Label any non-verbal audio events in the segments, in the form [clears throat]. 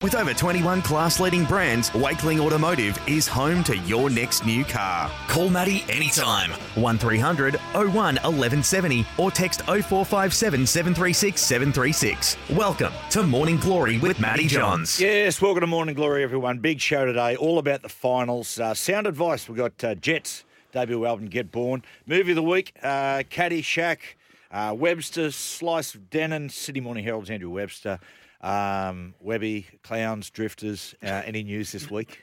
With over 21 class leading brands, Wakeling Automotive is home to your next new car. Call Matty anytime. 1300 01 1170 or text 0457 736 736. Welcome to Morning Glory with Matty Johns. Yes, welcome to Morning Glory, everyone. Big show today, all about the finals. Uh, sound advice, we've got uh, Jets debut album, Get Born. Movie of the week, uh, Caddyshack, uh, Webster, Slice of Denan, Sydney Morning Herald's Andrew Webster. Um, Webby, clowns, drifters. Uh, [laughs] any news this week?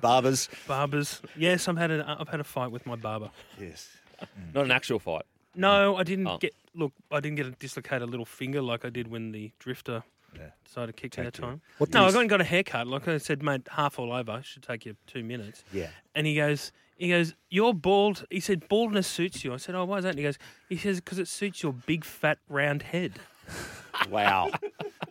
Barbers. Barbers. Yes, I've had a I've had a fight with my barber. Yes. [laughs] Not an actual fight. No, I didn't Oh. get. Look, I didn't get a dislocated little finger like I did when the drifter decided to kick me that time. What no, I things- got, got a haircut. Like I said, mate, half all over. Should take you two minutes. Yeah. And he goes, he goes, you're bald. He said, baldness suits you. I said, oh, why is that? And he goes, he says, because it suits your big, fat, round head. [laughs] Wow.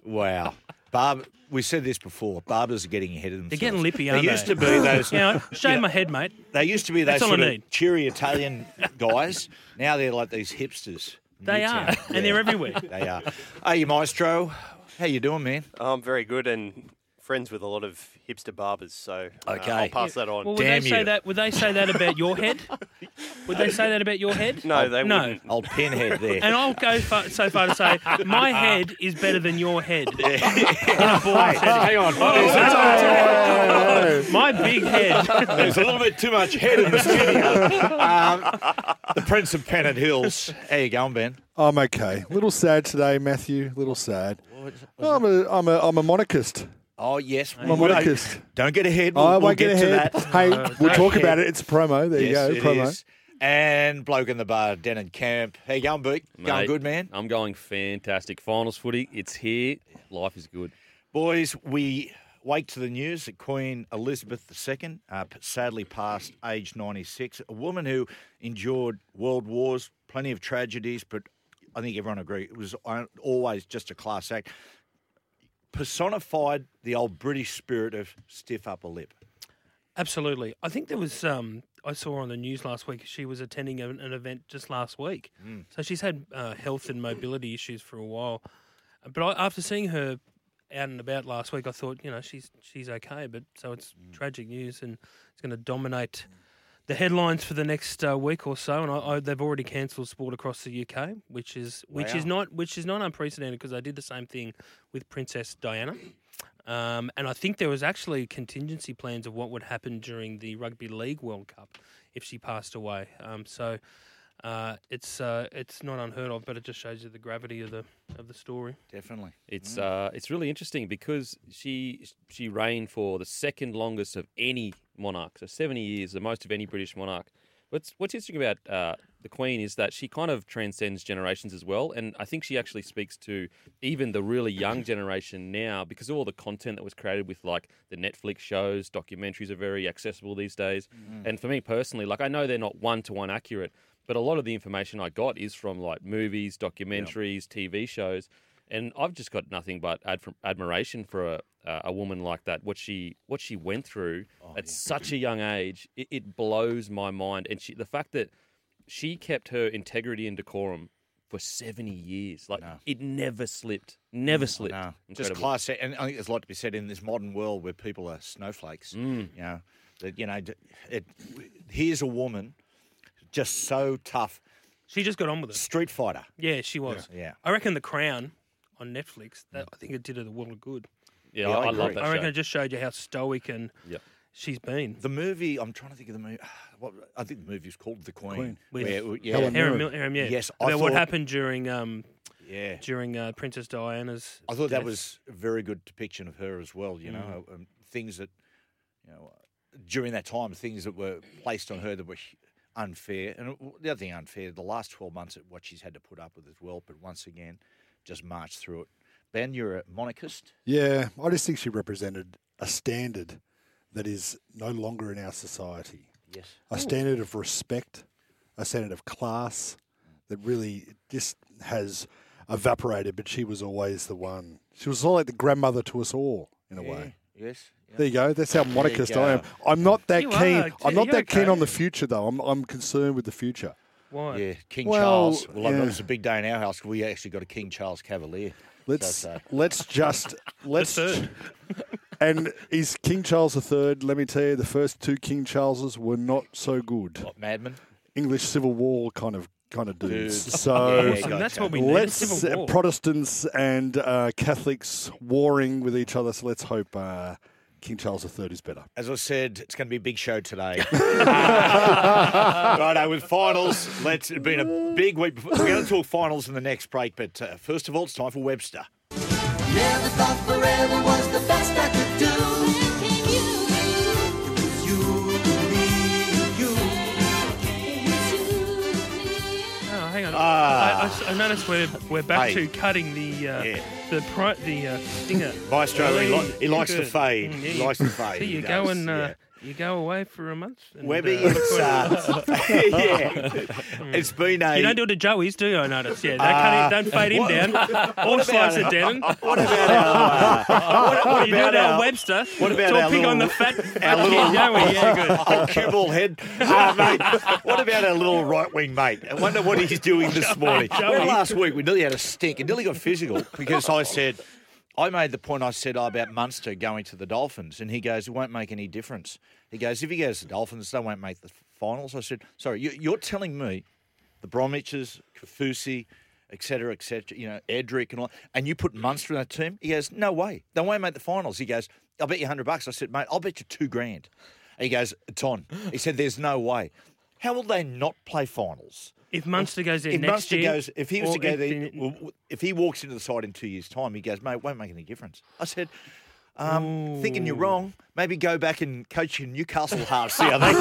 wow. Barb, we said this before. Barbers are getting ahead of themselves. They're getting lippy, They aren't used they? to be [laughs] those. You know, shave you know, my head, mate. They used to be those That's sort of cheery Italian guys. Now they're like these hipsters. They are, Newtown. and they're everywhere. They are. Hey, you maestro. How you doing, man? I'm very good and friends with a lot of hipster barbers, so uh, Okay. I'll pass that on. Well, would Damn they say that? Would they say that about your head? [laughs] Would they say that about your head? no, they no. wouldn't. Old pinhead there. And I'll go far, so far to say my [laughs] head is better than your head. [laughs] On a bald head. on. My big head. There's a little bit too much head in the studio. Um, the Prince of Pennant Hills. How you going, Ben? I'm okay. A Little sad today, Matthew. A Little sad. I'm a I'm a I'm a monarchist. Oh, yes. I'm a monarchist. Don't get ahead. I We'll, won't we'll get, to ahead. that. Hey, we'll talk ahead. about it. It's a promo. There Yes, you it go. Promo. is. And bloke in the bar, Denan Kemp. How you going, Beak? Going good, man? I'm going fantastic. Finals footy, it's here. Life is good. Boys, we wake to the news that Queen Elizabeth II uh, sadly passed age 96. A woman who endured world wars, plenty of tragedies, but I think everyone agrees it was uh, always just a class act. Personified the old British spirit of stiff upper lip. Absolutely. I think there was. Um, I saw on the news last week. She was attending an, an event just last week, so she's had uh, health and mobility issues for a while. But I, after seeing her out and about last week, I thought, you know, she's she's okay. But so it's tragic news, and it's going to dominate the headlines for the next uh, week or so. And I, I, they've already cancelled sport across the UK, which is which is not which is not unprecedented because they did the same thing with Princess Diana. Um, and I think there was actually contingency plans of what would happen during the Rugby League World Cup if she passed away. Um, so uh, it's uh, it's not unheard of, but it just shows you the gravity of the of the story. Definitely. It's uh, it's really interesting because she she reigned for the second longest of any monarch, so seventy years, the most of any British monarch. What's what's interesting about uh, the Queen is that she kind of transcends generations as well, and I think she actually speaks to even the really young [clears throat] generation now because of all the content that was created with like the Netflix shows, documentaries are very accessible these days. And for me personally, like I know they're not one to one accurate, but a lot of the information I got is from like movies, documentaries, TV shows, and I've just got nothing but ad- admiration for a, uh, a woman like that. What she what she went through at such a young age, it, it blows my mind. And she, the fact that she kept her integrity and decorum for seventy years, like it never slipped, never slipped. No, just class. And I think there's a lot to be said in this modern world where people are snowflakes. Mm. You know, that you know, d- it, here's a woman just so tough. She just got on with it. Street fighter. Yeah, she was. Yeah. I reckon The Crown on Netflix. That I think it did her the world of good. Yeah, Yeah, I, I I love agree. that I reckon show. it just showed you how stoic and Yep. she's been. The movie. I'm trying to think of the movie. [sighs] What, I think the movie's called The Queen. Queen. With where- yeah, Helen Harry, Mirren. Mil- Harry, yeah. Yes, I about what happened during um yeah. during uh, Princess Diana's. I thought that was a very good depiction of her as well. You know, Mm. um, things that you know during that time, things that were placed on her that were unfair. And uh, the other thing unfair, the last twelve months, at what she's had to put up with as well. But once again, just marched through it. Ben, you're a monarchist. Yeah, I just think she represented a standard that is no longer in our society. Yes. A standard of respect, a standard of class that really just has evaporated, but she was always the one. She was sort of like the grandmother to us all in a Yeah, way. Yes. There you go. That's how monarchist. I am. I'm not that You keen. are. I'm not that keen on the future, though. I'm, I'm concerned with the future. Why? Yeah, King Well, Charles. Well, yeah. it was a big day in our house. 'cause We actually got a King Charles Cavalier. Let's So, uh, let's just [laughs] let's third. [laughs] and is King Charles III. Let me tell you, the first two King Charleses were not so good. what, Madman? English Civil War kind of kind of dudes. Dudes. So [laughs] Yeah, Awesome. gotcha. That's what we need. let's Civil Protestants and uh, Catholics warring with each other. So let's hope uh, King Charles III is better. As I said, it's going to be a big show today. [laughs] Righto, with finals. Let's. It's been a big week. Before. We're going to talk finals in the next break, but uh, first of all, it's time for Webster. Never thought forever was I, I s- I noticed we're we're back to cutting the uh, Yeah. the pri- the uh, stinger. Maestro, he, li- he likes to fade. Mm, He likes to [laughs] fade. So you does, go and uh, yeah. You go away for a month. And, Webby, uh, it's, [laughs] uh, yeah. it's been a. you don't do it to Joey's, do you? I notice. Yeah, don't, Uh, cut it, don't fade him down or slice it down. What about our, uh, [laughs] what, what you do about it our, Webster. what about Talk our pig on the little- fat, fat our little- kid, Joey. Yeah, good. [laughs] Cue ball head. Uh, mate, what about our little right wing mate? I wonder what he's doing this morning. Joey. Well, last week we nearly had a stink. It nearly got physical because I said, I made the point I said oh, about Munster going to the Dolphins, and he goes, it won't make any difference. He goes, if he goes to the Dolphins, they won't make the finals. I said, sorry, you, you're telling me the Bromwiches, Kaufusi, et cetera, et cetera, you know, Edric and all, and you put Munster in that team? He goes, no way. They won't make the finals. He goes, I'll bet you 100 bucks. I said, mate, I'll bet you two grand. He goes, it's on. He said, there's no way. How will they not play finals? If Munster goes there If next Munster year, goes, if he was to go if there, the- if he walks into the side in two years' time, he goes, mate, it won't make any difference. I said, um, thinking you're wrong, maybe go back and coach in Newcastle Hearts. See how they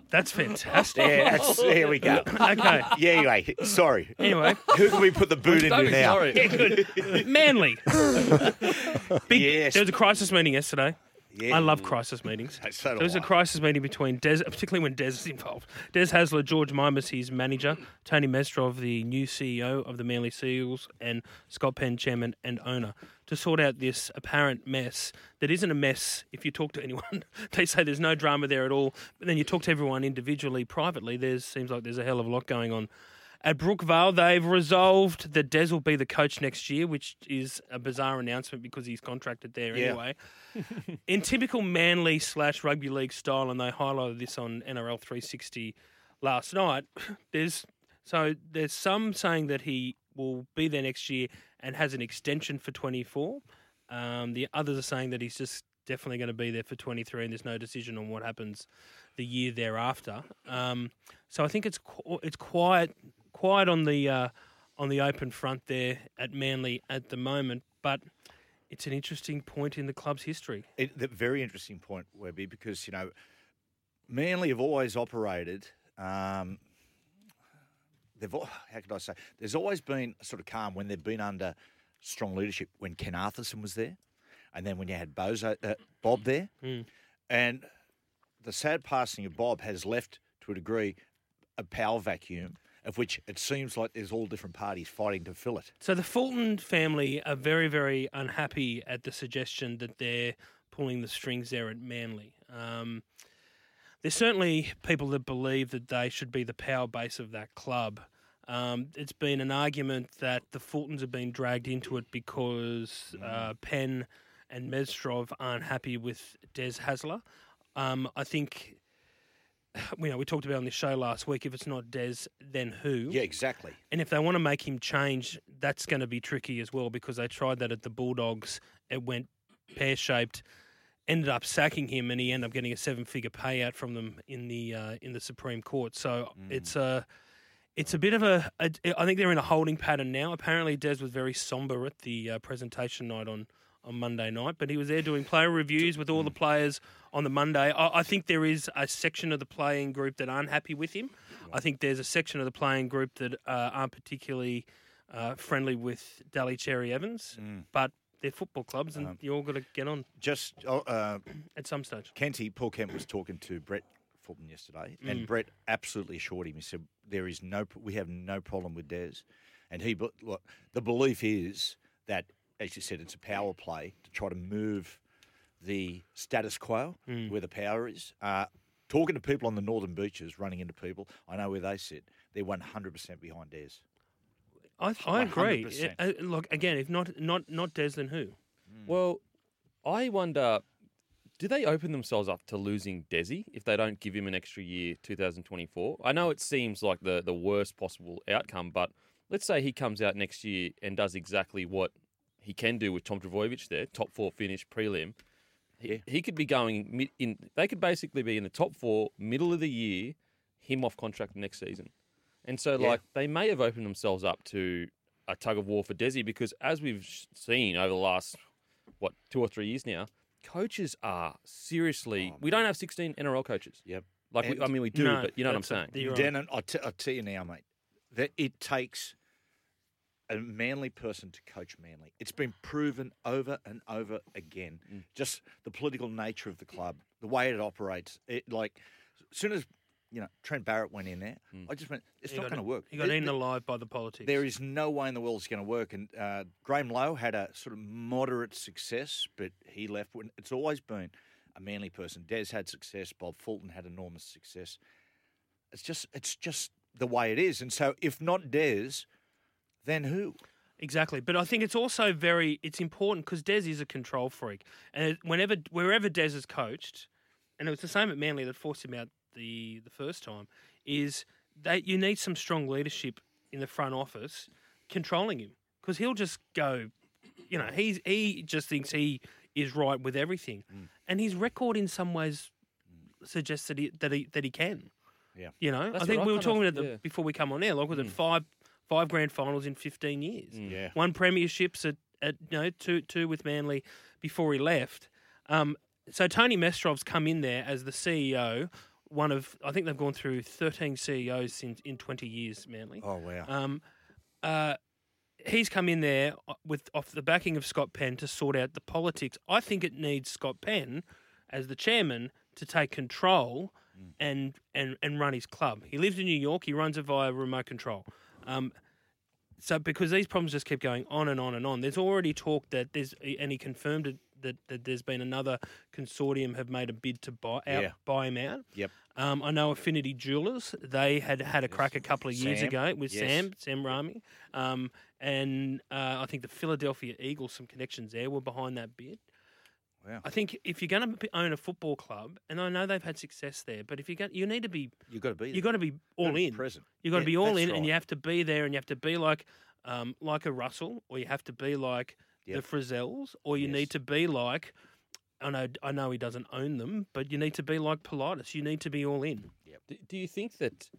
[laughs] that's fantastic. Yeah, that's, there we go. [laughs] Okay. Yeah, anyway, sorry. Anyway, Who can we put the boot into now? sorry. yeah, good. Manly. [laughs] Big, Yes. There was a crisis meeting yesterday. Yeah. I love crisis meetings. [laughs] So do there was a I. crisis meeting between Des, particularly when Des is involved. Des Hasler, George Mimis, his manager, Tony Mestrov, the new CEO of the Manly Seals, and Scott Penn, chairman and owner, to sort out this apparent mess that isn't a mess. If you talk to anyone, [laughs] they say there's no drama there at all. But then you talk to everyone individually, privately. There seems like there's a hell of a lot going on. At Brookvale, they've resolved that Des will be the coach next year, which is a bizarre announcement because he's contracted there Yeah. anyway. [laughs] In typical Manly slash rugby league style, and they highlighted this on NRL 360 last night. [clears throat] There's so there's some saying that he will be there next year and has an extension for 24. Um, the others are saying that he's just definitely going to be there for 23, and there's no decision on what happens the year thereafter. Um, so I think it's qu- it's quiet quiet on the uh, on the open front there at Manly at the moment, but it's an interesting point in the club's history. It, the very interesting point, Webby, because you know, Manly have always operated. Um, they've how could I say? There's always been a sort of calm when they've been under strong leadership. When Ken Arthurson was there, and then when you had Bozo, uh, Bob there, and the sad passing of Bob has left to a degree a power vacuum of which it seems like there's all different parties fighting to fill it. So the Fulton family are very, very unhappy at the suggestion that they're pulling the strings there at Manly. Um, there's certainly people that believe that they should be the power base of that club. Um, it's been an argument that the Fultons have been dragged into it because uh, Penn and Mestrov aren't happy with Des Hasler. Um, I think, you know, we talked about on this show last week. If it's not Des, then who? Yeah, exactly. And if they want to make him change, that's going to be tricky as well because they tried that at the Bulldogs. It went pear shaped. Ended up sacking him, and he ended up getting a seven-figure payout from them in the uh, in the Supreme Court. So it's a it's a bit of a, a. I think they're in a holding pattern now. Apparently, Des was very somber at the uh, presentation night on on Monday night, but he was there doing player reviews with all the players on the Monday. I, I think there is a section of the playing group that aren't happy with him. I think there's a section of the playing group that uh, aren't particularly uh, friendly with Daly Cherry Evans, but they're football clubs, and you all got to get on Just uh, uh, at some stage. Kenty, Paul Kent was talking to Brett Fulton yesterday, and Brett absolutely assured him. He said there is no, we have no problem with Des, and he, look, the belief is that, as you said, it's a power play to try to move the status quo where the power is. Uh, talking to people on the northern beaches, running into people, I know where they sit. They're one hundred percent behind Des. I, I agree. Uh, look again, if not not not Des, then who? Well, I wonder, do they open themselves up to losing Desi if they don't give him an extra year, 2024? I know it seems like the, the worst possible outcome, but let's say he comes out next year and does exactly what he can do with Tom Trbojevic there, top four finish prelim. He, Yeah. he could be going mid in. They could basically be in the top four, middle of the year, him off contract next season. And so, Yeah. like, they may have opened themselves up to a tug of war for Desi because, as we've seen over the last what two or three years now, coaches are seriously. we don't have sixteen NRL coaches. Yep. Like we, I mean, we do, No, but you know what I'm saying. you're right. Denan, I t- I tell you now, mate, that it takes a manly person to coach manly. It's been proven over and over again. Mm. Just the political nature of the club, the way it operates. It like as soon as you know Trent Barrett went in there, Mm. I just went, it's He not going to work. He got It- eaten it- alive by the politics. there is no way in the world it's going to work. And uh, Graham Lowe had a sort of moderate success, but he left. When it's always been a manly person. Des had success. Bob Fulton had enormous success. It's just, it's just the way it is. And so, if not Des, then who? Exactly, but I think it's also very it's important because Des is a control freak, and it- whenever wherever Des is coached, and it was the same at Manly that forced him out the the first time, is that you need some strong leadership in the front office controlling him because he'll just go, you know, he's he just thinks he is right with everything, mm. and his record in some ways suggests that he that he that he can. Yeah. You know, That's I think I we were kind of- talking about the, yeah. before we come on air. Like, was it mm. five five grand finals in fifteen years? Yeah. One premierships at, at you know two two with Manly before he left. Um, so Tony Mestrov's come in there as the CEO. One of I think they've gone through thirteen CEOs in in twenty years. Manly. Oh wow! Um, uh, he's come in there uh, with off the backing of Scott Penn to sort out the politics. I think it needs Scott Penn as the chairman to take control and and and run his club. He lives in New York. He runs it via remote control. Um, so because these problems just keep going on and on and on, there's already talk that there's and he confirmed it, that that there's been another consortium have made a bid to buy out Yeah. buy him out. Yep. Um, I know Affinity Jewelers. They had had a crack a couple of years ago with yes. Sam Sam Rami, um, and uh, I think the Philadelphia Eagles, some connections there, were behind that bid. Wow. I think if you're going to own a football club, and I know they've had success there, but if you get, you need to be You've got to be. you got to be all in. present. You got to Yeah, be all in, right. and you have to be there, and you have to be like um, like a Russell, or you have to be like Yep. the Frizzels, or you Yes. need to be like. I know, I know he doesn't own them, but you need to be like Politis. You need to be all in. Do, do you think that,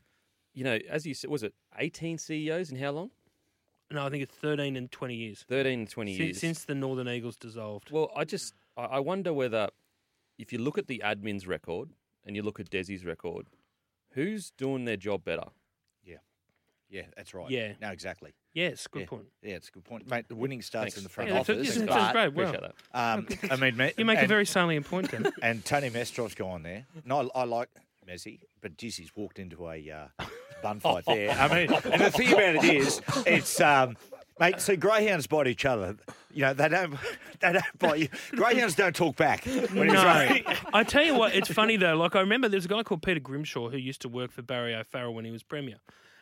you know, as you said, was it 18 CEOs in how long? No, I think it's thirteen and twenty years 13, and 20 since, years. since the Northern Eagles dissolved. Well, I just I I wonder whether if you look at the admin's record and you look at Desi's record, who's doing their job better? Yeah, yeah, that's right. Yeah. No, exactly. Yes, good yeah. point. Yeah, it's a good point, mate. The winning starts Thanks. in the front Yeah, that's, office. that's, but, that's great. Wow. Appreciate that. [laughs] um, I mean, ma- You make a very salient point then. [laughs] And Tony Mestrov's gone there. No, I, I like Messi, but geez, he's walked into a uh, [laughs] bun fight there. I mean, and the thing about it is, it's um, mate. See, greyhounds bite each other. You know, they don't. [laughs] They don't bite you. Greyhounds don't talk back. When No. [laughs] I tell you what, it's funny though. Like I remember there was a guy called Peter Grimshaw who used to work for Barry O'Farrell when he was premier.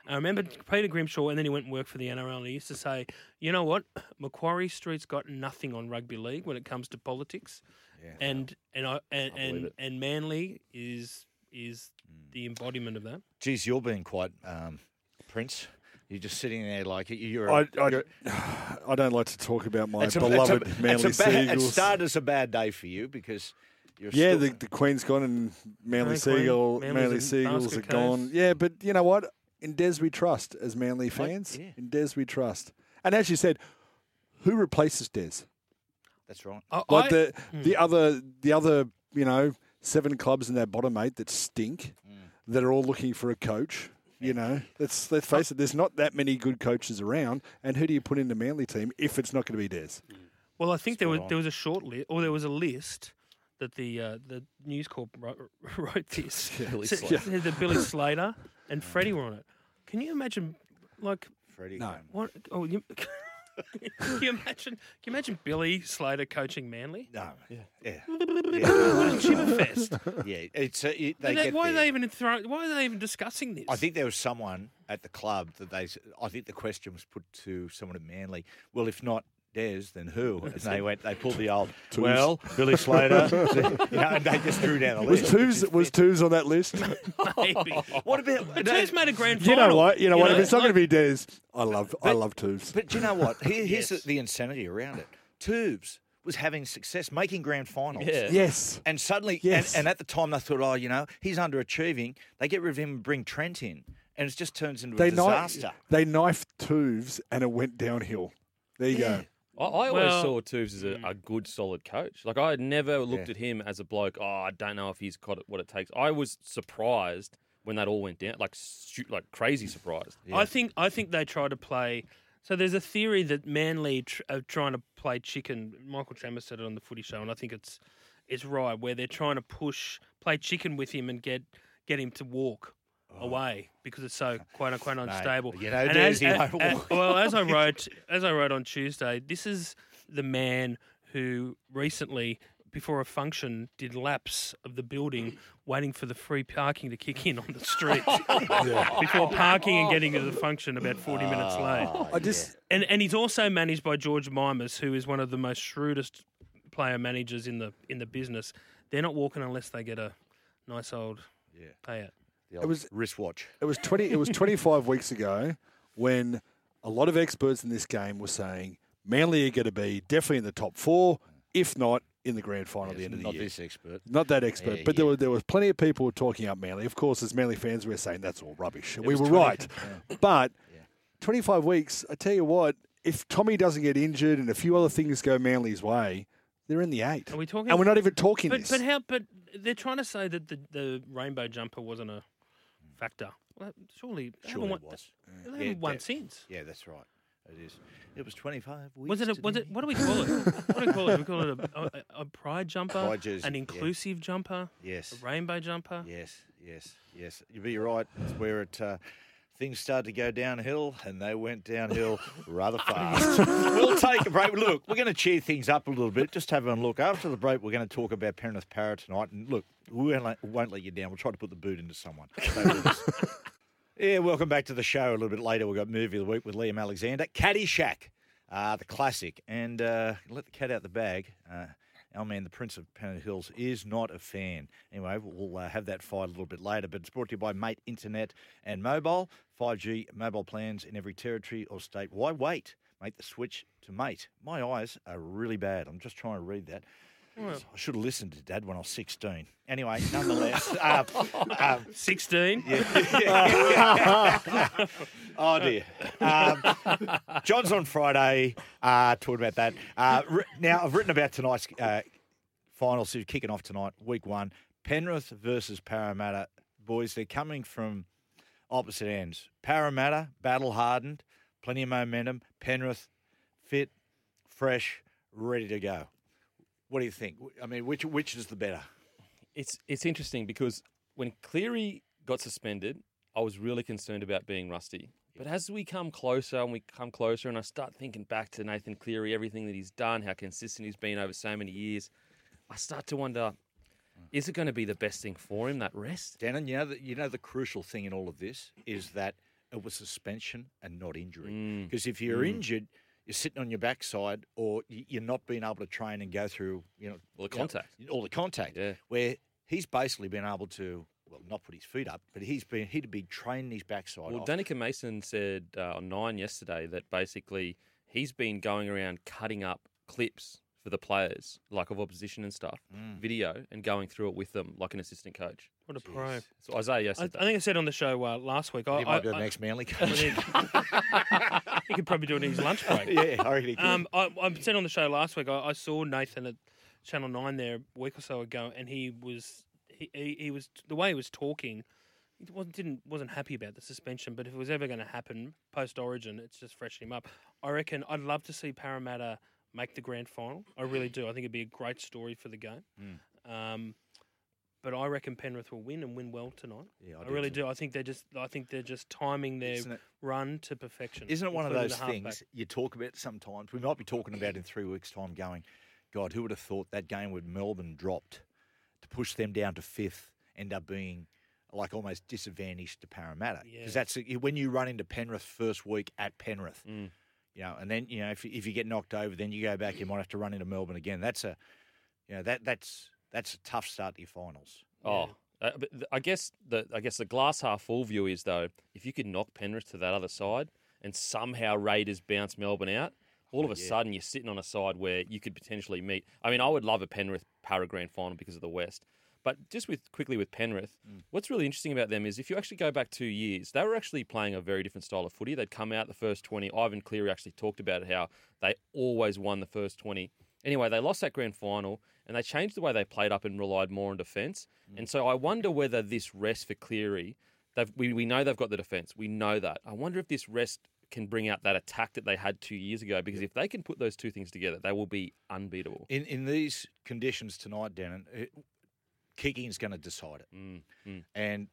I remember Peter Grimshaw, and then he went and worked for the NRL. And he used to say, "You know what? Macquarie Street's got nothing on rugby league when it comes to politics, yeah, and and I and believe and, and Manly is is the embodiment of that." Geez, you're being quite um, Prince. You're just sitting there like you're. I, a- I, you're- [sighs] I don't like to talk about my it's a- beloved it's a, Manly it's a bad, It started as a bad day for you because you're Yeah, still, the, the Queen's gone and Manly Hey, Queen. Seagull, Manly's Manly in Seagulls are gone. case. Yeah, but you know what? In Des we trust as Manly fans. yeah. In Des we trust. And as you said, who replaces Des? that's right. I, Like I- the Hmm. the other the other you know seven clubs in that bottom eight that stink, that are all looking for a coach. You know, let's let's face it. There's not that many good coaches around, and who do you put in the Manly team if it's not going to be Des? Well, I think there was on. there was a short list, or there was a list that the uh, the News Corp wrote, [laughs] wrote this. [laughs] Billy Said- Slater. said that Billy [laughs] Slater and Freddie were on it. Can you imagine, like, Freddie. No. what? Oh, you, [laughs] can you imagine? Can you imagine Billy Slater coaching Manly? No. Yeah. Yeah. What a chipperfest! yeah. It's uh, it, they They- get why are they even throw, Why are they even discussing this? I think there was someone at the club that they. s- I think the question was put to someone at Manly. Well, if not Des, then who? [laughs] And they went. They pulled the old. Well, Billy [laughs] Slater. [laughs] you know, and they just drew down the Was list. which Toovs was fair. Toovs on that list? maybe. What about? But Toovs made a grand final? you know what? You know what? If it's not like- going to be Des, I love I love Toovs. But do you know what? Here, here's Yes. the, the insanity around it. Toovs was having success, making grand finals. Yeah. Yes. And suddenly, Yes. and, and at the time, they thought, oh, you know, he's underachieving. They get rid of him and bring Trent in, and it just turns into a They disaster. knifed, they knifed Toovs and it went downhill. There you Yeah. go. I, I always Well- saw Toovs as a, mm. a good, solid coach. Like I had never looked Yeah. at him as a bloke. Oh, I don't know if he's got what it takes. I was surprised when that all went down, like stu- like crazy surprised. I think I think they try to play. So there's a theory that Manly tr- are trying to play chicken. Michael Chammas said it on the Footy Show, and I think it's it's right where they're trying to push play chicken with him and get get him to walk Oh. away because it's so quote unquote [laughs] unstable. you know, And Des, as- he a- won't a- walk. well, as I [laughs] wrote as I wrote on Tuesday, this is the man who recently. Before a function, did laps of the building, waiting for the free parking to kick in on the street [laughs] before parking and getting to the function about 40 minutes late. I just And and he's also managed by George Mimis, who is one of the most shrewdest player managers in the in the business. They're not walking unless they get a nice old Yeah. payout. The old was- wristwatch. it was twenty. It was twenty five [laughs] weeks ago when a lot of experts in this game were saying Manly are going to be definitely in the top four, if not in the grand final at the end of the not year. Not this expert. Not that expert, Yeah, but there were there was plenty of people were talking up Manly. Of course, as Manly fans, we were saying that's all rubbish, and we were 20 right. [laughs] But twenty five weeks, I tell you what, if Tommy doesn't get injured and a few other things go Manly's way, they're in the eight. Are we talking? And we're not even talking But this. but how? But they're trying to say that the, the rainbow jumper wasn't a factor. Well, surely, they Surely it won, was. they Yeah, haven't won that- since. Yeah, that's right. It is. It was 25 weeks. Was it? A, was it? What do we call it? What do we call it? We call it a, a, a pride jumper, Pride jersey, an yeah. inclusive jumper, Yes. a rainbow jumper. Yes, yes, yes. You'd be right. It's where it uh, things started to go downhill, and they went downhill [laughs] rather fast. [laughs] we'll take a break. Look, we're going to cheer things up a little bit. Just have a look. After the break, we're going to talk about Penrith Para tonight. And look, we won't let, you down. We'll try to put the boot into someone. Stay with us. Yeah, welcome back to the show. A little bit later, we've got movie of the week with Liam Alexander, Caddyshack, uh, the classic, and uh, let the cat out the bag. Uh, our man, the Prince of Pennant Hills, is not a fan. Anyway, we'll uh, have that fight a little bit later, but it's brought to you by Mate Internet and Mobile. 5G mobile plans in every territory or state. Why wait? Make the switch to Mate. My eyes are really bad. I'm just trying to read that. I should have listened to Dad when I was 16. Anyway, [laughs] nonetheless. [laughs] um, um, Sixteen. [laughs] oh dear. Um, John's on Friday uh, talking about that. Uh, now I've written about tonight's uh, final series kicking off tonight, week one. Penrith versus Parramatta. Boys, they're coming from opposite ends. Parramatta, battle hardened, plenty of momentum. Penrith, fit, fresh, ready to go. What do you think? I mean, which which is the better? It's it's interesting because when Cleary got suspended, I was really concerned about being rusty. But as we come closer and we come closer, and I start thinking back to Nathan Cleary, everything that he's done, how consistent he's been over so many years, I start to wonder: Is it going to be the best thing for him that rest? Denan, you know the, you know the crucial thing in all of this is that it was suspension and not injury. Mm. Because if you're injured, you're sitting on your backside, or you're not being able to train and go through, you know, All the you know, contact. all the contact. Yeah. Where he's basically been able to, well, not put his feet up, but he's been he'd be training his backside. Well, off. Danika Mason said uh, on Nine yesterday that basically he's been going around cutting up clips for the players, like of opposition and stuff, Mm. video, and going through it with them like an assistant coach. What a pro. So Isaiah I, yes, I think I said on the show uh, last week. I, he might I, be the I- next Manly [laughs] coach. think- he could probably do it in his lunch [laughs] break. yeah, I reckon he could. Um, I, I said on the show last week, I, I saw Nathan at Channel Nine there a week or so ago, and he was he, he, he was the way he was talking. He wasn't didn't wasn't happy about the suspension, but if it was ever going to happen post Origin, it's just freshening him up. I reckon I'd love to see Parramatta make the grand final. I really do. I think it'd be a great story for the game. Um, but I reckon Penrith will win and win well tonight. Yeah, I I, do really too. do. I think they're just. I think they're just timing their it- run to perfection. Isn't it one of those things you talk about sometimes? We might be talking about in three weeks' time going, God, who would have thought that game with Melbourne dropped to push them down to fifth end up being like almost disadvantaged to Parramatta? Because Yeah. that's when you run into Penrith first week at Penrith, Mm. You know, and then, you know, if, if you get knocked over, then you go back, you might have to run into Melbourne again. That's a, you know, that that's that's a tough start to your finals. Oh, uh, but th- I guess the I guess the glass half full view is though, if you could knock Penrith to that other side and somehow Raiders bounce Melbourne out, all of a sudden you're sitting on a side where you could potentially meet. I mean, I would love a Penrith Para Grand Final because of the West. But just with quickly with Penrith, mm. what's really interesting about them is if you actually go back two years, they were actually playing a very different style of footy. They'd come out the first twenty. Ivan Cleary actually talked about how they always won the first twenty. Anyway, they lost that grand final and they changed the way they played up and relied more on defence. Mm. And so I wonder whether this rest for Cleary, they've, we, we know they've got the defence. We know that. I wonder if this rest can bring out that attack that they had two years ago because if they can put those two things together, they will be unbeatable. In in these conditions tonight, Denan, it, is going to decide it. Mm, mm. And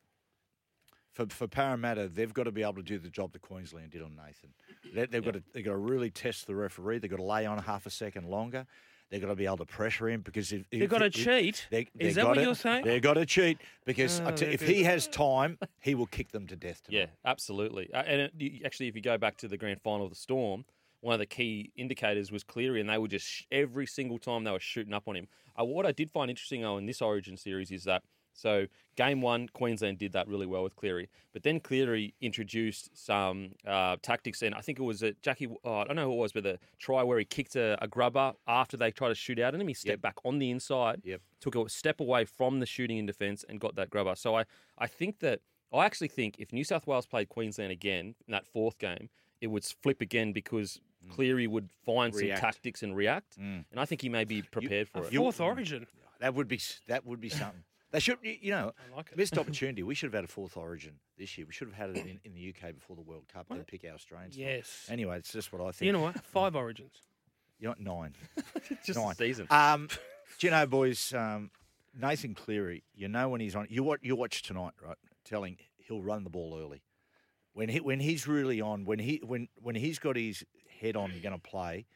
for for Parramatta, they've got to be able to do the job that Queensland did on Nathan. They, they've got to they've got to really test the referee. They've got to lay on half a second longer. They've got to be able to pressure him because if They've got to cheat. They, Is that what gotta- you're saying? They've got to cheat because Oh, tell- if they're he has [laughs] time, he will kick them to death. Tonight. Yeah, absolutely. Uh, and it, actually, if you go back to the grand final of the Storm, one of the key indicators was Cleary, and they were just sh- every single time they were shooting up on him. Uh, what I did find interesting though in this Origin series is that so game one, Queensland did that really well with Cleary, but then Cleary introduced some uh, tactics, and I think it was a Jackie. Oh, I don't know who it was, but the try where he kicked a, a grubber after they tried to shoot out at him, he stepped Yep. back on the inside, Yep. took a step away from the shooting in defence, and got that grubber. So I, I think that I actually think if New South Wales played Queensland again in that fourth game, it would flip again because Cleary would find React. some tactics and react, and I think he may be prepared for A it. fourth origin. That would be that would be something. They should, you you know, like missed [laughs] opportunity. We should have had a fourth origin this year. We should have had it in, in the UK before the World Cup. Then pick our Australians. Yes. Anyway, it's just what I think. You know what? [laughs] Five origins. You know, nine. [laughs] Just nine. the season. Um, do you know, boys? Um, Nathan Cleary. You know when he's on. You watch. You watch tonight, right? Telling he'll run the ball early. When he when he's really on. When he when when he's got his head on, going to play.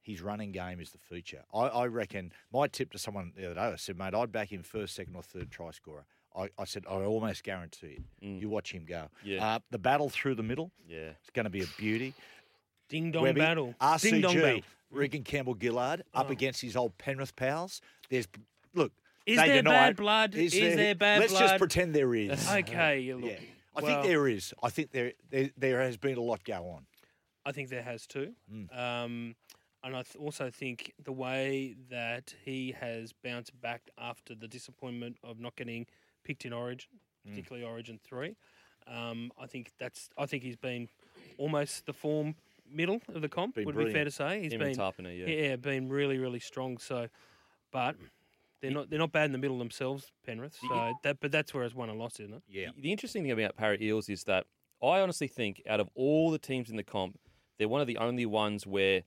His running game is the future. I, I reckon. My tip to someone the other day, I said, mate, I'd back him first, second, or third try scorer. I, I said, I almost guarantee it. You watch him go. Yeah. Uh, the battle through the middle. yeah. It's going to be a beauty. Ding dong Webby, battle. Ding dong RCG, battle. Reagan Campbell Gillard Oh. up against his old Penrith pals. There's look. Is there deny bad blood? Is there bad blood? Let's just pretend there is. [laughs] Okay, you look. yeah, I well, think there is. I think there, there there has been a lot go on. I think there has too. Mm. Um, and I th- also think the way that he has bounced back after the disappointment of not getting picked in Origin, Mm. particularly Origin three, um, I think that's. I think he's been almost the form middle of the comp. Been would be fair to say he's Him been and Tarpany, yeah. yeah, been really really strong. So, but. They're not. They're not bad in the middle themselves, Penrith. So that, but that's where it's won and lost, isn't it? Yeah, The interesting thing about Para Eels is that I honestly think out of all the teams in the comp, they're one of the only ones where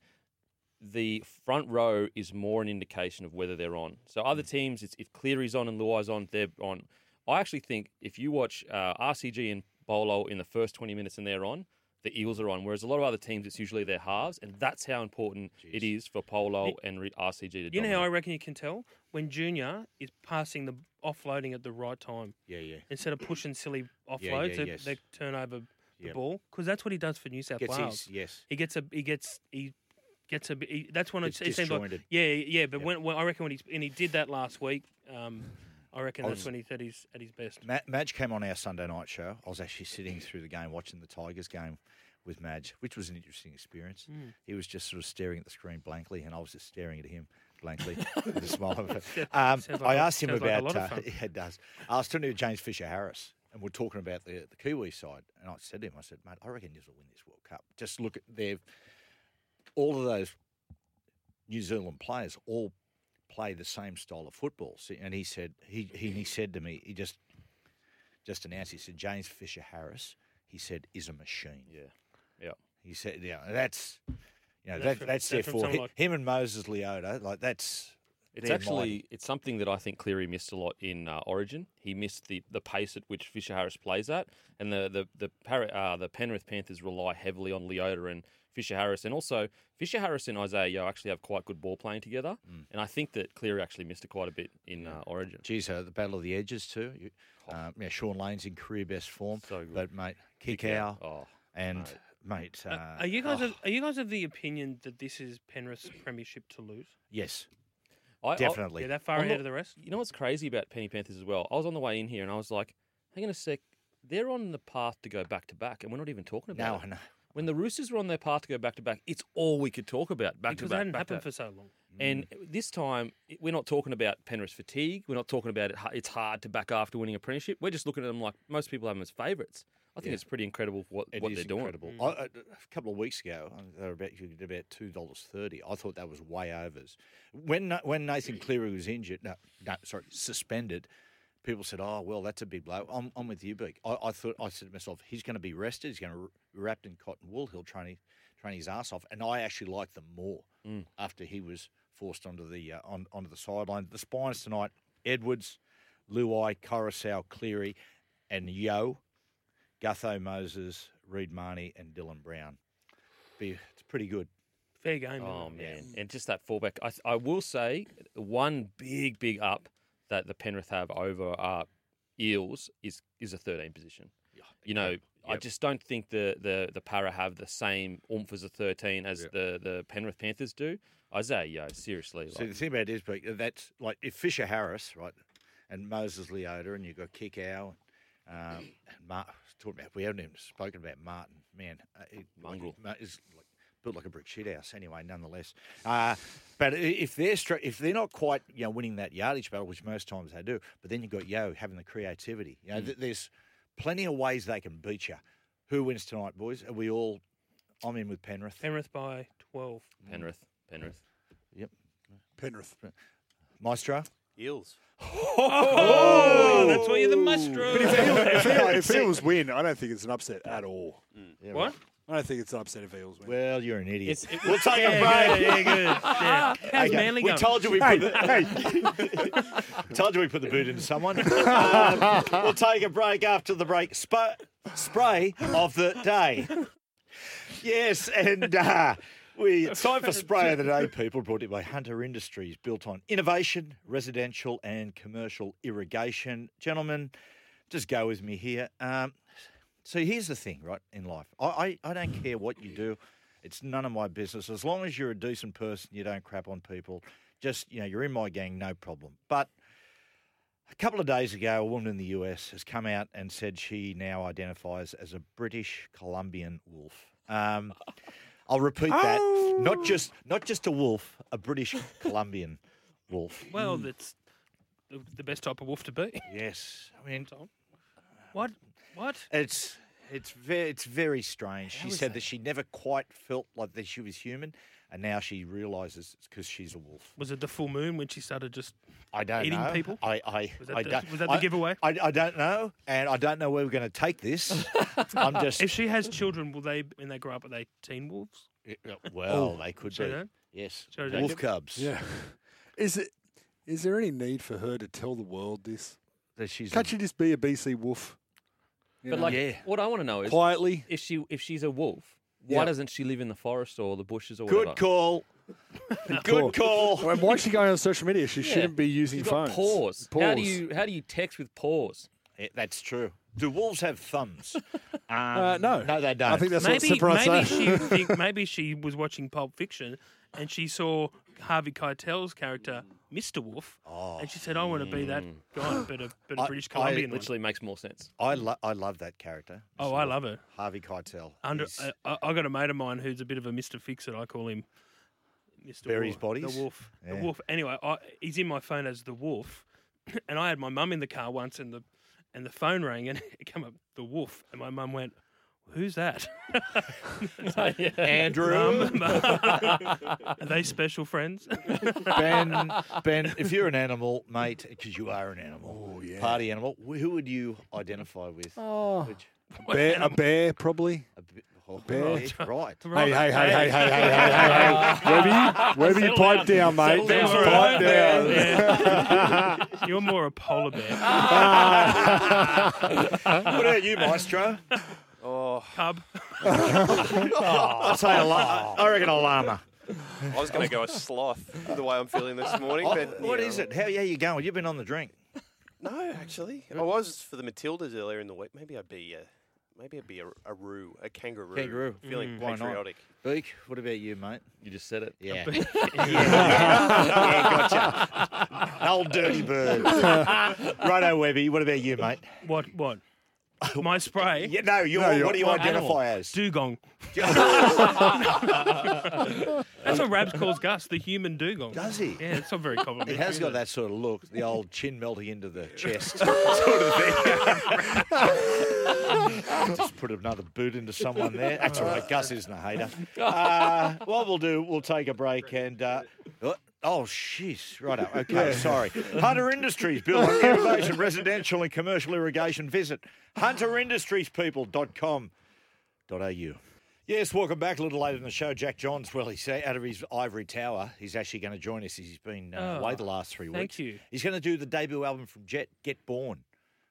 the front row is more an indication of whether they're on. So other teams, it's, if Cleary's on and Luai's on, they're on. I actually think if you watch uh, RCG and Paulo in the first 20 minutes and they're on, the Eels are on. Whereas a lot of other teams, it's usually their halves, and that's how important it is for Paulo and RCG to do. You know how I reckon you can tell when Junior is passing the offloading at the right time yeah, yeah. instead of pushing silly Yeah, offloads yeah, that yes. they turn over the Yep. ball because that's what he does for New South Gets Wales. his yes. He gets a he gets he gets a he, that's when it, Gets it seems like yeah yeah. But Yep. when, when I reckon when he's and he did that last week, um, I reckon I that's when he's at his at his best. Ma- Madge came on our Sunday night show. I was actually sitting through the game watching the Tigers game with Madge, which was an interesting experience. Mm. He was just sort of staring at the screen blankly, and I was just staring at him blankly [laughs] with a smile. on my face. Um, like I a- asked him sounds like about. lot uh, [laughs] yeah, it does. I was talking to James Fisher Harris, and we're talking about the the Kiwi side, and I said to him, I said, mate, I reckon this will win this World Cup. Just look at their all of those New Zealand players all play the same style of football. See, and he said he, he he said to me, he just just announced. He said James Fisher Harris. He said is a machine. Yeah. Yeah. He said, yeah, that's you know That's that, from- that's that's from therefore like- him and Moses Leota. Like that's It's actually mighty. it's something that I think Cleary missed a lot in uh, Origin. He missed the, the pace at which Fisher Harris plays at, and the the the, Para, uh, the Penrith Panthers rely heavily on Leota and Fisher Harris, and also Fisher Harris and Isaah Yeo actually have quite good ball playing together, Mm. and I think that Cleary actually missed it quite a bit in uh, Origin. Geez, uh, the battle of the edges too. You, um, yeah, Shaun Lane's in career best form, So good. but mate, kick, Kick out, out. Oh, and mate, uh, Uh, are you guys oh, of, are you guys of the opinion that this is Penrith's premiership to lose? yes, I, I- definitely. Yeah, that far I'm ahead not- of the rest. You know what's crazy about Penny Panthers as well? I was on the way in here and I was like, hang on a sec, they're on the path to go back to back, and we're not even talking about no, it. I know. When the Roosters were on their path to go back to back, it's all we could talk about back because to it back. hadn't back happened back. for so long. And this time, we're not talking about Penrith's fatigue. We're not talking about it. It's hard to back after winning a premiership. We're just looking at them like most people have them as favourites. I think Yeah. it's pretty incredible what, It what is they're doing. incredible. I, I- a couple of weeks ago, they were about you did about two dollars thirty. I thought that was way overs. When Na- when Nathan Cleary was injured, no, no, sorry, suspended. People said, "Oh, well, that's a big blow." I'm, I'm with you, Beak. I, I thought I said to myself, "He's going to be rested. He's going to be wrapped in cotton wool. He'll train his, train his ass off." And I actually liked them more after he was forced onto the uh, on, onto the sideline. The spines tonight: Edwards, Luai, Koroisau, Cleary, and Yeo. Gutho Moses, Reed Mahoney, and Dylan Brown. Be, it's pretty good. Fair game. Oh isn't man, and just that fullback. I, I will say one big big up that the Penrith have over uh, Eels is is a 13 position. You know, I just don't think the, the, the Para have the same oomph as a 13 as the, the Penrith Panthers do. Isaah, Yeo, seriously. See, the Like, thing about it is, Beak, that's like if Fisher Harris, right, and Moses Leota, and you've got Kikau, um, and Mar- talking about, we haven't even spoken about Martin. Man, uh, he, Mongrel. Like, he- is like, built like a brick shit house. Anyway, nonetheless, uh, but if they're stra- if they're not quite you know winning that yardage battle, which most times they do, but then you've got Yeo having the creativity. You know, th- there's plenty of ways they can beat you. Who wins tonight, boys? Are we all? I'm in with Penrith. Penrith by twelve. Penrith, Penrith. Yep. Penrith. Maestro. Eels. Oh, that's why you're the maestro. But if, Eel- if, Eel- [laughs] if Eels win, I don't think it's an upset at all. Yeah, what? I don't think it's an upset if Eels win. Well, you're an idiot. It's- it- we'll take Yeah, a break. good, yeah, good. [laughs] Yeah. How's Okay, Manly we going? told you we put the, [laughs] told you we put the boot into someone. Um, we'll take a break after the break. Sp- spray of the day. Yes, and uh, we it's time for spray of the day. People brought to you by Hunter Industries, built on innovation, residential and commercial irrigation. Gentlemen, just go with me here. Um, so here's the thing, right, in life. I, I, I don't care what you do. It's none of my business. As long as you're a decent person, you don't crap on people. Just, you know, you're in my gang, no problem. But a couple of days ago, a woman in the US has come out and said she now identifies as a British Columbian wolf. Um, [laughs] I'll repeat that. Not oh. just not just a wolf, a British [laughs] Columbian wolf. Well, hmm. that's the, the best type of wolf to be. Yes. [laughs] I mean, Tom. What? What? It's it's very it's very strange. How she said that? that she never quite felt like that she was human, and now she realizes it's because she's a wolf. Was it the full moon when she started just? I don't Eating know. people? I I, Was that I the- don't, was that the I- giveaway? I, I don't know, and I don't know where we're going to take this. [laughs] I'm just If she has children, will they when they grow up are they teen wolves? Uh, well, oh, they could be. that? Yes, Show wolf Jacob? cubs. Yeah. [laughs] Is it? Is there any need for her to tell the world this? that she's Can't she just be a BC wolf? You But know, like, Yeah. what I want to know is quietly. if she if she's a wolf, why Yeah. doesn't she live in the forest or the bushes or whatever? good whatever? call. Cool. Good call. Why is she going on social media? She Yeah. shouldn't be using She's got phones. paws. How Paws. do you how do you text with paws? Yeah, that's true. Do wolves have thumbs? [laughs] Um, Uh, no. no, they don't. I think that's maybe what maybe separates she [laughs] think, maybe she was watching Pulp Fiction and she saw Harvey Keitel's character, Mr. Wolf, and she said, "I want to be that guy, but a, but a I- British I Columbian one." Literally makes more sense. I lo- I love that character. Oh, Mr. I love it. Harvey Keitel. Under, He's- uh, I, I got a mate of mine who's a bit of a Mister Fix-It. I call him Mister Buries Wolf, bodies? The Wolf. Yeah. The Wolf. Anyway, I, he's in my phone as the Wolf, [clears throat] and I had my mum in the car once, and the and the phone rang, and [laughs] it came up the Wolf, and my mum went, "Who's that?" [laughs] Andrew. [laughs] Mum, are they special friends? Ben, Ben, if you're an animal, mate, because you are an animal, Oh, yeah. party animal, who would you identify with? Oh, Which- bear, a bear, probably. a bit- Oh, right. Hey, hey, hey, hey, hey, hey, hey, hey, Webby, Webby, pipe down, mate. pipe down. Yeah. [laughs] You're more a polar bear. [laughs] Ah. what about you, Maestro? Oh. Cub. oh, [laughs] I'll say a llama. I reckon a llama. I was going to go a sloth the way I'm feeling this morning. But, oh, what know. is it? How, how are you going? You've been on the drink. No, actually. I was for the Matildas earlier in the week. Maybe I'd be. Uh, maybe it'd be a, a roo, a kangaroo. Kangaroo. Feeling mm, Why not? patriotic. Beak, what about you, mate? You just said it. Yeah. [laughs] yeah. [laughs] yeah, gotcha. [laughs] Old dirty bird. Righto, Webby. What about you, mate? What? What? [laughs] My spray. Yeah, no, you're, No, you're- what do you identify animal? as? Dugong. [laughs] That's what Rabs calls Gus, the human dugong. Does he? Yeah, it's not very common. He has got it? that sort of look, the old chin melting into the [laughs] chest sort of thing. Just put another boot into someone there. That's all right. Gus isn't a hater. Uh, what we'll do, we'll take a break and. Uh, oh, Oh, shit. Righto. [laughs] Okay, sorry. Hunter Industries, [laughs] building innovation, residential and commercial irrigation. Visit hunterindustriespeople.com.au. Yes, welcome back. A little later in the show, Jack Johns. Well, he's out of his ivory tower. He's actually going to join us. He's been uh, Oh, away the last three weeks. thank you. He's going to do the debut album from Jet, Get Born.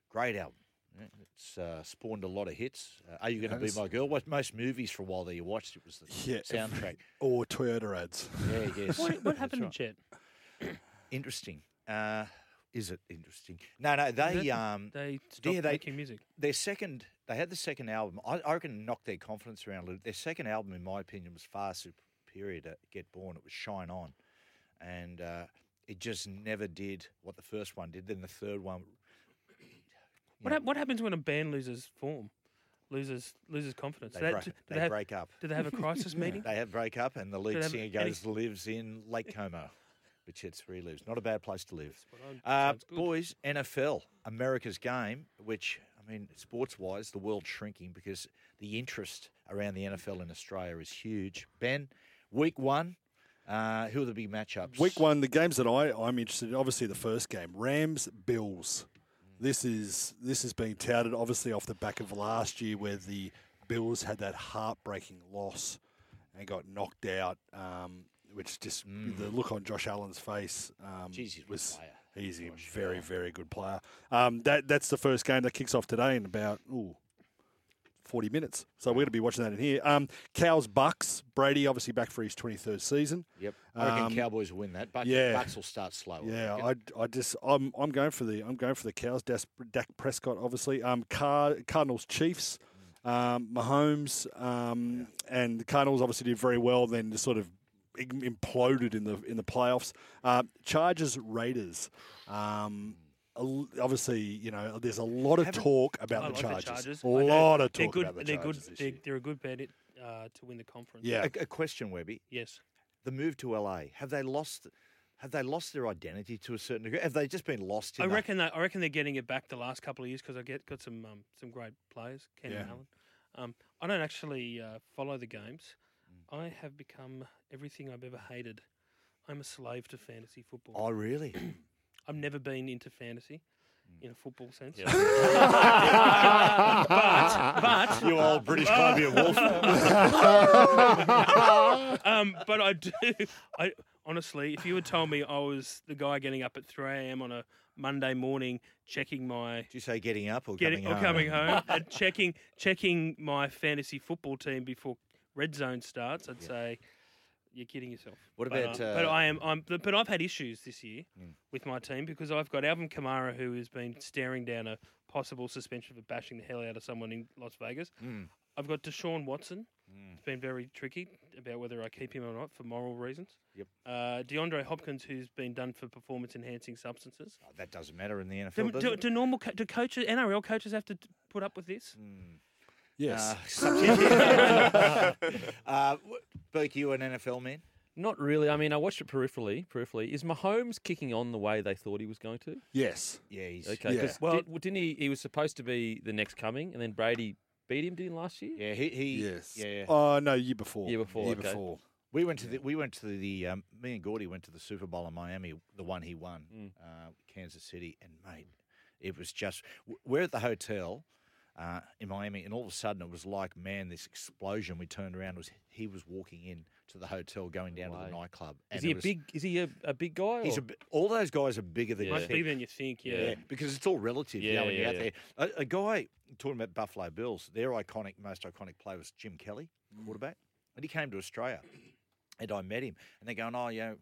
Great album. Yeah, It's uh, spawned a lot of hits. Uh, Are you going to be my girl? What most movies for a while there you watched? It was the Yeah, soundtrack. [laughs] Or Toyota ads. Yeah, yes. What, what That's happened right. to Jet? Interesting. Uh, is it interesting? No, no. They um, They stopped yeah, they- making music. their second. They had the second album. I, I reckon knocked their confidence around a little. Their second album, in my opinion, was far superior to Get Born. It was Shine On, and uh, it just never did what the first one did. Then the third one. What, know, hap- what happens when a band loses form, loses loses confidence? They, Do break, do they, have, break up. Do they have a crisis [laughs] meeting? They have break up, and the lead they have singer any- goes lives in Lake Como, which it's where he lives. Not a bad place to live. Uh, boys, NFL, America's game, which, I mean, sports wise, the world's shrinking because the interest around the NFL in Australia is huge. Ben, week one, uh, who are the big matchups? Week one, the games that I, I'm interested in, obviously the first game, Rams Bills. This is this is being touted obviously off the back of last year where the Bills had that heartbreaking loss and got knocked out, um, which just the look on Josh Allen's face um, Jeez, was player. he's a very very good player. Um, that that's the first game that kicks off today in about ooh, 40 minutes. So we're going to be watching that in here. Um, Cows Bucks Brady obviously back for his 23rd season. Yep. I reckon Um, Cowboys will win that, but yeah. Bucks will start slow. I Yeah, reckon. I, I just I'm I'm going for the I'm going for the cows. Dak, Dak Prescott, obviously. Um, Car, Cardinals Chiefs, um, Mahomes, um, and the Cardinals obviously did very well. Then just sort of imploded in the in the playoffs. Uh, Chargers Raiders. Um, l- obviously, you know, there's a lot of talk I about like the Chargers. Chargers. A I know lot of they're talk good. about the they're good. Chargers this They're, year. they're a good bet uh, to win the conference. Yeah. A, a question, Webby. Yes. The move to LA, have they lost? Have they lost their identity to a certain degree? Have they just been lost? In I reckon that I reckon they're getting it back the last couple of years because I get got some um, some great players, Ken Yeah. and Allen. Um, I don't actually uh, follow the games. Mm. I have become everything I've ever hated. I'm a slave to fantasy football. Oh, really? [clears throat] I've never been into fantasy in a football sense. Yeah. [laughs] but but you old British Columbia wolf. [laughs] um, but I do. I honestly, if you had told me I was the guy getting up at 3 a.m. on a Monday morning, checking my Did you say getting up or getting coming or home? coming home and checking checking my fantasy football team before red zone starts, I'd say you're kidding yourself. What But, about, uh, but uh, I am. I'm. But but I've had issues this year Mm. with my team because I've got Alvin Kamara who has been staring down a possible suspension for bashing the hell out of someone in Las Vegas. Mm. I've got Deshaun Watson. Mm. It's been very tricky about whether I keep him or not for moral reasons. Yep. Uh, DeAndre Hopkins, who's been done for performance enhancing substances. Oh, that doesn't matter in the NFL, Do, does do, it? do normal co- do coaches NRL coaches have to t- put up with this? Mm. Yes. Uh, [laughs] something- [laughs] uh, Burke, you an NFL man? Not really. I mean, I watched it peripherally. Peripherally, is Mahomes kicking on the way they thought he was going to? yes. Yeah, he's Okay, Yeah. 'cause Well- did, didn't he? He was supposed to be the next coming, and then Brady beat him, didn't he, last year? yeah he, he Yes. yeah. Oh no, year before. Year before, Year okay. before. We went to the we went to the um, me and Gordy went to the Super Bowl in Miami, the one he won, Mm. uh, Kansas City, and mate, it was just we're at the hotel. Uh, in Miami, and all of a sudden it was like, man, this explosion. We turned around, was he was walking in to the hotel, going down to the nightclub. Is he a was- big? Is he a, a big guy? He's a, all those guys are bigger than Yeah. you think. bigger than you think. Yeah. Yeah, because it's all relative. you Yeah, know, when yeah, you're out there. A, a guy talking about Buffalo Bills, their iconic, most iconic player was Jim Kelly, quarterback, and he came to Australia, and I met him, and they're going, "Oh, you know,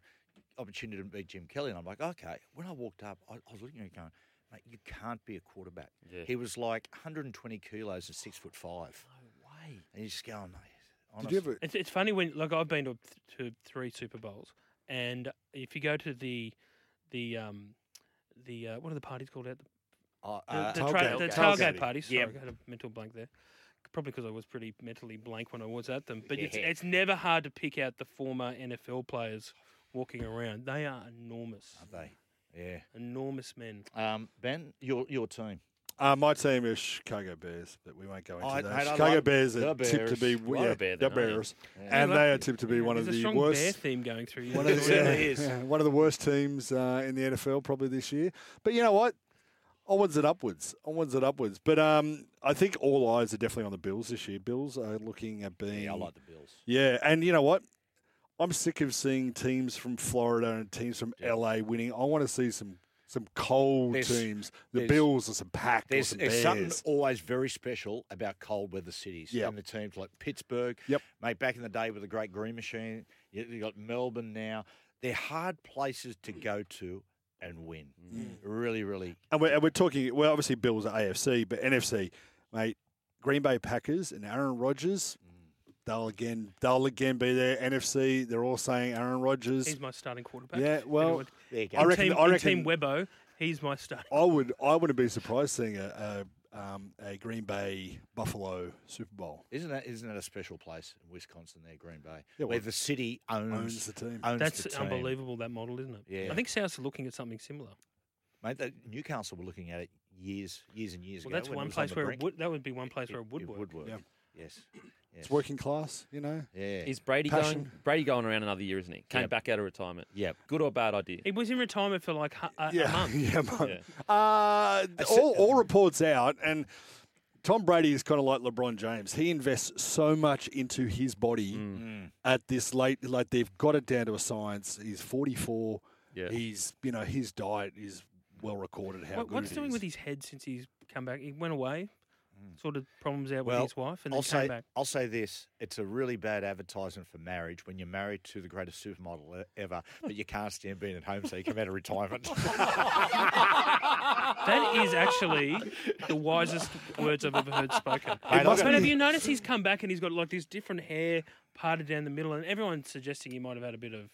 opportunity to meet Jim Kelly," and I'm like, "Okay." When I walked up, I, I was looking at him going, "Mate, you can't be a quarterback." Yeah. He was like 120 kilos and six foot five, No way. and you just going, mate. Did you ever? It's, it's funny when like I've been to, to three Super Bowls, and if you go to the the um the uh, what are the parties called out? The, Oh, the, uh, the, tailgate. tra- the Tailgate. tailgate parties. Sorry, Yeah. I had a mental blank there. Probably because I was pretty mentally blank when I was at them. But it's Yeah. it's never hard to pick out the former NFL players walking around. They are enormous, Aren't they? Yeah. enormous men. Um, ben, your your team. Uh, my team is Chicago Bears, but we won't go into I- that. mate, I Chicago like Bears the are tipped to be Bears. You are yeah, a Bear the then, aren't you? Bears, Yeah. and they are tipped to be one There's of a the strong worst. bear theme going through. you One of, [laughs] the, as well. certainly is. yeah, [laughs] one of the worst teams uh, in the NFL probably this year. But you know what? Onwards and upwards. Onwards and upwards. But um, I think all eyes are definitely on the Bills this year. Bills are looking at being. Yeah, I like the Bills. Yeah, and you know what? I'm sick of seeing teams from Florida and teams from LA winning. I want to see some some cold There's- teams. The Bills or some Pack or There's, some there's something always very special about cold weather cities. Yep. And the teams like Pittsburgh. Yep. Mate, back in the day with the great Green Machine, you, you got Melbourne now. They're hard places to go to and win. Mm-hmm. Mm. Really, really. And we're, and we're talking, well, obviously Bills are AFC, but NFC, mate, Green Bay Packers and Aaron Rodgers, they'll again, they'll again be there. NFC, they're all saying Aaron Rodgers. He's my starting quarterback. Yeah, well, Anyone- There you go. I reckon- team, I reckon- Team Webbo, he's my starting. I would, I wouldn't be surprised seeing a, a, um, a Green Bay Buffalo Super Bowl. Isn't that isn't that a special place in Wisconsin there, Green Bay? Yeah, where the city owns, Owns the team. owns That's the team. unbelievable. That model, isn't it? Yeah. I think South's looking at something similar. Mate, that Newcastle were looking at it years, years and years Well, ago. that's one was on place where it would. That would be one place where it would it work. would work. Yeah. Yes. Yes. It's working class, you know. Yeah. Is Brady Passion. going? Brady going around another year, isn't he? Came Yep. back out of retirement. Yeah. Good or bad idea? He was in retirement for like hu- a, a month. [laughs] yeah, month. Yeah. Uh, all, all reports out, and Tom Brady is kind of like LeBron James. He invests so much into his body Mm. at this late, like they've got it down to a science. He's 44. Yeah. He's, you know, his diet is well recorded. How What, good what's it doing is. with his head since he's come back? He went away, sort of problems out Mm. Well, with his wife, and I'll came say, back. I'll say this: it's a really bad advertisement for marriage when you're married to the greatest supermodel ever, but you can't stand being at home, so you come out of retirement. [laughs] That is actually the wisest words I've ever heard spoken. Mate, but have you noticed he's come back and he's got like this different hair parted down the middle, and everyone's suggesting he might have had a bit of,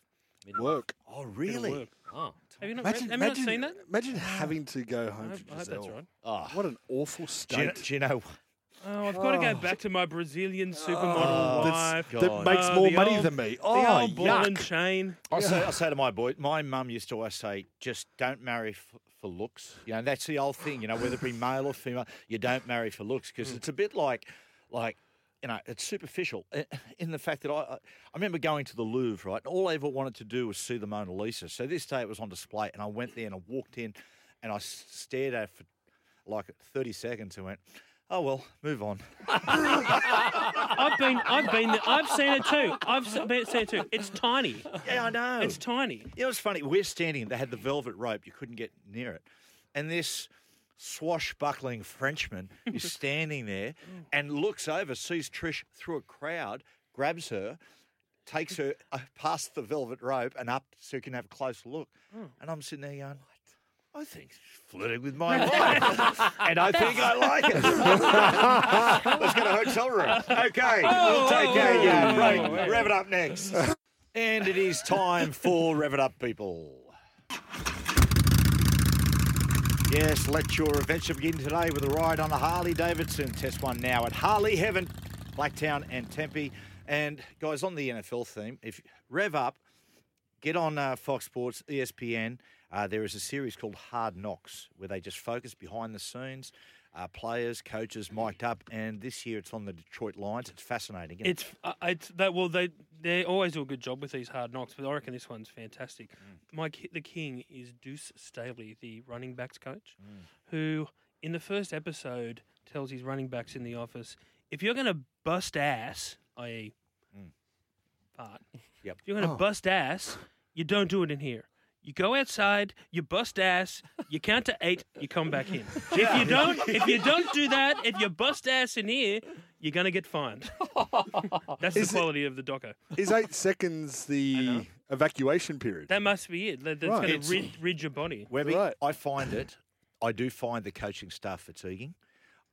work? oh, really? work. Oh, Have you not, Imagine, read, have you not seen that? imagine having to go I home hope, for I hope Gisele. that's right. Oh, ah. What an awful do you, state. do you know? Oh, I've got to go Oh. back to my Brazilian supermodel Oh, wife. God. that makes Oh, more the money old- than me. The Oh, old ball and yuck. chain. I say, I say to my boy, my mum used to always say, just don't marry f- for looks. You know, that's the old thing. You know, whether it be male or female, you don't marry for looks because it's a bit like, like, you know, it's superficial eh, in the fact that I, I remember going to the Louvre, right? And all I ever wanted to do was see the Mona Lisa. So this day it was on display, and I went there and I walked in, and I stared at it for like 30 seconds and went, oh well, move on. I've been, I've been, there. I've seen it too. I've se- seen it too. It's tiny. Yeah, I know. It's tiny. It was funny. We're standing. They had the velvet rope. You couldn't get near it, and this swashbuckling Frenchman [laughs] is standing there and looks over, sees Trish through a crowd, grabs her, takes her uh, past the velvet rope and up so you can have a closer look. And I'm sitting there going. I think she's flirting with my [laughs] wife, [laughs] and I think I like it. Let's get a hotel room. Okay, we'll take care. Yeah, break. Rev it up next. And it is time for Rev It Up, people. Yes, let your adventure begin today with a ride on the Harley Davidson. Test one now at Harley Heaven, Blacktown and Tempe. And guys, on the NFL theme, if Rev Up, get on uh, Fox Sports, ESPN. Uh, there is a series called Hard Knocks where they just focus behind the scenes, uh, players, coaches mic'd up. And this year it's on the Detroit Lions. It's fascinating. isn't it? It's uh, it's that well they they always do a good job with these hard knocks, but I reckon this one's fantastic. My ki- the king is Deuce Staley, the running backs coach, who in the first episode tells his running backs in the office, if you're going to bust ass, i.e., fart, Yep. if you're going to bust ass, you don't do it in here. You go outside, you bust ass, you count to eight, you come back in. [laughs] If you don't, if you don't do that, if you bust ass in here, you're going to get fined. [laughs] That's Is the it- quality of the docker. Is eight seconds the evacuation period? That must be it. That- That's Right. going It's- to rid, rid your body. Webby, Right. I find it. I do find the coaching staff fatiguing.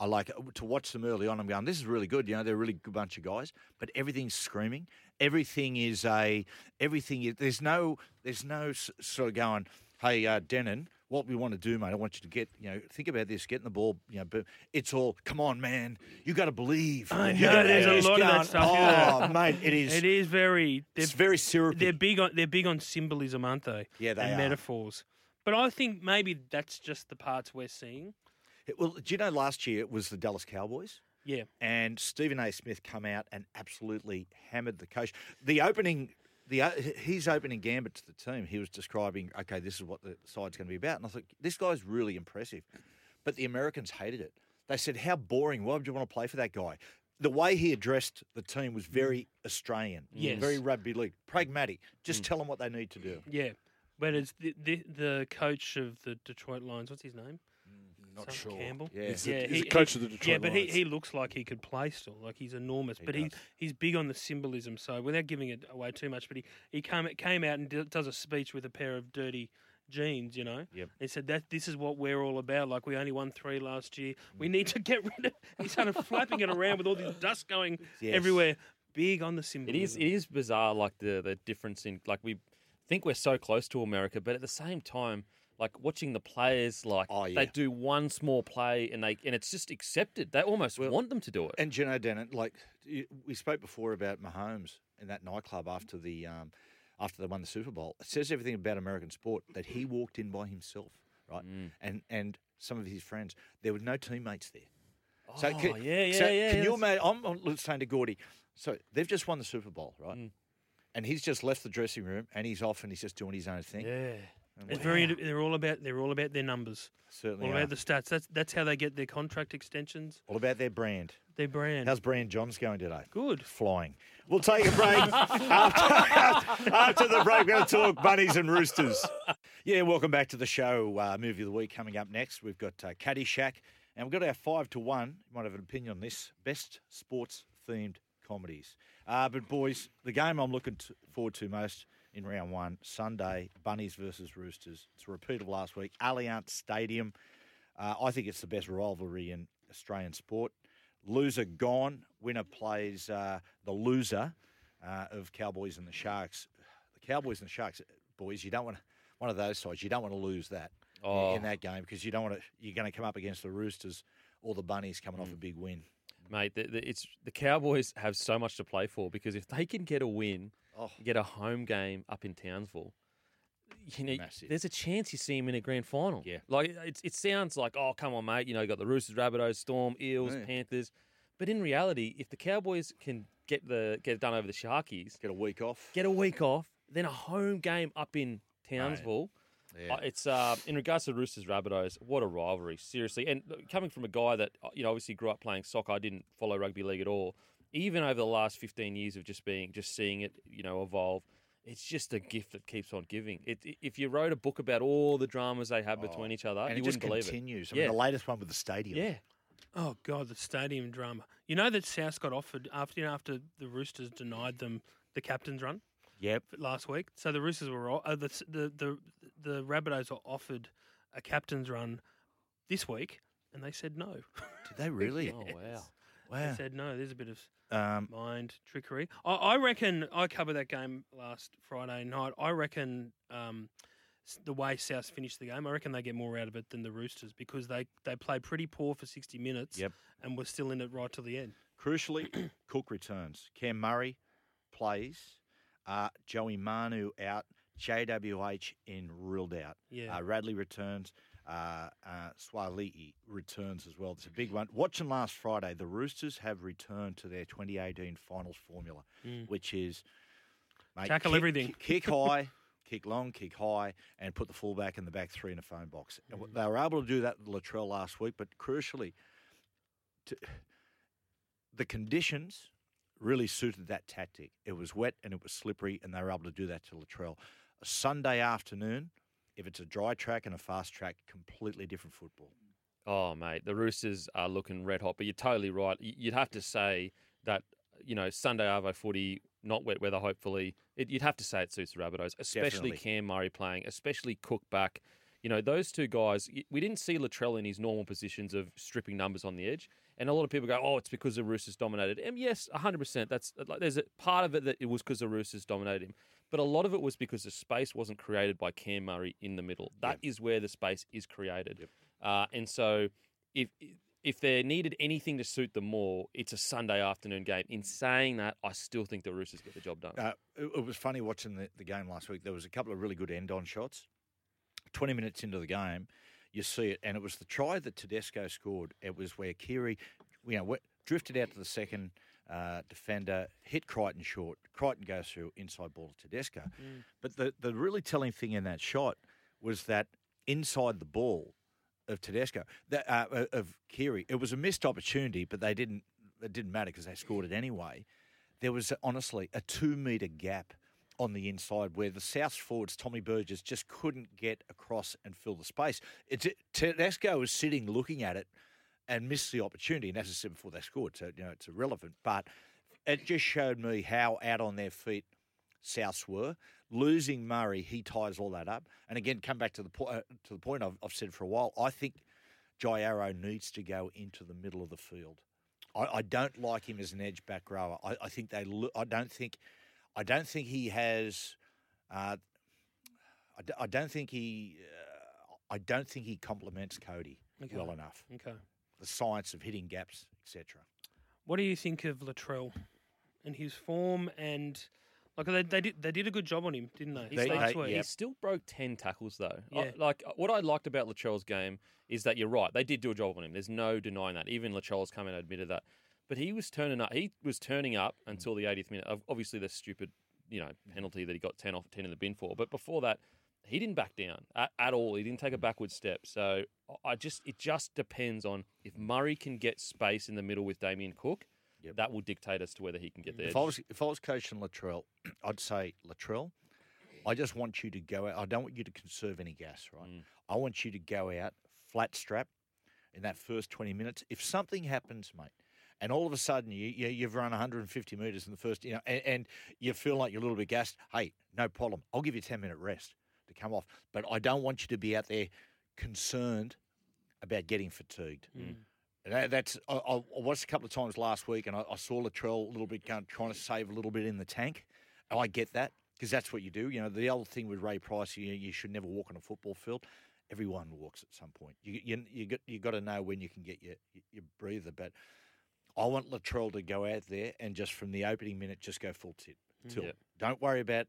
I like to watch them early on. I'm going, this is really good. You know, they're a really good bunch of guys, but everything's screaming. Everything is a everything. Is, there's no there's no sort of going. Hey, uh, Denan, what we want to do, mate? I want you to get you know think about this, getting the ball. You know, but it's all come on, man. You got to believe. I know, gotta- there's a lot of that stuff. Oh, mate, it is. It is very. It's very syrupy. they're big on. They're big on symbolism, aren't they? Yeah, they and are. metaphors. But I think maybe that's just the parts we're seeing. Well, do you know last year it was the Dallas Cowboys? Yeah. and Stephen A. Smith come out and absolutely hammered the coach. The opening, the uh, o- his opening gambit to the team, he was describing, okay, this is what the side's going to be about, and I thought this guy's really impressive, but the Americans hated it. They said, "How boring! Why would you want to play for that guy?" The way he addressed the team was very Australian, Yes. very rugby league, pragmatic. Just mm. tell them what they need to do. Yeah. But it's the, the the coach of the Detroit Lions. What's his name? Not Some sure. Campbell. Yeah. He's the- yeah, he's the coach of the Detroit. Yeah, but he, Lions. he looks like he could play still. Like he's enormous. but he he's big on the symbolism. So without giving it away too much, but he he came came out and d- does a speech with a pair of dirty jeans. You know. Yep. He said that this is what we're all about. Like we only won three last year. We need to get rid of. [laughs] He's kind of flapping it around with all this dust going Yes. everywhere. Big on the It symbolism. is. It is bizarre, like the the difference in like we think we're so close to America, but at the same time, like watching the players, like Oh, yeah. they do one small play and they and it's just accepted. They almost want them to do it. And you know, Denan, like we spoke before about Mahomes in that nightclub after the um, after they won the Super Bowl. It says everything about American sport that he walked in by himself, right? Mm. And and some of his friends, there were no teammates there. So Oh, can, yeah, yeah, so yeah, Can you imagine? I'm, I'm saying to Gordy, so they've just won the Super Bowl, right? Mm. And he's just left the dressing room and he's off and he's just doing his own thing. yeah. It's very. They're all about. They're all about their numbers. certainly All are. about the stats. That's that's how they get their contract extensions. all about their brand. Their brand. How's Brand Johns going today? Good. flying. We'll take a break. [laughs] after, after the break, we're going to talk bunnies and roosters. Yeah, welcome back to the show. Uh, movie of the week coming up next. We've got uh, Caddyshack, and we've got our five to one. You might have an opinion on this. Best sports themed comedies. Uh, but boys, the game I'm looking to, forward to most in round one, Sunday, Bunnies versus Roosters. It's a repeat of last week. Allianz Stadium. Uh, I think it's the best rivalry in Australian sport. Loser gone. Winner plays uh, the loser uh, of Cowboys and the Sharks. The Cowboys and the Sharks, boys, you don't want to, one of those sides. You don't want to lose that Oh. in that game because you don't want to. You're going to come up against the Roosters or the Bunnies coming off a big win. Mate, the, the, it's the Cowboys have so much to play for because if they can get a win, Oh. get a home game up in Townsville, you know, Massive. there's a chance you see him in a grand final. Yeah. like it, it sounds like, oh, come on, mate. You know, you got the Roosters, Rabbitohs, Storm, Eels, Yeah. Panthers, but in reality, if the Cowboys can get the get it done over the Sharkies, Get a week off. get a week off, then a home game up in Townsville. Yeah. Uh, it's uh, in regards to Roosters Rabbitohs, what a rivalry, seriously. And coming from a guy that uh, you know obviously grew up playing soccer, I didn't follow rugby league at all. Even over the last fifteen years of just being, just seeing it, you know, evolve, it's just a gift that keeps on giving. It, if you wrote a book about all the dramas they have between each other, and you it just wouldn't believe continues. I it. mean, Yeah, the latest one with the stadium. yeah. Oh God, the stadium drama. You know that South got offered after you know, after the Roosters denied them the captain's run Yep. last week. So the Roosters were uh, the the the the Rabbitohs were offered a captain's run this week, and they said no. Did they really? Oh wow. [laughs] They Wow. said no. There's a bit of Um, mind trickery. I, I reckon I covered that game last Friday night. I reckon um, the way South finished the game, I reckon they get more out of it than the Roosters because they they played pretty poor for sixty minutes. Yep. and were still in it right to the end. Crucially, [clears throat] Cook returns. Cam Murray plays. Uh, Joey Manu out. JWH in ruled out. Yeah. Uh, Radley returns. Uh, uh, Suaalii returns as well. It's a big one. Watching last Friday, the Roosters have returned to their 2018 finals formula, which is mate, Mm. Tackle kick- everything. kick, high, kick long, kick high, and put the fullback in the back three in a phone box. Mm. They were able to do that with Latrell last week, but crucially, to, the conditions really suited that tactic. It was wet and it was slippery, and they were able to do that to Latrell. A Sunday afternoon, if it's a dry track and a fast track, completely different football. Oh, mate, the Roosters are looking red hot, but you're totally right. You'd have to say that, you know, Sunday Arvo footy, not wet weather, hopefully. It, you'd have to say it suits the Rabbitohs, especially Definitely. Cam Murray playing, especially Cook back. You know, those two guys, we didn't see Latrell in his normal positions of stripping numbers on the edge. And a lot of people go, oh, it's because the Roosters dominated. And yes, 100%. That's like, There's a part of it that it was because the Roosters dominated him. But a lot of it was because the space wasn't created by Cam Murray in the middle. That is where the space is created. Uh, and so if if they needed anything to suit them more, it's a Sunday afternoon game. In saying that, I still think the Roosters get the job done. Uh, it, it was funny watching the, the game last week. There was a couple of really good end-on shots. Twenty minutes into the game, you see it, and it was the try that Tedesco scored. It was where Keary, you know, drifted out to the second uh, defender, hit Crichton short. Crichton goes through inside ball to Tedesco. But the the really telling thing in that shot was that inside the ball of Tedesco, that, uh, of Keary, it was a missed opportunity, but they didn't. It didn't matter because they scored it anyway. There was honestly a two metre gap on the inside where the South forwards, Tommy Burgess, just couldn't get across and fill the space. It's, Tedesco was sitting looking at it and missed the opportunity, and as I said before, they scored, so you know it's irrelevant. But it just showed me how out on their feet Souths were. Losing Murray, he ties all that up. And again, come back to the po- uh, to the point I've, I've said for a while. I think Jai Arrow needs to go into the middle of the field. I, I don't like him as an edge back rower. I, I think they. Lo- I don't think. I don't think he has. Uh, I, d- I don't think he. Uh, I don't think he complements Cody Okay. well enough. Okay. The science of hitting gaps, etc. What do you think of Latrell and his form and like they, they did they did a good job on him, didn't they? They- last they- week? yeah. He still broke 10 tackles, though. I- Yeah. like, what I liked about Latrell's game is that you're right. They did do a job on him. There's no denying that. Even Latrell's come and admitted that. But he was turning up. He was turning up until the 80th minute. Ob- Obviously, the stupid, you know, penalty that he got 10 off 10 in the bin for. But before that, he didn't back down at, at all. He didn't take a backward step. So I just, it just depends on if Murray can get space in the middle with Damien Cook. That will dictate as to whether he can get there. If I was if I was coaching Latrell, [clears throat] I'd say Latrell, I just want you to go out. I don't want you to conserve any gas, right? Mm. I want you to go out flat strap in that first twenty minutes. If something happens, mate, and all of a sudden you, you you've run 150 meters in the first, you know, and, and you feel like you're a little bit gassed, hey, no problem. I'll give you a 10 minute rest to come off, but I don't want you to be out there concerned about getting fatigued. Hmm. That, that's I, I watched a couple of times last week, and I, I saw Latrell a little bit going, trying to save a little bit in the tank. And I get that because that's what you do. You know, the old thing with Ray Price, you, you should never walk on a football field. Everyone walks at some point. You you you got you got to know when you can get your your breather. But I want Latrell to go out there and just from the opening minute, just go full tit. Hmm. Till. Yeah. Don't worry about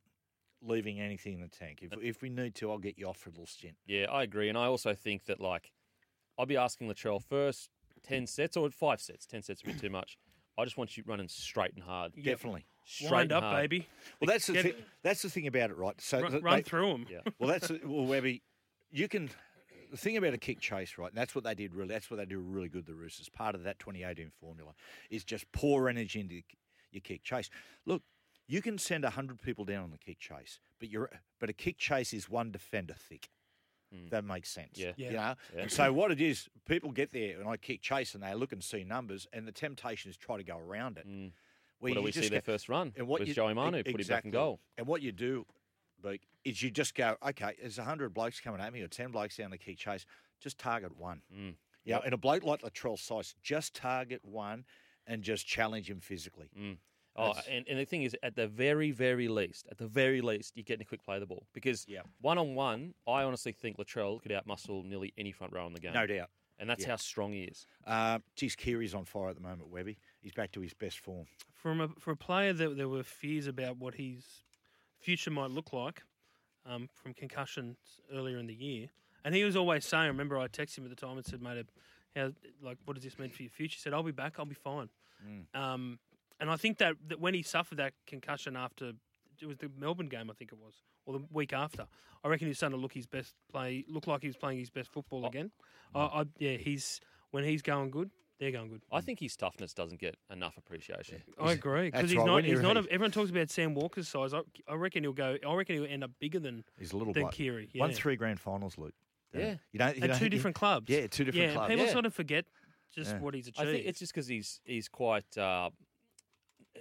leaving anything in the tank. If uh, if we need to, I'll get you off for a little stint. Yeah, I agree, and I also think that like I'll be asking Latrell first ten sets or five sets. Ten sets would be too much. I just want you running straight and hard. Definitely. Straight Wind and up, hard. baby. Well, that's the Get- thing. That's the thing about it, right? So Run, th- run they- through them. Yeah. [laughs] Well, that's well, Webby. You can. The thing about a kick chase, right? And that's what they did really. That's what they do really good. The Roosters. Part of that 2018 formula is just pour energy into your kick chase. Look, you can send hundred people down on the kick chase, but you're but a kick chase is one defender thick. Hmm. That makes sense. Yeah. Yeah. You know? Yeah. And so what it is, people get there and I kick chase and they look and see numbers, and the temptation is try to go around it. Hmm. Where What do we just see their first run? and what was you- Joey Manu e- put it back in exactly. goal. And what you do, Beak, is you just go, okay, there's 100 blokes coming at me or 10 blokes down the kick chase. Just target one. Mm. Yeah, and a bloke like Latrell Sice, just target one and just challenge him physically. Hmm. Oh, That's- and, and the thing is, at the very, very least, at the very least, you're getting a quick play of the ball because one on one, I honestly think Latrell could outmuscle nearly any front row in the game. No doubt. and that's Yeah. how strong he is. Uh, geez, Keary's on fire at the moment, Webby. He's back to his best form. From a, for a player that there were fears about what his future might look like um, from concussions earlier in the year, and he was always saying, I remember I texted him at the time and said, "Mate, how like what does this mean for your future?" He said, "I'll be back. I'll be fine." Um, and I think that, that when he suffered that concussion after it was the Melbourne game, I think it was, or the week after, I reckon he's starting to look his best play, look like he was playing his best football again. I, I, yeah, he's when he's going good, They're going good. I think his toughness doesn't get enough appreciation. I agree because he's right, not. He's not. A, everyone talks about Sam Walker's size. I, I reckon he'll go. I reckon he'll end up bigger than He's a little than bloke. Keary. Yeah. Won three grand finals, Luke. Yeah. You don't. You At don't two you- different clubs. Yeah, two different yeah, clubs. People Yeah. sort of forget just Yeah. what he's achieved. I think it's just because he's he's quite uh,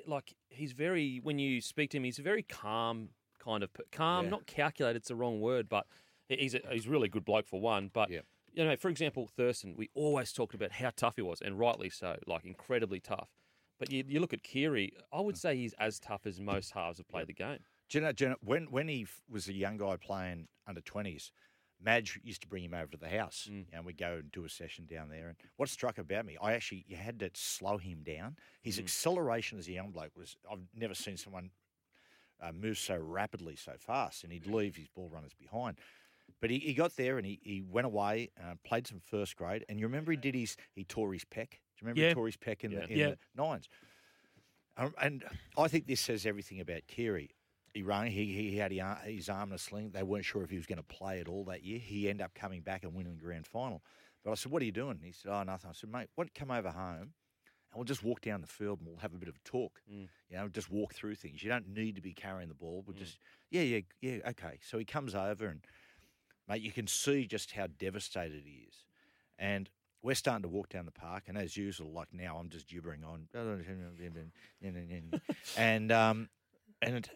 like he's very when you speak to him, he's a very calm kind of calm, Yeah. not calculated. It's the wrong word, but he's a, he's a really good bloke for one. But Yep. you know, for example, Thurston, we always talked about how tough he was, and rightly so, like incredibly tough. But you, you look at Keary, I would say he's as tough as most halves have played the game. Do you know, do you know, when when he was a young guy playing under twenties, Madge used to bring him over to the house, Mm. and we'd go and do a session down there. And what struck about me, I actually you had to slow him down. His Mm. acceleration as a young bloke was I've never seen someone uh, move so rapidly so fast, and he'd leave his ball runners behind. But he, he got there and he, he went away, uh, played some first grade, and you remember he did his he tore his pec. Do you remember Yeah. he tore his pec in Yeah. the in Yeah. the nines? Um, and I think this says everything about Keary. He ran. He, he had his arm in a sling. They weren't sure if he was going to play at all that year. He ended up coming back and winning the grand final. But I said, "What are you doing?" He said, "Oh, nothing." I said, "Mate, why don't you come over home and we'll just walk down the field and we'll have a bit of a talk. Mm. You know, just walk through things. You don't need to be carrying the ball. Mm. We'll just, yeah, yeah, yeah, okay." So he comes over and, mate, you can see just how devastated he is, and we're starting to walk down the park, and as usual, like now, I'm just gibbering on, [laughs] and um, and it,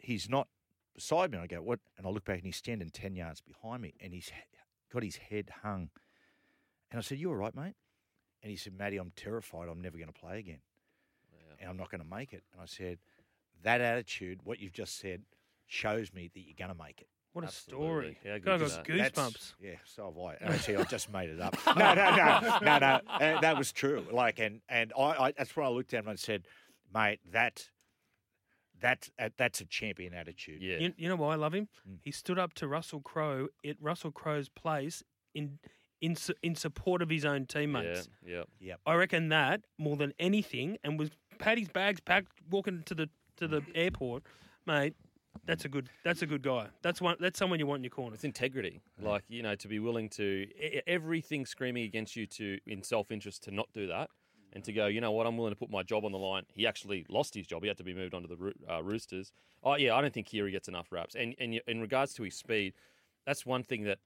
he's not beside me. I go, what? And I look back, and he's standing ten yards behind me, and he's got his head hung. And I said, "You all right, mate?" And he said, "Matty, I'm terrified. I'm never going to play again, and I'm not going to make it." And I said, "That attitude, what you've just said, shows me that you're going to make it." what a Absolutely. story. How God, I good is got? That's- goosebumps. Yeah, so have I. Actually, I just made it up. [laughs] No, no, no, no, no. Uh, that was true. Like, and and I, I that's when I looked at him and said, "Mate, that that uh, that's a champion attitude." Yeah. You, you know why I love him? Mm. He stood up to Russell Crowe at Russell Crowe's place in in su- in support of his own teammates. Yeah, yeah. I reckon that more than anything, and was had his bags packed walking to the to the [laughs] airport, mate. That's a good. That's a good guy. That's one. That's someone you want in your corner. It's integrity. Like, you know, to be willing to, e- everything screaming against you to, in self interest, to not do that and to go, you know what, I'm willing to put my job on the line. He actually lost his job. He had to be moved on to the uh, Roosters. Oh, yeah, I don't think Keary gets enough raps. And, and in regards to his speed, that's one thing that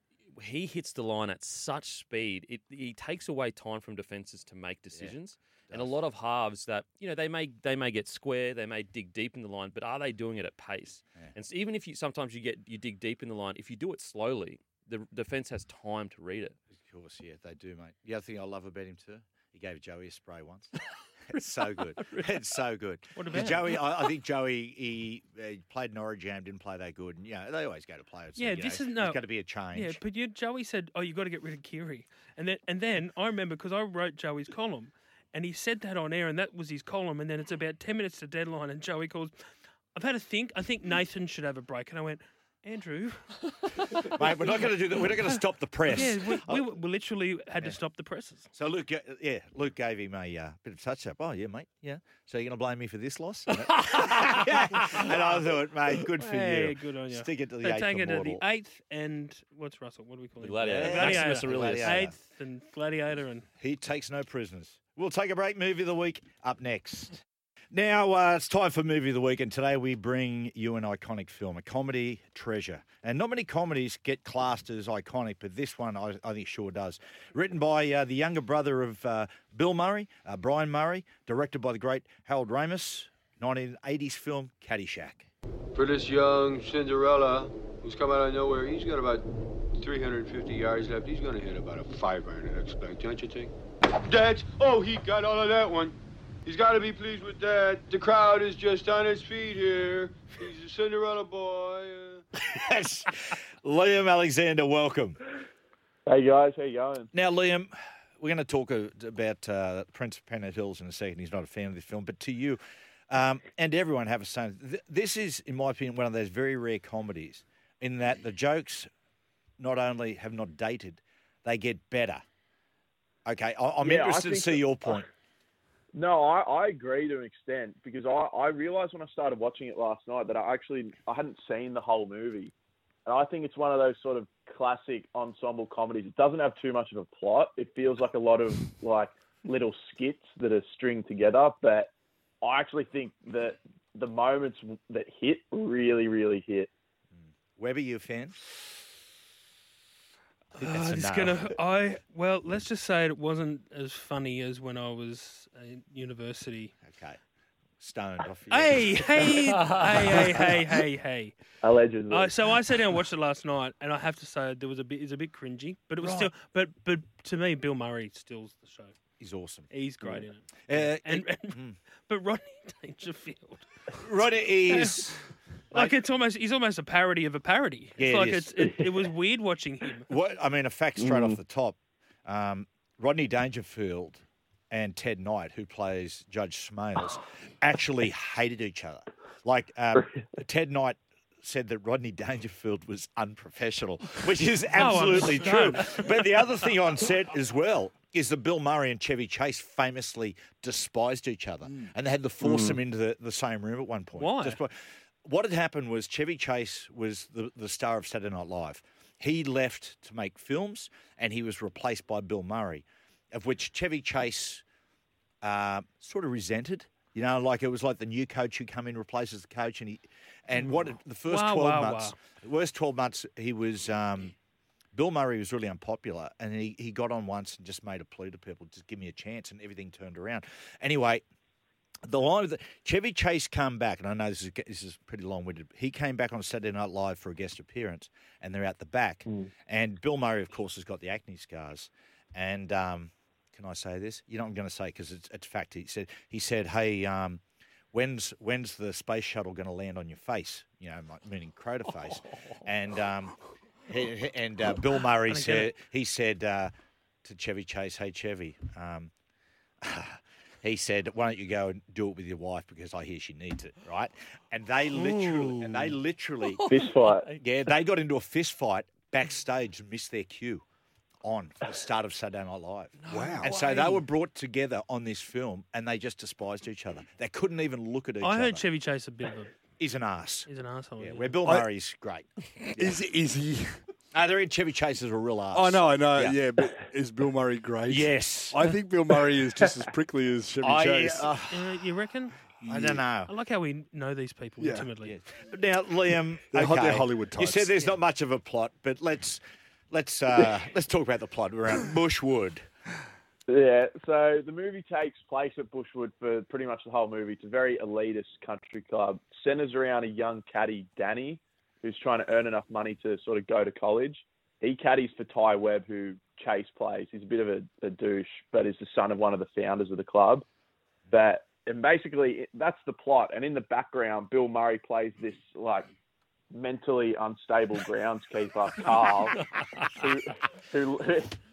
he hits the line at such speed. It, he takes away time from defenses to make decisions. and a lot of halves that you know they may they may get square, they may dig deep in the line, but are they doing it at pace? And so even if you sometimes you get you dig deep in the line, if you do it slowly, the defense has time to read it. Of course, yeah, they do, mate. The other thing I love about him too, he gave Joey a spray once. [laughs] [laughs] it's so good. [laughs] It's so good. What about? Joey? I, I think Joey he, he played Norwich Jam, didn't play that good. And, you know, they always go to play. So, Yeah, you know, this is- no. got to be a change. Yeah, but you, Joey said, "Oh, you got to get rid of Keary," and then and then I remember because I wrote Joey's column, and he said that on air, and that was his column, and then it's about ten minutes to deadline, and Joey calls, "I've had a think. I think Nathan should have a break," and I went, "Andrew, [laughs] mate, we're not going to do that. We're not going to stop the press. yeah, we, we, were- we literally had to stop the presses." So Luke, ga- yeah, Luke gave him a uh, bit of touch up. Oh yeah, mate. Yeah. So you're going to blame me for this loss? [laughs] [laughs] and I thought, mate, good for Hey, you. good on you. Stick it to the They eighth take it to the immortal. eighth and what's Russell? What do we call The it? gladiator, Yeah. Maximus Gladiator. Aurelius. Gladiator. Eighth and Gladiator and He takes no prisoners. We'll take a break. Movie of the week up next. Now uh, it's time for movie of the week, and today we bring you an iconic film, a comedy treasure. And not many comedies get classed as iconic, but this one I, I think sure does. Written by uh, the younger brother of uh, Bill Murray, uh, Brian Murray, directed by the great Harold Ramis. 1980s film Caddyshack. For this young Cinderella who's come out of nowhere, he's got about 350 yards left. He's going to hit about a five iron, I expect, don't you think? That's, oh, he got all of that one. He's got to be pleased with that. The crowd is just on its feet here. He's a Cinderella boy. Uh... [laughs] Yes, Liam Alexander, welcome. Hey guys, how you going? Now, Liam, we're going to talk uh, about uh, Prince of Pennant Hills in a second. He's not a fan of this film, but to you um, and everyone have a say. This is, in my opinion, one of those very rare comedies in that the jokes not only have not dated, they get better. Okay, I- I'm Yeah, interested to see that- your point. No, I, I agree to an extent because I, I realized when I started watching it last night that I actually I hadn't seen the whole movie, and I think it's one of those sort of classic ensemble comedies. It doesn't have too much of a plot. It feels like a lot of like little skits that are stringed together. But I actually think that the moments that hit really, really hit. Mm. Webber, you a fan? I think Uh, it's gonna. I well, let's just say it wasn't as funny as when I was in university. Okay. Stoned off your [laughs] Hey, hey, hey, hey, hey, hey, [laughs] hey. Allegedly. Uh, so I sat down and watched it last night, and I have to say there was a bit. It's a bit cringy, but it was Right. still. But but to me, Bill Murray steals the show. He's awesome. He's great in it. Uh, And, it- and [laughs] but Rodney Dangerfield, Rodney is like it's almost he's almost a parody of a parody. Yeah, it's it like is. it's it, it was weird watching him. [laughs] what I mean. A fact straight Mm. off the top. Um, Rodney Dangerfield and Ted Knight, who plays Judge Smails, actually [laughs] hated each other. Like um, Ted Knight said that Rodney Dangerfield was unprofessional, which is [laughs] absolutely true. But the other thing on set as well is that Bill Murray and Chevy Chase famously despised each other, and they had to force them into the, the same room at one point. Why? What had happened was Chevy Chase was the, the star of Saturday Night Live. He left to make films, and he was replaced by Bill Murray, of which Chevy Chase uh, sort of resented. You know, like it was like the new coach who come in replaces the coach, and he and what the first Wow, twelve wow, months, wow. worst twelve months, he was. Um, Bill Murray was really unpopular, and he, he got on once and just made a plea to people, just give me a chance, and everything turned around. Anyway, the line of the Chevy Chase come back, and I know this is this is pretty long winded. He came back on Saturday Night Live for a guest appearance, and they're out the back. And Bill Murray, of course, has got the acne scars. And um, can I say this? You know, I'm going to say because it's, it's fact. He said he said, "Hey, um, when's when's the space shuttle going to land on your face?" You know, like, meaning Crota face. [laughs] And um, he- he- and uh, [laughs] Bill Murray said he said uh, to Chevy Chase, "Hey Chevy." [laughs] He said, "Why don't you go and do it with your wife because I hear she needs it, right?" And they literally, and they oh. literally, [laughs] Fist fight. yeah, they got into a fist fight backstage and missed their cue on for the start of Saturday Night Live. Wow. And so they were brought together on this film, and they just despised each other. They couldn't even look at each I other. I heard Chevy Chase a bit of a. He's an ass. He's an asshole. Yeah, yeah. where Bill I- Murray's great. Is is he? No, they're in Chevy Chase is a real ass. I know, I know. Yeah. Yeah, but is Bill Murray great? Yes. I think Bill Murray is just as prickly as Chevy I, Chase. uh, Uh, you reckon? I don't know. I like how we know these people Yeah. intimately. Now, Liam, [laughs] They're okay, they're Hollywood You said types. there's not much of a plot, but let's let's uh, [laughs] let's talk about the plot around Bushwood. Yeah, so the movie takes place at Bushwood for pretty much the whole movie. It's a very elitist country club. Centers around a young caddy, Danny, who's trying to earn enough money to sort of go to college. He caddies for Ty Webb, who Chase plays. He's a bit of a, a douche, but is the son of one of the founders of the club. But and basically that's the plot. And in the background, Bill Murray plays this like mentally unstable groundskeeper, [laughs] Carl, who, who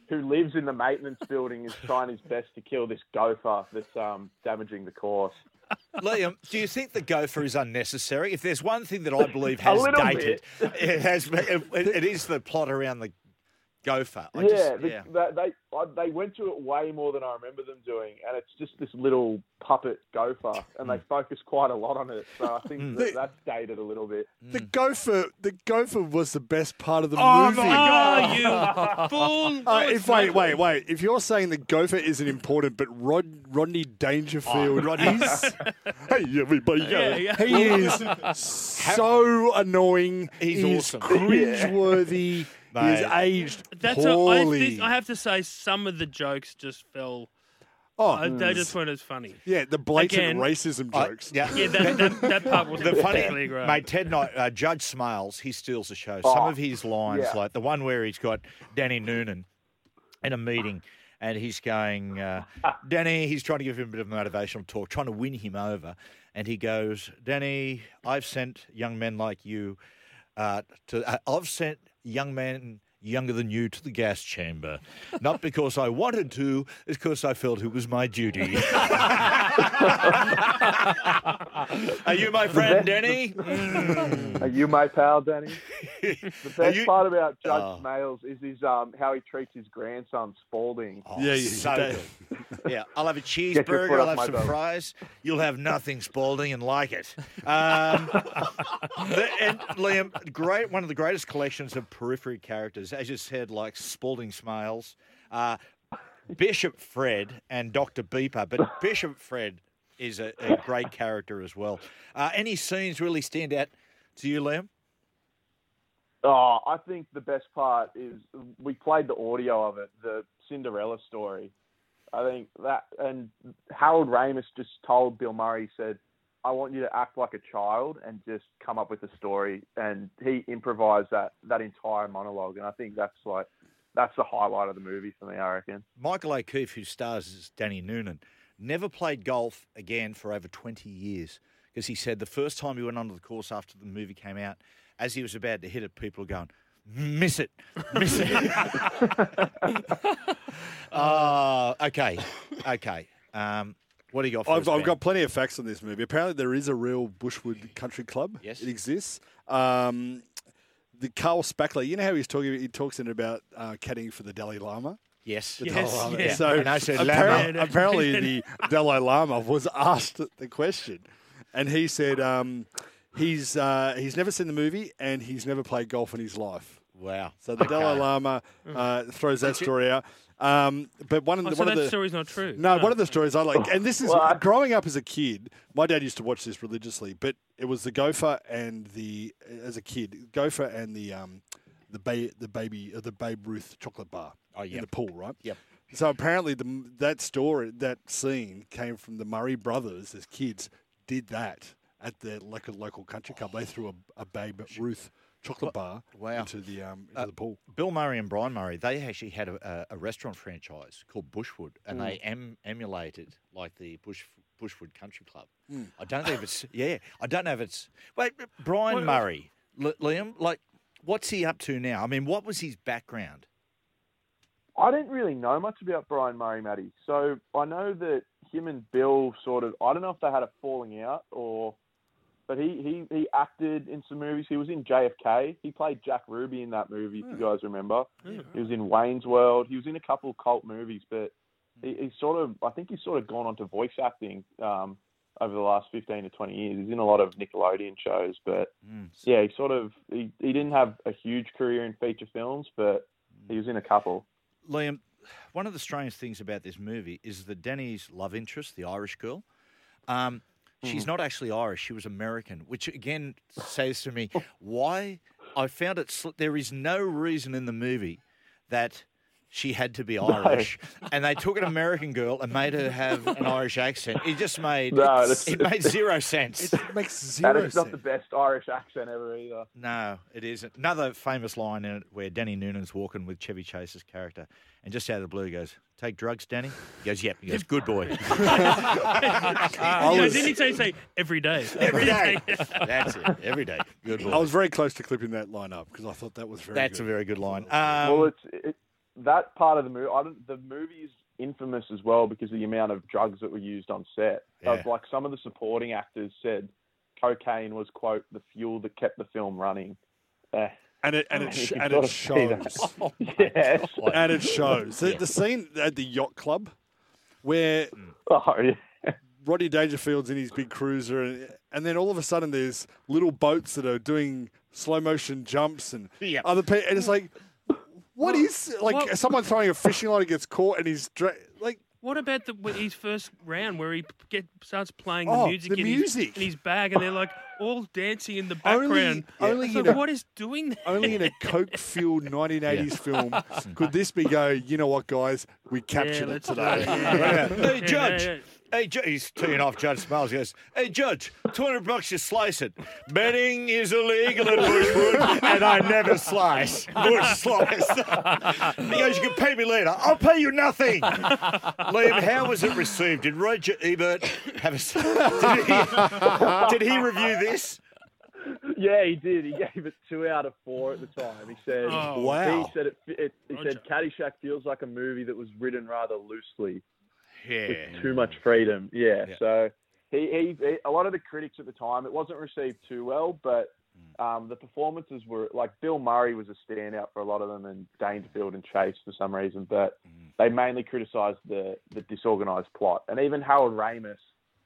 who lives in the maintenance building is trying his best to kill this gopher that's um, damaging the course. Liam, do you think the gopher is unnecessary? If there's one thing that I believe [laughs] has dated, it has it, it is the plot around the gopher. I yeah, just, the- yeah. They, they they went to it way more than I remember them doing, and it's just this little puppet gopher, and Hmm. they focus quite a lot on it. So I [laughs] think They- that, that's dated a little bit. the gopher, the gopher was the best part of the movie. Oh, movie. Oh, you [laughs] fool! Uh, if wait, wait, wait. If you're saying the gopher isn't important, but Rod, Rodney Dangerfield Oh, Rodney- [laughs] is, hey everybody, Yeah, yeah. he is so annoying. He's He's awesome. cringeworthy. He has aged That's a, I, poorly. think, I have to say some of the jokes just fell. oh, uh, they just weren't as funny. yeah, the blatant Again, racism I- jokes. yeah. Yeah, that, that, that part wasn't [laughs] The funny, particularly great. mate, Ted Knight, uh, Judge Smails, he steals the show. Some Oh, of his lines, yeah. like the one where he's got Danny Noonan in a meeting, and he's going, uh, Danny, he's trying to give him a bit of motivational talk, trying to win him over, and he goes, Danny, I've sent young men like you uh, to, uh, I've sent young men. Younger than you to the gas chamber, not because I wanted to, it's because I felt it was my duty. [laughs] Are you my friend, Denny? [laughs] Are you my pal, Danny? [laughs] The best you- part about Judge Oh. Smails is his um, how he treats his grandson Spalding. Oh, Yeah, yeah, so good. Yeah, I'll have a cheeseburger. I'll have my some belt. fries. You'll have nothing, Spalding, and like it. Um, the, and Liam, great, one of the greatest collections of periphery characters, as you said, like Spalding Smails. Uh, Bishop Fred and Dr. Beeper, but Bishop Fred is a, a great character as well. Uh, any scenes really stand out to you, Liam? Oh, I think the best part is we played the audio of it, the Cinderella story. I think that, and Harold Ramis just told Bill Murray, said, I want you to act like a child and just come up with a story. And he improvised that, that entire monologue. And I think that's like, that's the highlight of the movie for me, I reckon. Michael O'Keefe, who stars as Danny Noonan, never played golf again for over 20 years because he said the first time he went onto the course after the movie came out, as he was about to hit it, people were going, miss it, miss it. [laughs] [laughs] uh, okay, okay. Um, what do you got for I've, I've got plenty of facts on this movie. Apparently, there is a real Bushwood Country Club. Yes. it exists. Um, the Carl Spackler, you know how he's talking? He talks in about uh, caddying for the Dalai Lama. Yes. The Yes, Dalai Lama. yeah. So And I said apparently, Lama. apparently [laughs] the Dalai Lama was asked the question, and he said um, he's uh, he's never seen the movie and he's never played golf in his life. Wow. So the Okay. Dalai Lama uh, throws that story out. Um, but one of Oh, the so one of that the story's not true. no, one of the stories I like, and this is What? growing up as a kid. My dad used to watch this religiously, but it was the gopher and the as a kid, gopher and the um, the ba- the baby uh, the Babe Ruth chocolate bar Oh, in the pool, right? Yep. So apparently, the that story that scene came from the Murray brothers as kids did that at their local local country club. They threw a, a Babe Ruth chocolate bar Wow. into the um, into Uh, the pool. Bill Murray and Brian Murray, they actually had a, a, a restaurant franchise called Bushwood, and they Mm. em, emulated like the Bush Bushwood Country Club. Mm. I don't know if it's [laughs] yeah. I don't know if it's wait. Brian What- Murray, L- Liam, like what's he up to now? I mean, what was his background? I didn't really know much about Brian Murray, Matty. So I know that him and Bill sort of, I don't know if they had a falling out or, but he, he, he acted in some movies. He was in JFK. He played Jack Ruby in that movie, if you guys remember. He was in Wayne's World. He was in a couple of cult movies, but he, he's sort of, I think he's sort of gone on to voice acting um, over the last 15 to 20 years. He's in a lot of Nickelodeon shows, but yeah, he sort of, he, he didn't have a huge career in feature films, but he was in a couple. Liam, one of the strange things about this movie is that Danny's love interest, the Irish girl, um, she's mm-hmm. not actually Irish. She was American, which again says to me oh. why I found it. Sl- there is no reason in the movie that she had to be Irish, and they took an American girl and made her have an Irish accent. It just made No, that's- it made zero sense. It makes And zero it's not sense. the best Irish accent ever either. No, it isn't. Another famous line in it where Danny Noonan's walking with Chevy Chase's character, and just out of the blue he goes, "Take drugs, Danny." He goes, "Yep." He goes, "Good boy." [laughs] [laughs] You know, didn't he say, say every day? Every day. That's it. Every day. Good boy. I was very close to clipping that line up because I thought that was very. That's good. a very good line. well, Um, it's it, that part of the movie. I don't, the movie's infamous as well because of the amount of drugs that were used on set. Yeah. Of, like some of the supporting actors said, cocaine was quote the fuel that kept the film running. Eh. and it and it [laughs] sh- and it of see that. [laughs] shows. [laughs] yes. and it shows. The, the scene at the yacht club where Oh, yeah. Rodney Dangerfield's in his big cruiser, and, and then all of a sudden there's little boats that are doing slow motion jumps and Yep. other people, and it's like, what is like What- someone throwing a fishing line and gets caught and he's dra- like. What about the with his first round where he get starts playing Oh, the music, the in, music. His, in his bag, and they're like all dancing in the Only- background? only It's in like, a- what is doing that? Only in a coke fueled 1980s film could this be go, you know what, guys, we captured it let's do today. it, [laughs] yeah. hey, Yeah, Judge. Yeah, yeah. Hey, Ju- he's teeing off Judge Smails. He goes, Hey, Judge, 200 bucks you slice it. Betting is illegal at Bushwood, and I never slice. [laughs] Bush slice. he goes, You can pay me later. I'll pay you nothing. Liam, how was it received? Did Roger Ebert have a. Did he, did he review this? Yeah, he did. He gave it two out of four at the time. He said, Oh. Wow. He said it. it he Roger. said Caddyshack feels like a movie that was written rather loosely. Yeah. with too much freedom. Yeah. Yeah. So he, he, he, a lot of the critics at the time, it wasn't received too well, but um, the performances were like Bill Murray was a standout for a lot of them, and Dangerfield and Chase for some reason, but they mainly criticised the the disorganised plot. And even Harold Ramis,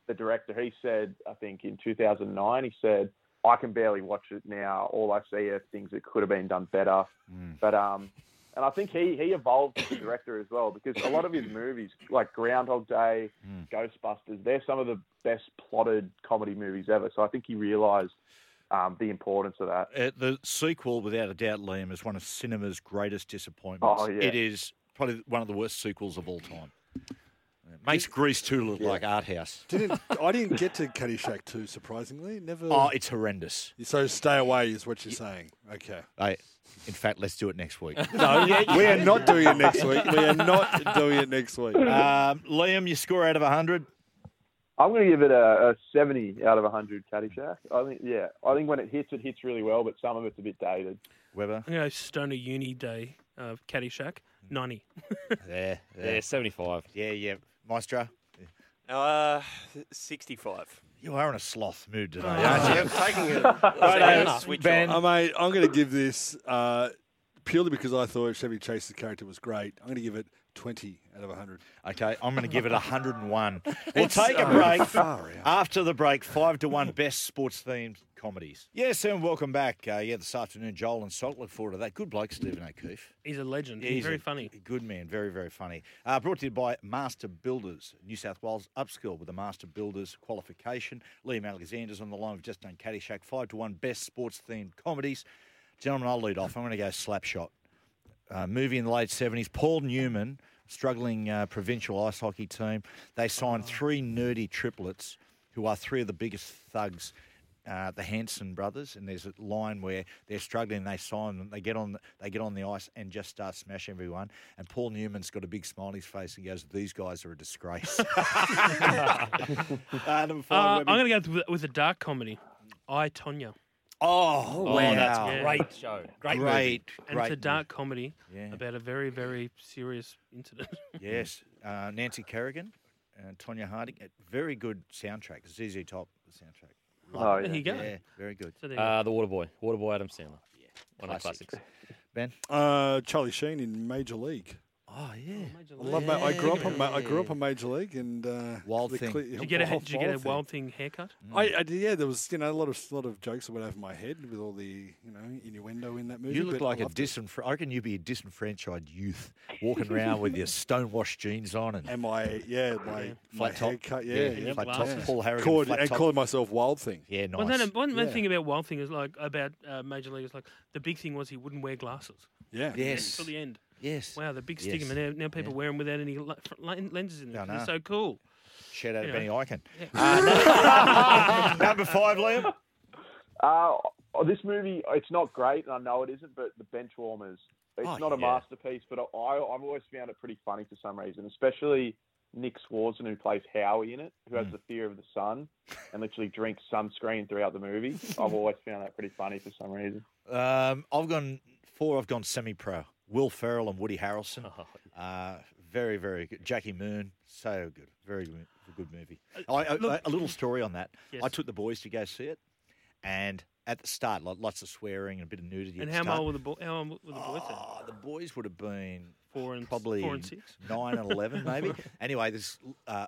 the director, he said, I think in 2009, he said. I can barely watch it now. All I see are things that could have been done better. But um, And I think he, he evolved as a director as well because a lot of his movies, like Groundhog Day, Ghostbusters, they're some of the best plotted comedy movies ever. So I think he realised um, the importance of that. Uh, the sequel, without a doubt, Liam, is one of cinema's greatest disappointments. Oh, yeah. It is probably one of the worst sequels of all time. It makes Grease 2 look like art house. Didn't I didn't get to Caddyshack 2, surprisingly. Never. Oh, it's horrendous. so stay away is what you're saying. Okay. Hey, in fact, let's do it next week. [laughs] No, we are not doing it next week. We are not doing it next week. um, Liam, your score out of 100? I'm going to give it a, a 70 out of 100 Caddyshack. I think, yeah, I think when it hits, it hits really well, but some of it's a bit dated. Weber? I'm going to go Stoner Uni Day of Caddyshack, 90. Yeah, Yeah, 75. Yeah, yeah. Maestro? Uh, 65. You are in a sloth mood today, Oh. aren't you? [laughs] I'm taking a, [laughs] Right, taking switch Ben. on. Uh, mate, I'm going to give this uh, purely because I thought Chevy Chase's character was great. I'm going to give it 20 out of 100. Okay, I'm going to give it 101. [laughs] We'll take a break. After the break, five to one best sports themed comedies. Yes, and welcome back. Uh, yeah, this afternoon, Joel and Salt look forward to that. Good bloke, Stephen O'Keefe. He's a legend. Yeah, he's, very a funny. Good man, very, very funny. Uh, brought to you by Master Builders, New South Wales. Upskill with the Master Builders qualification. Liam Alexander's on the line. We've just done Caddyshack. Five to one best sports themed comedies. Gentlemen, I'll lead off. I'm going to go Slapshot. Uh, movie in the late 70s. Paul Newman, struggling uh, provincial ice hockey team. They signed three nerdy triplets who are three of the biggest thugs. Uh, the Hanson brothers, and there's a line where they're struggling. They sign them. They get on. The, they get on the ice and just start smashing everyone. And Paul Newman's got a big smile on his face and goes, "These guys are a disgrace." [laughs] [laughs] uh, Uh. I'm going to go with, with a dark comedy, I, Tonya. Oh, Oh, wow! that's Yeah. a great show. Great, movie. great, And great it's a dark comedy Yeah. about a very, very serious incident. [laughs] Yes, uh, Nancy Kerrigan and Tonya Harding. A Very good soundtrack. ZZ Top the soundtrack. Oh, there yeah. you go. Yeah, very good. So there you go. Uh, the Waterboy. Waterboy Adam Sandler. Yeah, One of the classics. Ben. Uh, Charlie Sheen in Major League. Oh yeah. I League. love. Ma- I grew up on. Ma- I grew up on Major League and uh, Wild Thing. cle- Did you get a [laughs] Wild- did you get a Wild Thing. thing haircut? I, I did, yeah, there was you know a lot of lot of jokes that went over my head with all the you know innuendo in that movie. You look like a loved it. disenfranchised. I reckon you'd be a disenfranchised youth walking around with your [laughs] stonewashed jeans on and And my yeah my, my flat top. haircut yeah yeah, flat top. glasses. Paul Harrigan. Called, flat and top. calling myself Wild Thing. Yeah, nice. Well, then, one, one Yeah. thing about Wild Thing is like about uh, Major League is like the big thing was he wouldn't wear glasses Yeah. yes. till the end. Yes. Wow, the big Yes. stigma now. Now people Yeah. wear them without any le- fr- len- lenses in them. I 'cause know. They're so cool. Shout out to Anyway. Benny Eichen. Yeah. Uh, [laughs] number five, Liam. Uh, oh, this movie, it's not great, and I know it isn't, but The Benchwarmers, it's Oh, not a yeah. masterpiece, but I, I've always found it pretty funny for some reason, especially Nick Swardson, who plays Howie in it, who has Mm. the fear of the sun and literally drinks sunscreen throughout the movie. I've always found that pretty funny for some reason. Um, I've gone four. I've gone semi-pro. Will Ferrell and Woody Harrelson. [laughs] Oh, Uh, very, very good. Jackie Moon, so good. Very good, good movie. I, I, Uh, look- a little story on that. [laughs] Yes. I took the boys to go see it, and at the start, like, lots of swearing and a bit of nudity. And how start. old were the? How old were the boys? Oh, the boys would have been Four and probably four and six. nine and eleven, [laughs] maybe. anyway, this uh,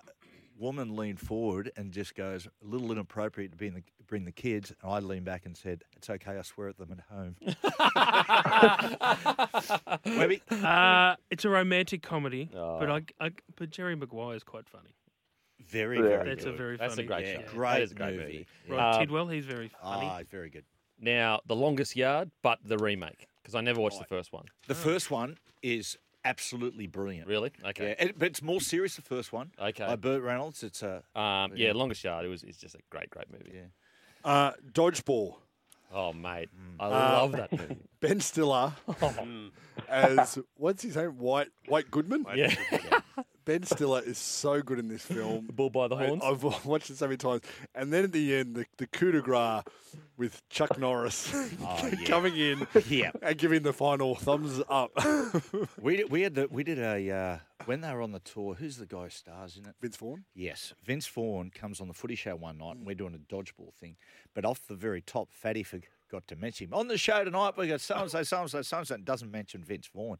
woman leaned forward and just goes, "A little inappropriate to be in the, bring the kids." And I leaned back and said, "It's okay. I swear at them at home." [laughs] Webby? Uh, it's a romantic comedy, but Oh. I, I but Jerry Maguire is quite funny. Very, Yeah. very That's good. a very That's funny. a great yeah, show. Great is a great movie. movie. Rod Um, Tidwell, he's very funny. Ah, very good. Now, The Longest Yard, but the remake, because I never watched the first one. The first one is absolutely brilliant. Really? Okay. Yeah, it- but it's more serious. The first one, Okay. by Burt Reynolds. It's a Um, yeah, Longest Yard. It was. It's just a great, great movie. Yeah. Uh, Dodgeball. Oh, mate, I Uh, love that movie. Ben Stiller [laughs] as what's his name? White White Goodman. yeah, Ben Stiller is so good in this film. the [laughs] bull by the I, horns. I've watched it so many times. And then at the end, the, the coup de grace with Chuck Norris [laughs] Oh, [laughs] yeah. coming in Yeah. and giving the final thumbs up. We did, we had the we did a uh, when they were on the tour. Who's the guy who stars in it? Vince Vaughn. Yes, Vince Vaughn comes on the footy show one night, and we're doing a dodgeball thing. But off the very top, Fatty forgot to mention him on the show tonight. We got so and so, so and so, so and so. Doesn't mention Vince Vaughn.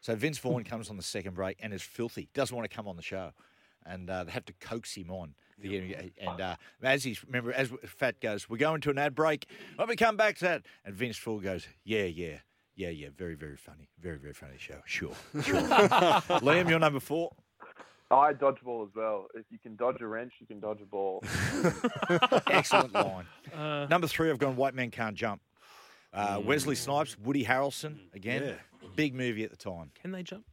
So Vince Vaughn comes on the second break and is filthy. Doesn't want to come on the show, and uh, they have to coax him on. The, and uh, as he's remember, as Fat goes, we're going to an ad break. When we come back to that, and Vince Vaughn goes, yeah, yeah. Yeah, yeah, very, very funny. Very, very funny show. Sure, sure. [laughs] Liam, you're number four. I dodgeball as well. If you can dodge a wrench, you can dodge a ball. [laughs] Excellent line. Uh, Number three, I've gone White Man Can't Jump. Uh, Wesley Snipes, Woody Harrelson, again. Yeah. Big movie at the time. can they jump?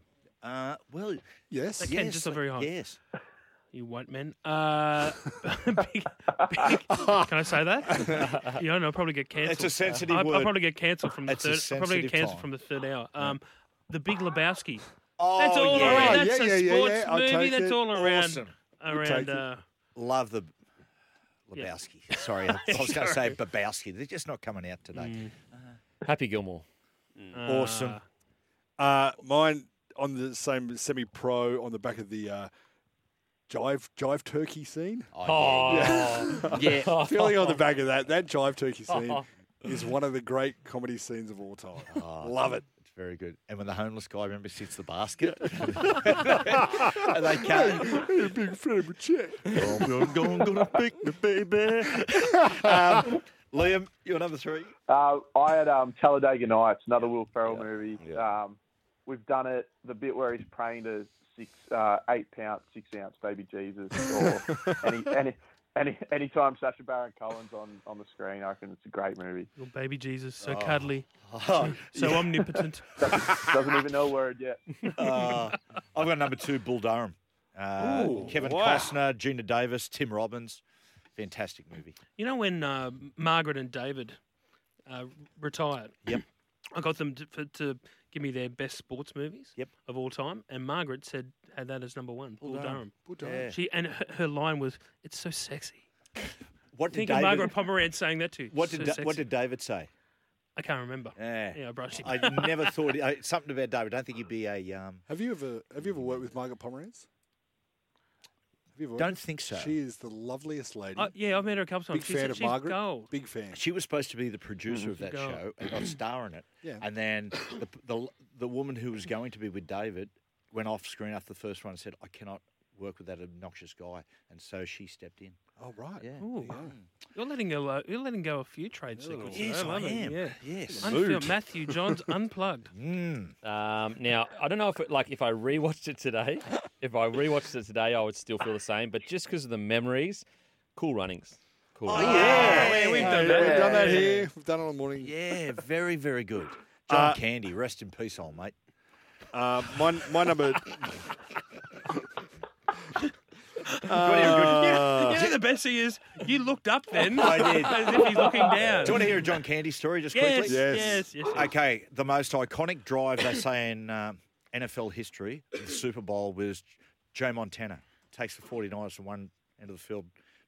Uh, well, Yes. They can, yes, just not very high. Yes. You white men. Uh, [laughs] big, big, can I say that? [laughs] Yeah, no, I'll probably get cancelled. It's a sensitive I, I'll probably get cancelled from the It's third. I'll probably get cancelled time. from the third hour. Um, the Big Lebowski. Oh, That's all yeah. around. Oh, That's yeah, a yeah, yeah, sports yeah. I'll movie. That's it. all around. Awesome. Around. Uh, Love the Yeah. Lebowski. Sorry, I [laughs] was going to say Babowski. They're just not coming out today. Mm. Happy Gilmore. Awesome. Uh, mine on the same semi-pro on the back of the uh, jive jive turkey scene. Oh, yeah. Yeah, [laughs] feeling on the back of that. That jive turkey scene [laughs] is one of the great comedy scenes of all time. [laughs] Love it. It's very good. And when the homeless guy, remember, sits the basket, and they can't. Hey, big friend with check. I'm gonna, gonna pick the baby. um, Liam, you're number three. Uh, I had um, Talladega Nights, another Will Ferrell movie. Um, we've done it. The bit where he's praying to six, uh, eight pound, six ounce baby Jesus, [laughs] or any, any, any, anytime Sacha Baron Cohen's on, on the screen, I reckon it's a great movie. Your baby Jesus, so Oh. cuddly, [laughs] Oh, so omnipotent. [laughs] Doesn't even know a word yet. uh, I've got number two, Bull Durham. Uh, Ooh, Kevin wow. Costner, Geena Davis, Tim Robbins. Fantastic movie. You know when uh, Margaret and David uh, retired? Yep. I got them to, for, to give me their best sports movies Yep. of all time, and Margaret said had that as number one. Bull Durham. Yeah. She and her, her line was, "It's so sexy." [laughs] What did Think of David? Margaret Pomeranz saying that too. what So did Da- what did David say? I can't remember? Yeah. Yeah, I brushed [laughs] it. I never thought uh, something about David. I don't think he'd be a. Um, Have you ever have you ever worked with Margaret Pomeranz? Have you ever don't think so. She is the loveliest lady. Uh, yeah, I've met her a couple Big times. She's, fan of she's Margaret. gold. Big fan. She was supposed to be the producer of that Go. show and not star in it. [clears throat] Yeah. And then the, the the woman who was going to be with David went off screen after the first one and said, "I cannot work with that obnoxious guy," and so she stepped in. Oh right. Yeah. Ooh. Yeah. You're letting go. Uh, you're letting go a few trade secrets. Yes, I love it, am. Yeah. Yes. Unfil- Matthew Johns [laughs] unplugged. Mm. Um, now I don't know if it, like if I rewatched it today, [laughs] if I rewatched it today, I would still feel the same. But just because of the memories, Cool Runnings. Cool. Runnings. yeah, we've done that. We've done that here. We've done it all morning. Yeah, very, very good. [laughs] John Uh, Candy, rest in peace, old mate. Uh, my my number. [laughs] [laughs] you know the best thing is you looked up then [laughs] I did. as if he's looking down. Do you want to hear a John Candy story just yes, quickly? Yes. yes, yes, yes. Okay, the most iconic drive they say in um, NFL history, the Super Bowl, was Joe Montana takes the 49ers from one end of the field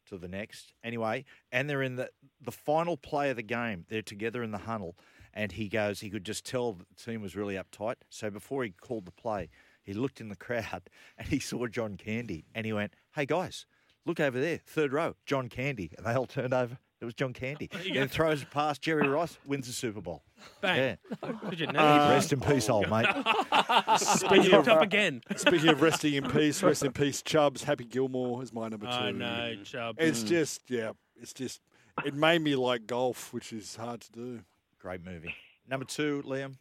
to the next. Anyway, and they're in the the final play of the game. They're together in the huddle, and he goes. He could just tell the team was really uptight. So before he called the play, he looked in the crowd [laughs] and he saw John Candy, and he went, "Hey guys, look over there, third row, John Candy." And they all turned over. It was John Candy. you And then throws it past Jerry Rice, wins the Super Bowl. Bang. Yeah. Did you know? Uh, Rest in peace, old mate. [laughs] Speaking of, up again. speaking of resting in [laughs] peace, rest in peace, Chubbs. Happy Gilmore is my number two. Oh no, Chubb. It's just yeah. It's just it made me like golf, which is hard to do. Great movie. Number two, Liam.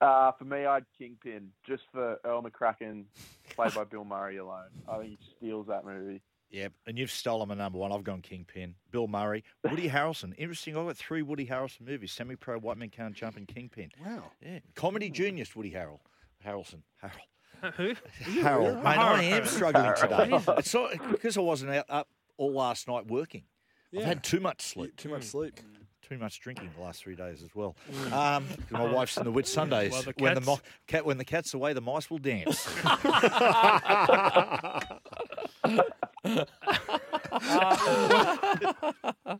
Uh, for me, I'd Kingpin, just for Earl McCracken, played by Bill Murray alone. I think he steals that movie. Yep. And you've stolen my number one. I've gone Kingpin. Bill Murray. Woody [laughs] Harrelson. Interesting. I've got three Woody Harrelson movies Semi Pro, White Man Can't Jump, and Kingpin. Wow. Yeah. Comedy hmm. genius, Woody Harrell. Harrelson. Harrell. Uh, who? [laughs] Harold. Mate, I am struggling today. It's not, because I wasn't out up all last night working. I've had too much sleep. Too much hmm. sleep. Too much drinking the last three days as well. Um, 'cause [laughs] my wife's in the Whitsundays. Well, the when the cats- mo- cat, when the cat's away, the mice will dance. [laughs] [laughs]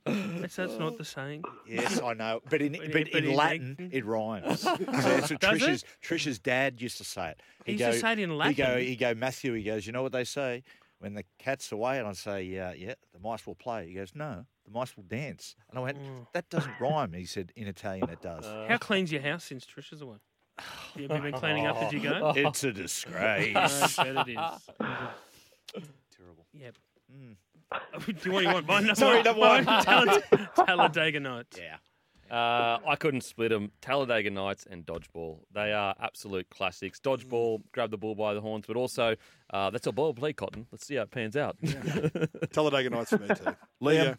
That's, that's not the saying. Yes, I know, but in But but in- but in in Latin Latin- it rhymes. So that's what Does Trisha's Trisha's dad used to say it. He used to say it in He go, Latin? he go, Matthew. He goes, you know what they say when the cat's away, and I say, yeah, yeah, the mice will play. He goes, no, the mice will dance. And I went, Mm. that doesn't rhyme. He said, in Italian, it does. How clean's your house since Trisha's away? [laughs] Have you been cleaning up? Did you go? [laughs] it's a disgrace. I bet it is. Terrible. Yep. [laughs] Do you want, you want my number Sorry, number one. Talladega, Talladega Nights. Yeah. Uh, I couldn't split them. Talladega Nights and Dodgeball. They are absolute classics. Dodgeball, grab the ball by the horns, but also uh, that's a ball play, Cotton. Let's see how it pans out. Talladega Nights for me too. Liam?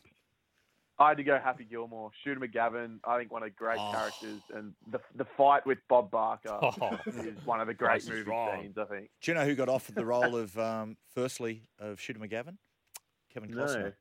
I had to go Happy Gilmore. Shooter McGavin, I think one of the great Oh. characters, and the the fight with Bob Barker [laughs] Oh. is one of the great movie Wrong. scenes. I think. Do you know who got offered the role of, [laughs] um, firstly, of Shooter McGavin? Kevin No. Costner.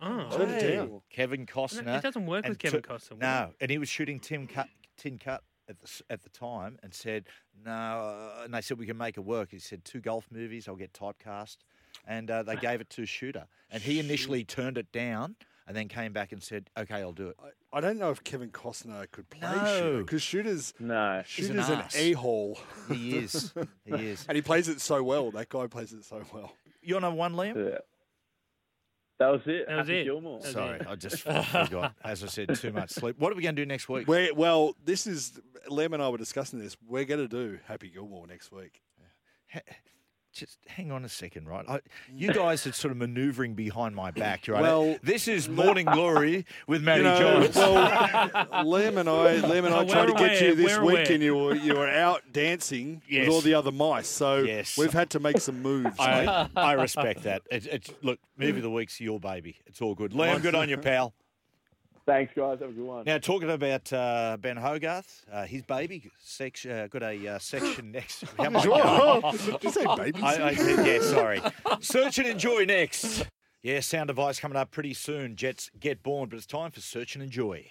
Oh, Turn it Hey. Kevin Costner. it doesn't work with Kevin to- Costner. will it? No, and he was shooting Tim Cut, Tin Cup at the at the time, and said no. uh," And they said we can make it work. He said two golf movies, I'll get typecast, and uh, they gave it to Shooter, and he initially turned it down, and then came back and said, "Okay, I'll do it." I, I don't know if Kevin Costner could play No. Shooter because Shooter's No. He's an Shooter's an, arse. a hole, He is, he [laughs] is. and he plays it so well. That guy plays it so well. You're number one, Liam. Yeah. That was it. That was Happy it. Gilmore. That was Sorry, it. I just [laughs] forgot. As I said, too much sleep. What are we going to do next week? Where, well, this is Lem and I were discussing this. We're going to do Happy Gilmore next week. Ha- Just hang on a second, right? I, you guys are sort of manoeuvring behind my back, right? Well, this is Morning Glory with Matty You know, Johns. well, Liam and I, Liam and I tried to we're get you this we're week, aware. and you were you were out dancing Yes. with all the other mice. So Yes. we've had to make some moves. I, I respect that. It's, it's look, movie of the week's your baby. It's all good. Liam, good on you, pal. Thanks, guys. Have a good one. Now talking about uh, Ben Hogarth, uh, his baby sec- uh, got a uh, section [laughs] next. How [laughs] I? Did you say baby? I, I, yeah, sorry. [laughs] Search and enjoy next. Yeah, sound device coming up pretty soon. Jets get born, but it's time for search and enjoy.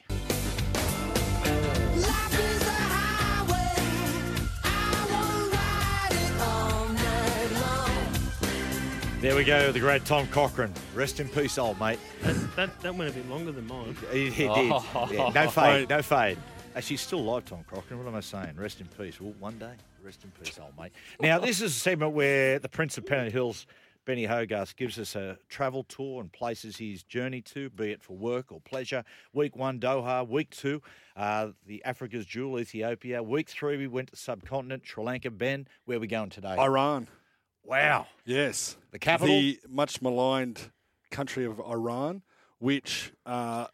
There we go, the great Tom Cochrane. Rest in peace, old mate. That, that, that went a bit longer than mine. He, he did. Yeah, no [laughs] fade, no fade. Actually, he's still alive, Tom Cochrane. What am I saying? Rest in peace. Well, one day, rest in peace, old mate. Now, this is a segment where the Prince of Pennant Hills, Benny Hogarth, gives us a travel tour and places he's journeyed to, be it for work or pleasure. Week one, Doha. Week two, uh, the Africa's jewel, Ethiopia. Week three, we went to subcontinent, Sri Lanka. Ben, where are we going today? Iran. Wow. Yes. The capital? The much maligned country of Iran, which uh,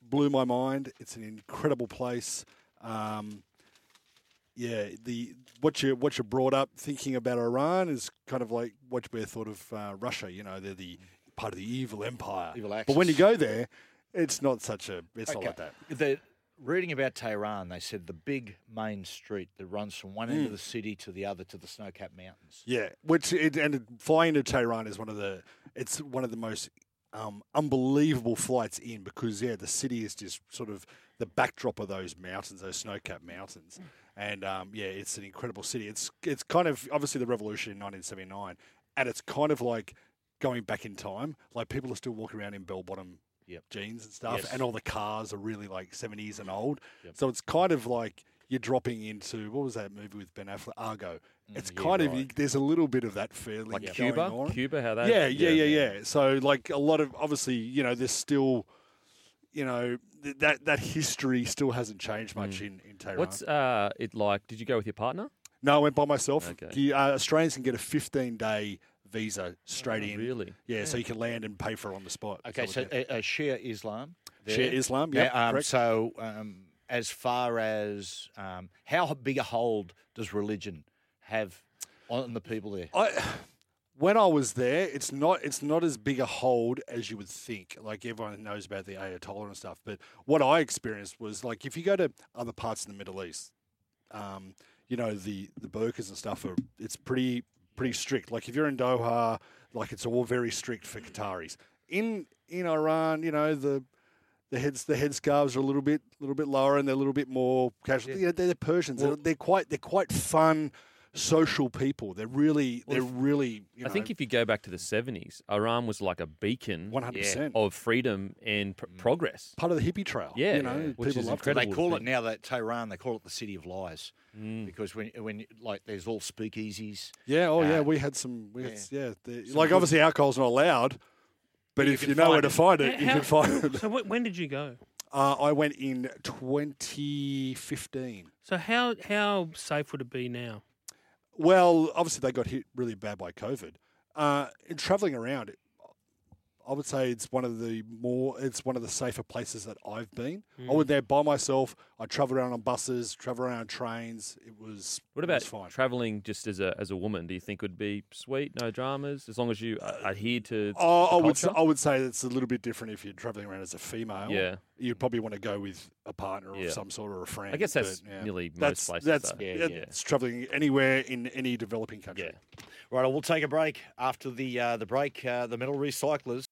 blew my mind. It's an incredible place. Um, yeah, the what you what you brought up thinking about Iran is kind of like what we're thought of uh, Russia. You know, they're the part of the evil empire. Evil but when you go there, it's not such a. It's not like that. The, reading about Tehran, they said the big main street that runs from one end of the city to the other to the snow-capped mountains. Yeah, which it, and flying to Tehran is one of the it's one of the most um, unbelievable flights in because yeah, the city is just sort of the backdrop of those mountains, those snow-capped mountains, and um, yeah, it's an incredible city. It's it's kind of obviously the revolution in 1979, and it's kind of like going back in time. Like people are still walking around in bell-bottom Yep. jeans and stuff, Yes. and all the cars are really like 70s and old. Yep. So it's kind of like you're dropping into what was that movie with Ben Affleck, Argo. It's Mm, yeah, kind of right. there's a little bit of that feeling like Cuba, on. Cuba, how that? yeah, yeah, yeah, yeah. So like a lot of obviously, you know, there's still, you know, th- that that history still hasn't changed much in in Tehran. What's uh, it like? Did you go with your partner? no, I went by myself. Okay. You- uh, Australians can get a 15 day visa straight in. Really? Yeah, so you can land and pay for it on the spot. Okay, so uh, Shia Islam. there. Shia Islam, yep, um, correct. so um, as far as um, how big a hold does religion have on the people there? I when I was there, it's not it's not as big a hold as you would think. Like everyone knows about the Ayatollah and stuff, but what I experienced was like if you go to other parts in the Middle East, um, you know the the burqas and stuff are it's pretty pretty strict. Like if you're in Doha, like it's all very strict for Qataris. In in Iran, you know the the heads the headscarves are a little bit little bit lower and they're a little bit more casual. You know, they're, they're Persians. they're, they're quite they're quite fun, social people. They're really they're if- really. You I think if you go back to the 70s, Iran was like a beacon one hundred percent of freedom and pr- progress. part of the hippie trail. Yeah, you know, which people is love to- They call it now that Tehran. They call it the city of lies Mm. because when when like there's all speakeasies. Yeah, oh yeah, Uh, we had some. We had, yeah. yeah, the- Some like good- obviously alcohol's not allowed, but You if you know where find to find it, you can find it. So when did you go? Uh, I went in 2015. So how how safe would it be now? Well, obviously they got hit really bad by COVID. Uh, in traveling around, I I would say it's one of the more, it's one of the safer places that I've been. I Mm. went there by myself. I travelled around on buses, travelled around on trains. It was What it about was fine. traveling just as a as a woman? Do you think would be sweet, no dramas, as long as you uh, adhere to? Oh, I would say. I would say it's a little bit different if you're travelling around as a female. Yeah. you'd probably want to go with a partner Yeah. of some sort or a friend. I guess that's but, yeah. nearly most that's, places, That's though. Yeah, yeah. it's travelling anywhere in any developing country. Yeah. Right, I will take a break after the uh, the break. Uh, the metal recyclers,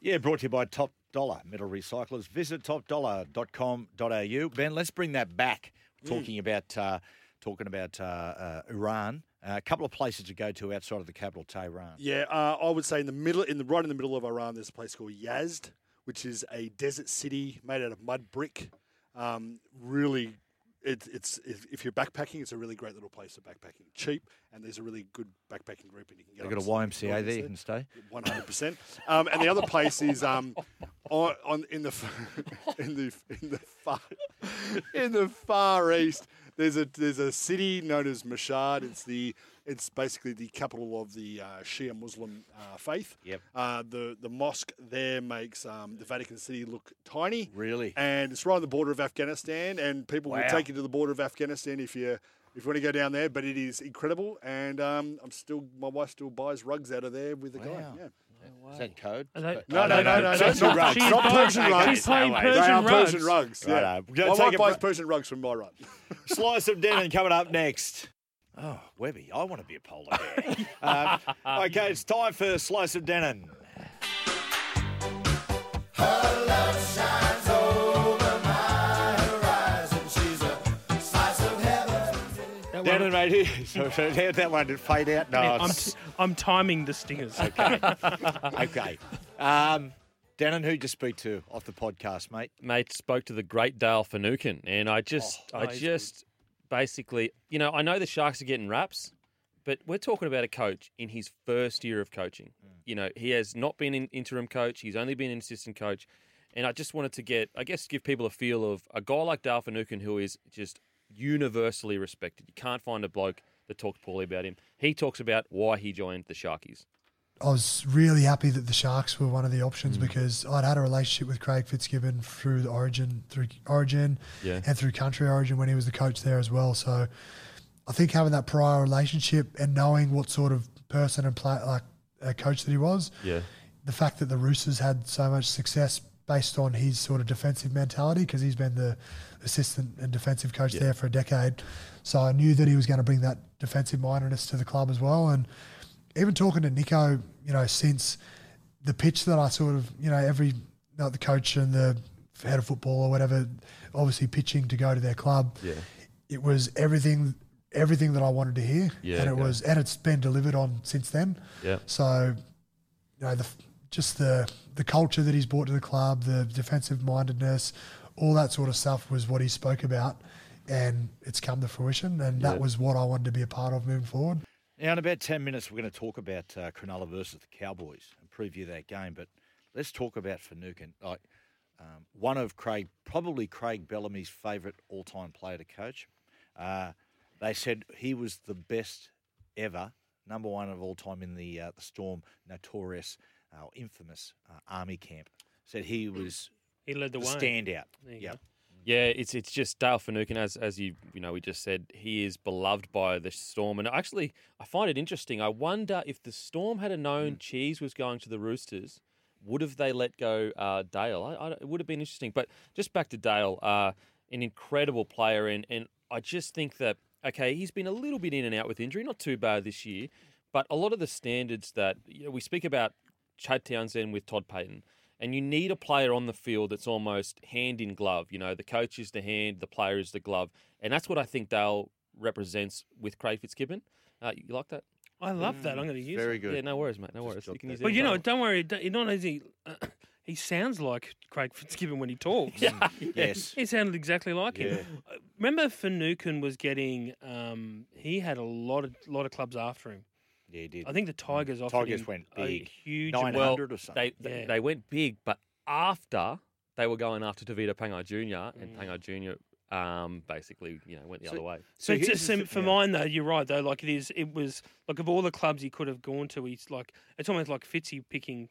yeah, brought to you by Top Dollar Metal Recyclers. Visit topdollar.com.au. Ben, let's bring that back. Talking about uh, talking about uh, uh, Iran. Uh, a couple of places to go to outside of the capital, Tehran. Yeah, uh, I would say in the middle, in the right in the middle of Iran, there's a place called Yazd, which is a desert city made out of mud brick. Um, really, it, it's if, if you're backpacking, it's a really great little place for backpacking. Cheap, and there's a really good backpacking group, and you can get. They've got a YMCA there. You can stay. One hundred percent. Um, and the other place is um, on, on in the [laughs] in the in the far in the far east. There's a there's a city known as Mashhad. It's the it's basically the capital of the uh, Shia Muslim uh, faith. Yep. Uh, the the mosque there makes um, the Vatican City look tiny. Really? And it's right on the border of Afghanistan, and people will take you to the border of Afghanistan if you if you want to go down there. But it is incredible, and um, I'm still my wife still buys rugs out of there with the guy. Wow. Yeah. Is that code? They- No, no, no, no, no, Just no, rugs. She's not buying- Persian rugs. She's playing No. Persian they are rugs. Persian rugs. Yeah. Righto. We're My take wife buys bro- Persian rugs from my run. Slice of Denan coming up next. Oh, Webby, I want to be a polar bear. [laughs] um, okay, it's time for Slice of Denan. That one- Denan, mate. [laughs] So, so how'd that one did fade out? No, I'm, it's t- I'm timing the stingers. okay. [laughs] okay. Um, Denan, who'd you speak to off the podcast, mate? mate spoke to the great Dale Finucane, and I just, Oh, I he's just basically, you know, I know the Sharks are getting raps, but we're talking about a coach in his first year of coaching. Mm. You know, he has not been an interim coach; he's only been an assistant coach, and I just wanted to get, I guess, give people a feel of a guy like Dale Finucane who is just universally respected. You can't find a bloke that talks poorly about him. He talks about why he joined the Sharkies. I was really happy that the Sharks were one of the Mm. options because I'd had a relationship with Craig Fitzgibbon through the Origin, through Origin, Yeah. and through Country Origin when he was the coach there as well. So I think having that prior relationship and knowing what sort of person and play, like a coach that he was, Yeah. the fact that the Roosters had so much success based on his sort of defensive mentality because he's been the assistant and defensive coach Yeah. there for a decade. So I knew that he was going to bring that defensive mindedness to the club as well. And even talking to Nicho, you know, since the pitch that I sort of, you know, every the coach and the head of football or whatever, obviously pitching to go to their club. Yeah. It was everything, everything that I wanted to hear, Yeah, and it okay. was, and it's been delivered on since then. Yeah. So, you know, the just the the culture that he's brought to the club, the defensive mindedness, all that sort of stuff was what he spoke about, and it's come to fruition. And Yeah. that was what I wanted to be a part of moving forward. Now, in about 10 minutes, we're going to talk about uh, Cronulla versus the Cowboys and preview that game. But let's talk about Finucane. Like, um, one of Craig, probably Craig Bellamy's favourite all time player to coach. Uh, they said he was the best ever, number one of all time in the, uh, the Storm notorious, uh, infamous uh, army camp. Said he was He led the the way. standout. There you Yep. go. Yeah, it's it's just Dale Finucane, as as you you know we just said, he is beloved by the Storm, and actually I find it interesting. I wonder if the Storm had a known Cheese was going to the Roosters, would have they let go uh, Dale? I, I, it would have been interesting. But just back to Dale, uh, an incredible player, and and I just think that okay, he's been a little bit in and out with injury, not too bad this year, but a lot of the standards that you know, we speak about Chad Townsend with Todd Payten. And you need a player on the field that's almost hand in glove. You know, the coach is the hand, the player is the glove. And that's what I think Dale represents with Craig Fitzgibbon. Uh, you like that? I love that. I'm going to use Very it. good. Yeah, no worries, mate. No Just worries. jot You can that use But you know, anytime. don't worry. d- Not as [coughs] he, he sounds like Craig Fitzgibbon when he talks. [laughs] Yes. He sounded exactly like Yeah. him. Uh, Remember, Finucane was getting. Um, he had a lot of lot of clubs after him. Yeah, he did. I think the Tigers offered Tigers him went a big. huge. 900 amount. or something. they, they Yeah. they went big, but after they were going after Tevita Pangai Jr. and Pangai Jr. Um, basically, you know, went the So- other way. So but here's just the for yeah. mine though, you're right though. Like it is, it was like of all the clubs he could have gone to, he's like it's almost like Fitzy picking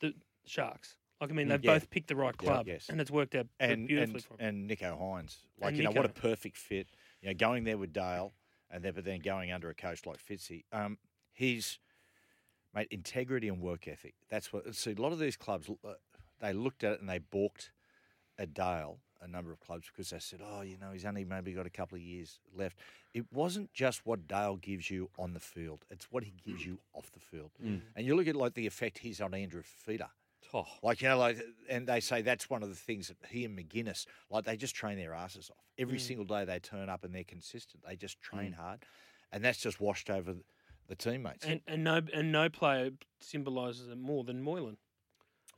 the Sharks. Like I mean, Mm, they've yeah. both picked the right Yeah, club, yes. and it's worked out and beautifully and, for 'em. and Nicho Hynes. Like And you know what a Nicho. perfect fit. You know, going there with Dale, and then but then going under a coach like Fitzy. Um, he's mate integrity and work ethic. That's what. See, a lot of these clubs, uh, they looked at it and they balked at Dale. A number of clubs because they said, "Oh, you know, he's only maybe got a couple of years left." It wasn't just what Dale gives you on the field; it's what he gives you off the field. Mm. And you look at like the effect he's on Andrew Fifita. Oh. Like you know, like, and they say that's one of the things that he and McGuinness, like they just train their asses off every Mm. single day. They turn up and they're consistent. They just train Mm. hard, and that's just washed over the, the teammates. and, and no and no player symbolises it more than Moylan.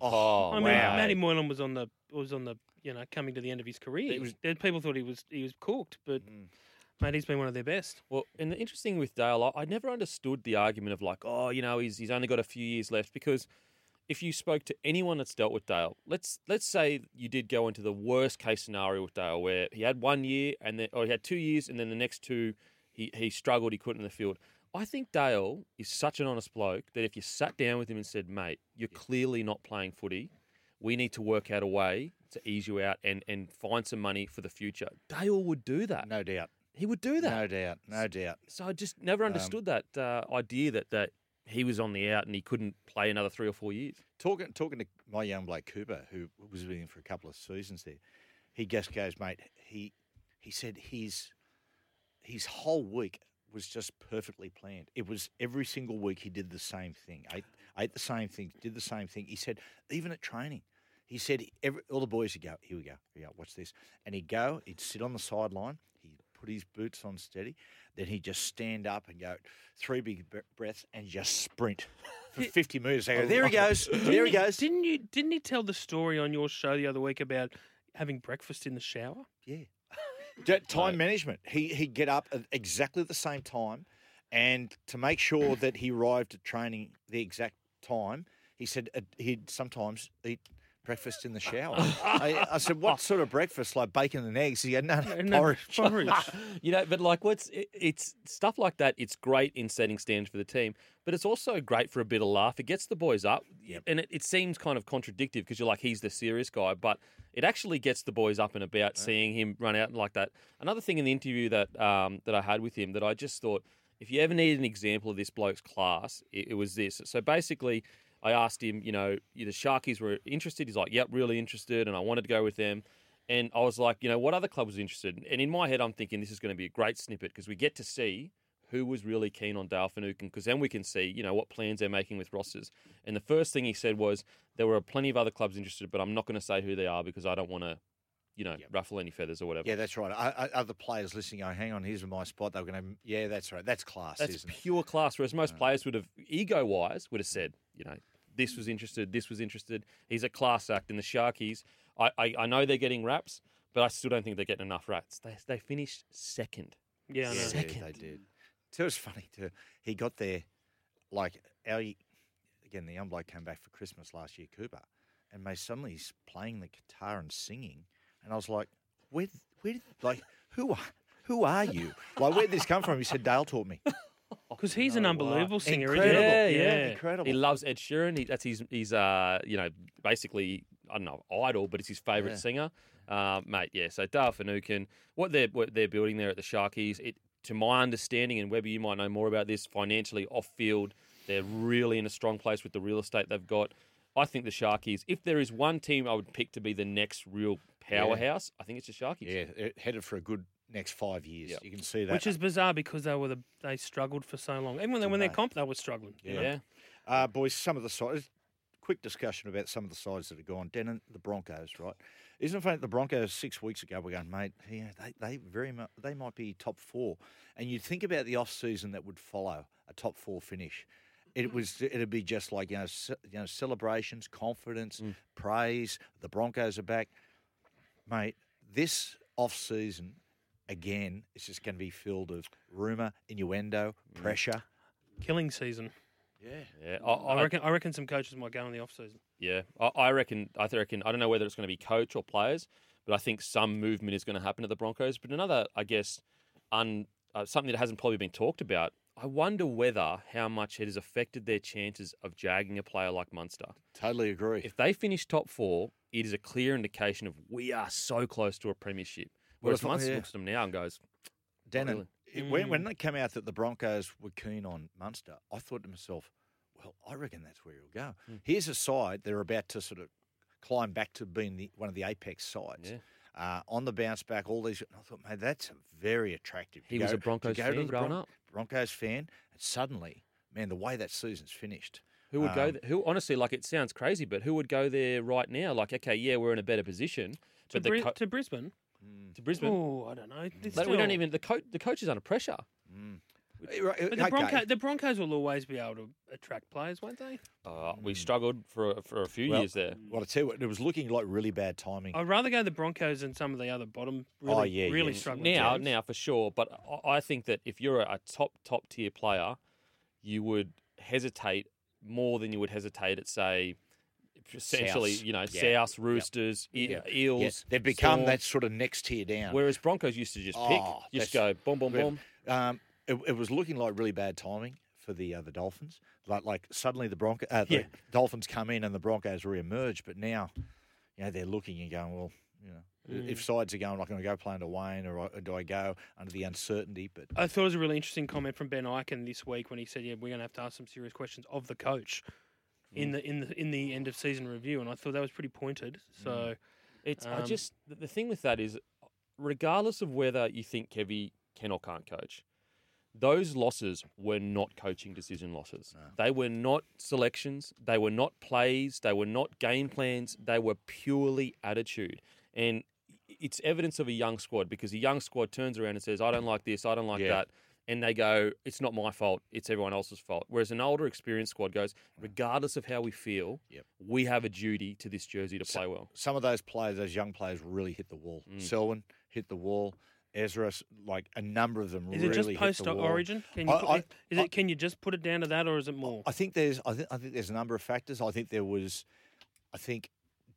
oh, I mean, wow! Matty Moylan was on the was on the you know coming to the end of his career. It was- There- people thought he was he was cooked, but Mm. mate, he's been one of their best. Well, and the interesting with Dale, I, I never understood the argument of like, oh, you know, he's he's only got a few years left because if you spoke to anyone that's dealt with Dale, let's let's say you did go into the worst case scenario with Dale, where he had one year and then or he had two years and then the next two he he struggled, he couldn't in the field. I think Dale is such an honest bloke that if you sat down with him and said, mate, you're clearly not playing footy. We need to work out a way to ease you out and, and find some money for the future. Dale would do that. no doubt, He would do that. no doubt, no doubt. So I just never Um, understood that uh, idea that, that he was on the out and he couldn't play another three or four years. Talking talking to my young bloke Cooper, who was with him for a couple of seasons there, he just goes, mate. He he said his his whole week was just perfectly planned. It was every single week he did the same thing, ate ate the same thing, did the same thing. He said even at training, he said every, all the boys would go, here we go, here we go, watch this, and he'd go, he'd sit on the sideline, he'd put his boots on steady, then he'd just stand up and go three big breaths and just sprint for fifty metres. They go, oh, there he goes, there he goes. Didn't you? Didn't he tell the story on your show the other week about having breakfast in the shower? Yeah. [laughs] Time management. He he'd get up at exactly the same time, and to make sure that he arrived at training the exact time, he said uh, he'd sometimes eat breakfast in the shower. I, I said, "What [laughs] sort of breakfast? Like bacon and eggs?" He had no, no, And porridge. porridge. [laughs] [laughs] You know, but like, what's it, it's stuff like that. It's great in setting standards for the team, but it's also great for a bit of laugh. It gets the boys up, and it, it seems kind of contradictive because you're like, he's the serious guy, but it actually gets the boys up and about, seeing him run out like that. Another thing in the interview that um, that I had with him that I just thought, if you ever need an example of this bloke's class, it, it was this. So basically. I asked him, you know, the Sharkies were interested. He's like, yep, really interested, and I wanted to go with them. And I was like, you know, what other club was interested? And in my head, I'm thinking this is going to be a great snippet because we get to see who was really keen on Dale Finucane because then we can see, you know, what plans they're making with rosters. And the first thing he said was there were plenty of other clubs interested, but I'm not going to say who they are because I don't want to, you know, ruffle any feathers or whatever. Yeah, that's right. I, I, other players listening, go, hang on, here's my spot. They were going to, yeah, that's right. That's class, That's isn't it? pure class. Whereas most uh. players would have, ego wise, would have said, you know, this was interested, this was interested. He's a class act. And the Sharkies, I, I, I know they're getting raps, but I still don't think they're getting enough raps. They, they finished second. Yeah, I know. Yeah, Second. they did. So it was funny too. He got there, like our again. The young bloke came back for Christmas last year, Cooper, and mate, suddenly he's playing the guitar and singing, and I was like, where, where, did, like, who are, who are you? Like, where did this come from? He said, Dale taught me. Because he's an No, wow. unbelievable singer, Incredible. isn't he? Yeah, yeah. incredible. He loves Ed Sheeran. He, that's his, he's, uh, you know, basically, I don't know, idol, but it's his favourite Yeah. singer. Uh, mate, yeah. So Dale Finucane, what they're, what they're building there at the Sharkies, it, to my understanding, and Webber, you might know more about this, financially off field, they're really in a strong place with the real estate they've got. I think the Sharkies, if there is one team I would pick to be the next real powerhouse, I think it's the Sharkies. Yeah, it headed for a good next five years. Yep. You can see that. Which is bizarre because they were the they struggled for so long. Even when they won their they? comp, they were struggling. you know? Yeah. Uh, boys, some of the sides. Quick discussion about some of the sides that have gone. Denan, the Broncos, right? Isn't it funny? The Broncos six weeks ago were going, mate. Yeah, they they very much they might be top four, and you'd think about the off season that would follow a top four finish. It was it'd be just like you know ce- you know celebrations, confidence, praise. The Broncos are back, mate. This off season again, it's just going to be filled of rumor, innuendo, pressure. Killing season. Yeah. Yeah, I, I reckon. I reckon some coaches might go in the off season. Yeah, I, I reckon. I reckon. I don't know whether it's going to be coach or players, but I think some movement is going to happen at the Broncos. But another, I guess, un, uh, something that hasn't probably been talked about. I wonder whether how much it has affected their chances of jagging a player like Munster. Totally agree. If they finish top four, it is a clear indication of we are so close to a premiership. Well, Whereas if Munster yeah. looks at them now and goes, Denan, really. it- when, when they came out that the Broncos were keen on Munster, I thought to myself, well, I reckon that's where he'll go. Hmm. Here's a side they're about to sort of climb back to being the, one of the apex sides. Yeah. Uh, on the bounce back, all these. And I thought, mate, that's a very attractive. to He was a Broncos to go to fan the growing up. Broncos fan, and suddenly, man, the way that season's finished. Who would go? um, Th- who honestly, like it sounds crazy, but who would go there right now? Like, okay, yeah, we're in a better position, To, but Bri- co- to Brisbane? Mm. to Brisbane, Oh, I don't know. It's but we don't even the coach. The coach is under pressure. Mm. But the, Bronco, the Broncos will always be able to attract players, won't they? Uh, we mm. struggled for a- for a few Well, years there. Well, I tell you what, it was looking like really bad timing. I'd rather go the Broncos than some of the other bottom. Oh, really, Oh, yeah, really yeah. struggling Now, teams. now for sure. But I- I think that if you're a top top tier player, you would hesitate more than you would hesitate at say, essentially, Souths. you know, Yeah. South Roosters, E- Eels. Yeah. They've become Storm. that sort of next tier down. Whereas Broncos used to just pick, Oh, just go boom, boom, Well, boom. Um, it, it was looking like really bad timing for the uh, the Dolphins. Like like suddenly the Bronco uh, the Yeah. Dolphins come in and the Broncos re-emerge, but now you know they're looking and going, well, you know, Mm. if sides are going, like, I'm going to go play under Wayne, or, I- do I go under the uncertainty? But I thought it was a really interesting comment from Ben Ikin this week when he said, "Yeah, we're going to have to ask some serious questions of the coach Mm. in the in the in the end of season review," and I thought that was pretty pointed. So It's I um, just the- the thing with that is, regardless of whether you think Kevy can or can't coach, those losses were not coaching decision losses. They were not selections. They were not plays. They were not game plans. They were purely attitude. And it's evidence of a young squad because a young squad turns around and says, "I don't like this. I don't like Yeah. that." And they go, "It's not my fault. It's everyone else's fault." Whereas an older, experienced squad goes, regardless of how we feel, Yep. we have a duty to this jersey to So- play well. some of those players, those young players, really hit the wall. Mm. Selwyn hit the wall. Ezra, like a number of them, is really it just post origin? Can you I- I- is I- it? Can you just put it down to that, or is it more? I think there's I think I think there's a number of factors. I think there was I think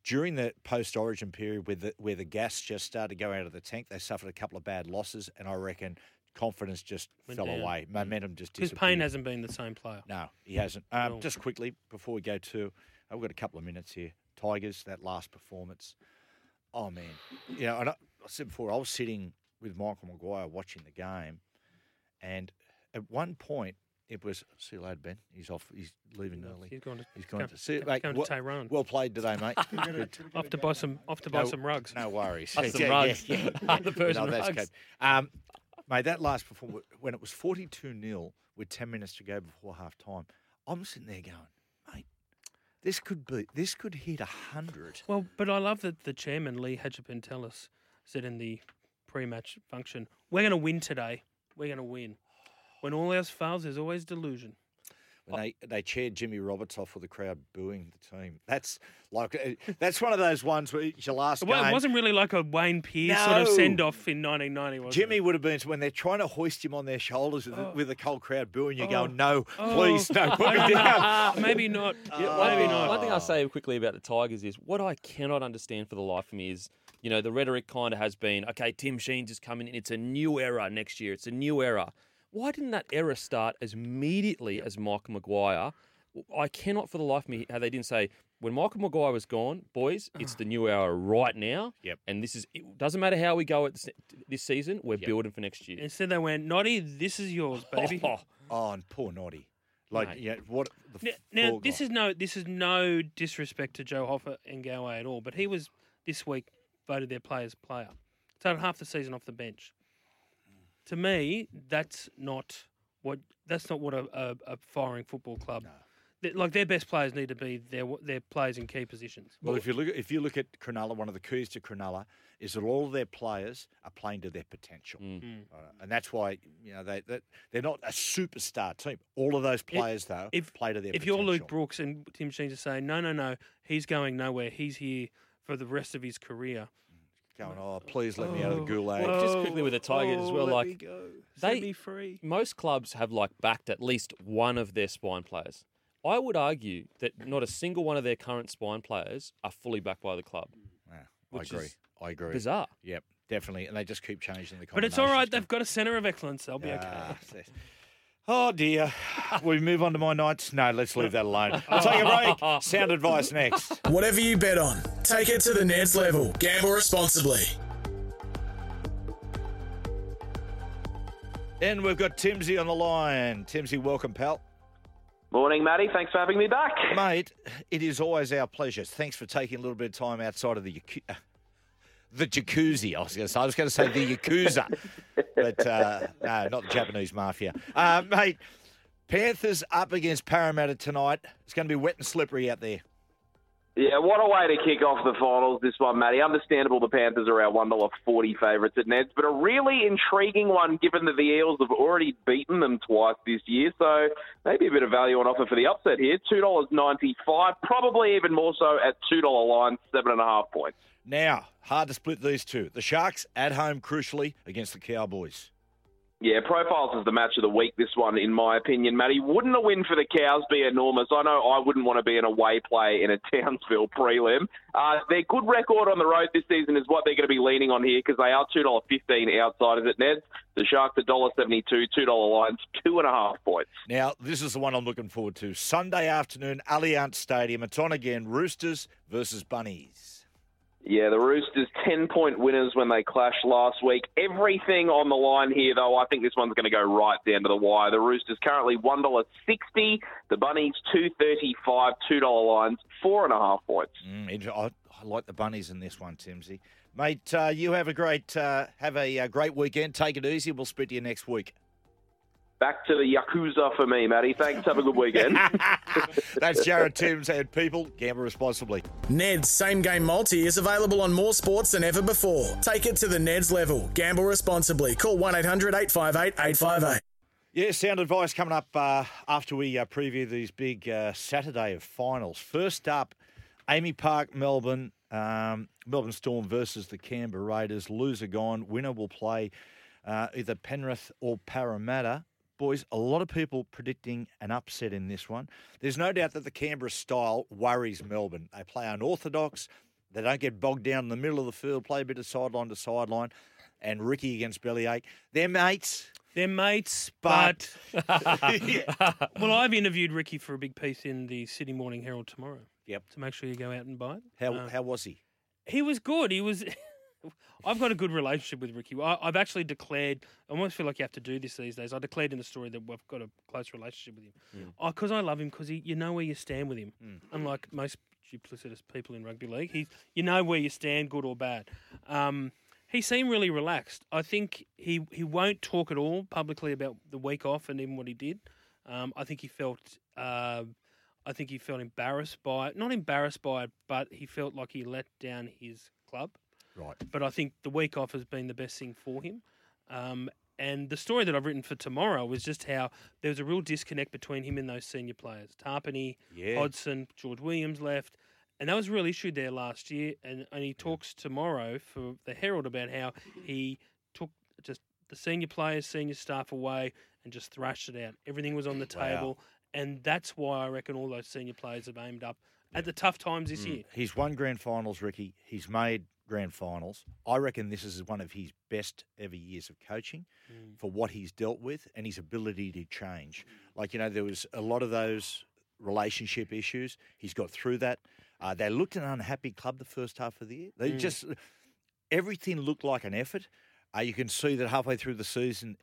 during the post origin period where the where the gas just started to go out of the tank, they suffered a couple of bad losses and I reckon confidence just Went fell down. away. Momentum just Because disappeared. Payne hasn't been the same player. No, he hasn't. Um, No. Just quickly before we go to, I've got a couple of minutes here. Tigers, that last performance. Oh man, you know, and I, I said before, I was sitting with Michael Maguire watching the game, and at one point it was. See you later, Ben. He's off. He's leaving early. He's gone to He's gone to see. Mate, going to well, Tehran. well played today, [laughs] mate. Good. Off to buy some off to buy No- some rugs. No worries. Us [laughs] some Yeah, rugs. [laughs] The yeah. No, that's rugs. good. Um, mate, that last performance when it was forty-two 0 with ten minutes to go before half time, I'm sitting there going, mate, this could be, this could hit hundred. Well, but I love that the chairman Lee Hagipantelis said in the pre-match function, "We're going to win today. We're going to win. When all else fails, there's always delusion." When they they chaired Jimmy Roberts off with the crowd booing the team. That's like uh, that's one of those ones where it's your last Well, game. it wasn't really like a Wayne Pearce sort of send off in 1990, was Jimmy it? would have been when they're trying to hoist him on their shoulders with, the, with the cold crowd booing. You're Oh. going, no, Oh. please, no, [laughs] put me down. Maybe not. [laughs] Yeah, Maybe not. one thing I'll say quickly about the Tigers is what I cannot understand for the life of me is, you know, the rhetoric kind of has been, okay, Tim Sheens is coming in. It's a new era next year. It's a new era. Why didn't that era start as immediately as Michael Maguire? I cannot for the life of me how they didn't say, when Michael Maguire was gone, boys, it's the new era right now. Yep. And this is, it doesn't matter how we go at this, this season, we're building for next year. Instead, they went, "Noddy, this is yours, [laughs] baby." Oh, Oh, and poor Noddy. Like, Mate. yeah, what the Now, now this guy. is no this is no disrespect to Joe Ofahengaue at all, but he was this week voted their players player. Started half the season off the bench. To me, that's not what that's not what a, a, a firing football club. They- Like their best players need to be their their players in key positions. Well, if you look at, if you look at Cronulla, one of the keys to Cronulla is that all of their players are playing to their potential, Mm. Uh, and that's why you know they, they they're not a superstar team. All of those players though if- play to their. If you're. Luke Brooks and Tim Sheens are saying, no, no, no, he's going nowhere. He's here for the rest of his career. Going, oh please let me out of the Oh, gulag. Well, just quickly with the oh, Tigers as oh, well, let like, me go. they- me free. most clubs have like backed at least one of their spine players. I would argue that not a single one of their current spine players are fully backed by the club. Yeah, I which agree. is I agree. Bizarre. Yep, definitely, and they just keep changing the. But it's all right. They've got a centre of excellence. They'll be okay. Yes. Oh dear. we move on to my nights. No, let's leave that alone. I'll take a break. Sound advice next. Whatever you bet on, take it to the Neds level. Gamble responsibly. And we've got Timsy on the line. Timsy, welcome, pal. Morning, Matty. Thanks for having me back. Mate, it is always our pleasure. Thanks for taking a little bit of time outside of the yaku- the jacuzzi. I was going to say, I was going to say the yakuza, but uh, no, not the Japanese mafia. Uh, mate, Panthers up against Parramatta tonight. It's going to be wet and slippery out there. Yeah, what a way to kick off the finals, this one, Matty. Understandable the Panthers are our $1.40 favourites at Neds, but a really intriguing one given that the Eels have already beaten them twice this year, so maybe a bit of value on offer for the upset here. $2.95, probably even more so at $2 line, 7.5 points. Now, hard to split these two. The Sharks at home, crucially, against the Cowboys. Yeah, Profiles is the match of the week, this one, in my opinion, Matty. Wouldn't a win for the Cows be enormous? I know I wouldn't want to be an away play in a [laughs] Townsville prelim. Uh, their good record on the road this season is what they're going to be leaning on here because they are $2.15 outside outsiders at Neds. The Sharks are $1.72, $2 lines, two and a half points. Now, this is the one I'm looking forward to. Sunday afternoon, Allianz Stadium. It's on again. Roosters versus Bunnies. Yeah, the Roosters 10 point winners when they clashed last week. Everything on the line here, though, I think this one's going to go right down to the wire. The Roosters currently $1.60, the Bunnies $2.35, $2 lines, four and a half points. Mm, I, I like the bunnies in this one, Timsy. Mate, uh, you have a great uh, have a, uh great weekend. Take it easy. We'll speak to you next week. Back to the Yakuza for me, Matty. Thanks. Have a good weekend. [laughs] That's Jared [laughs] Timms and people gamble responsibly. Ned's same game multi is available on more sports than ever before. Take it to the Ned's level. Gamble responsibly. Call 1 800 858 858. Yeah, sound advice coming up uh, after we uh, preview these big uh, Saturday of finals. First up, AAMI Park, Melbourne. Um, Melbourne Storm versus the Canberra Raiders. Loser gone. Winner will play uh, either Penrith or Parramatta. Boys, a lot of people predicting an upset in this one. There's no doubt that the Canberra style worries Melbourne. They play unorthodox. They don't get bogged down in the middle of the field, play a bit of sideline to sideline. And Ricky against Bellyache. They're mates. They're mates, But- but. [laughs] well, I've interviewed Ricky for a big piece in the Sydney Morning Herald tomorrow. Yep. So make sure you go out and buy it. How, Um, how was he? He was good. He was. [laughs] I've got a good relationship with Ricky. I, I've actually declared. I almost feel like you have to do this these days. I declared in the story that we've got a close relationship with him. Because I love him. Because you know where you stand with him. Unlike most duplicitous people in rugby league, he you know where you stand, good or bad. Um, he seemed really relaxed. I think he he won't talk at all publicly about the week off and even what he did. Um, I think he felt. Uh, I think he felt embarrassed by it. Not embarrassed by it, but he felt like he let down his club. Right. But I think the week off has been the best thing for him. Um, and the story that I've written for tomorrow was just how there was a real disconnect between him and those senior players. Tapine, Yeah. Hodgson, George Williams left. And that was a real issue there last year. And, and he talks tomorrow for the Herald about how he took just the senior players, senior staff away and just thrashed it out. Everything was on the Wow. table. And that's why I reckon all those senior players have aimed up at the tough times this year. He's won grand finals, Ricky. He's made grand finals. I reckon this is one of his best ever years of coaching for what he's dealt with and his ability to change. Like, you know, there was a lot of those relationship issues. He's got through that. Uh, they looked an unhappy club the first half of the year. They Mm. just, everything looked like an effort. Uh, you can see that halfway through the season,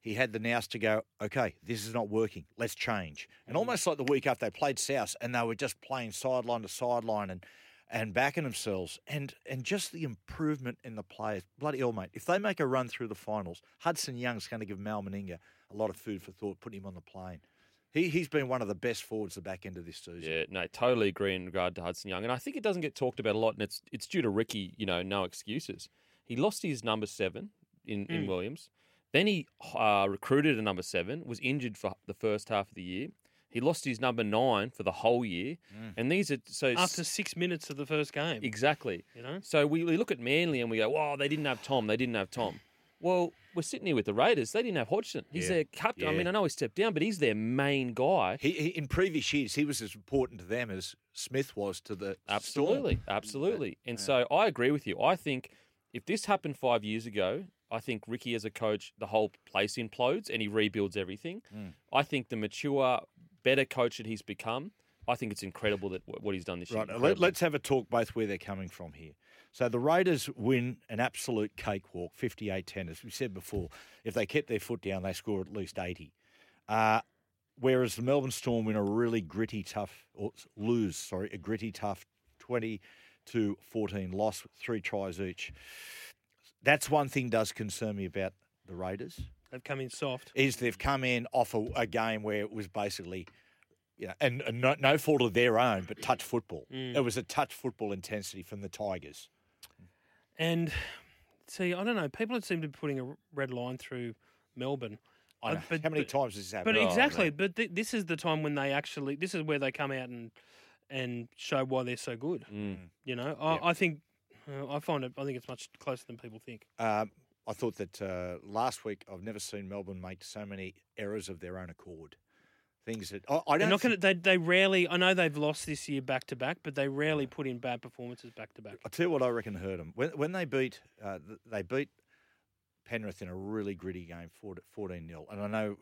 he had the nous to go, okay, this is not working. Let's change. And almost like the week after they played South and they were just playing sideline to sideline and and backing themselves and and just the improvement in the players. Bloody hell, mate. If they make a run through the finals, Hudson Young's going to give Mal Meninga a lot of food for thought, putting him on the plane. He, he's been one of the best forwards the back end of this season. Yeah, no, totally agree in regard to Hudson Young, and I think it doesn't get talked about a lot, and it's it's due to Ricky. You know, no excuses. He lost his number seven in, in Mm. Williams. Then he uh, recruited a number seven, was injured for the first half of the year. He lost his number nine for the whole year, and these are so After six minutes of the first game. exactly. You know? So we, we look at Manly and we go, "Wow, they didn't have Tom. They didn't have Tom." Well, we're sitting here with the Raiders. They didn't have Hodgson. He's Yeah. their captain. I mean, I know he stepped down, but he's their main guy. He, he in previous years he was as important to them as Smith was to the Absolutely, Storm. absolutely. And so I agree with you. I think if this happened five years ago, I think Ricky as a coach, the whole place implodes and he rebuilds everything. Mm. I think the mature, better coach that he's become, I think it's incredible that what he's done this Right, year. Let's have a talk both where they're coming from here. So the Raiders win an absolute cakewalk, 58-10. As we said before, if they kept their foot down, they score at least 80. Uh, whereas the Melbourne Storm win a really gritty, tough, or lose, sorry, a gritty, tough 20 to 14 loss, three tries each. That's one thing does concern me about the Raiders. They've come in soft. Is they've come in off a, a game where it was basically, you know, and, and no, no fault of their own, but touch football. Mm. It was a touch football intensity from the Tigers. And see, I don't know. People seem to be putting a red line through Melbourne. I Uh, know. How many times has this happened? Oh, exactly. man. But th- this is the time when they actually. This is where they come out and and show why they're so good. Mm. You know, I, I think. Uh, I find it. I think it's much closer than people think. Um, I thought that uh, last week I've never seen Melbourne make so many errors of their own accord. Things that I, I don't. not to. They, they rarely. I know they've lost this year back to back, but they rarely put in bad performances back to back. I'll tell you what I reckon hurt them when when they beat uh, they beat Penrith in a really gritty game, 14 0 And I know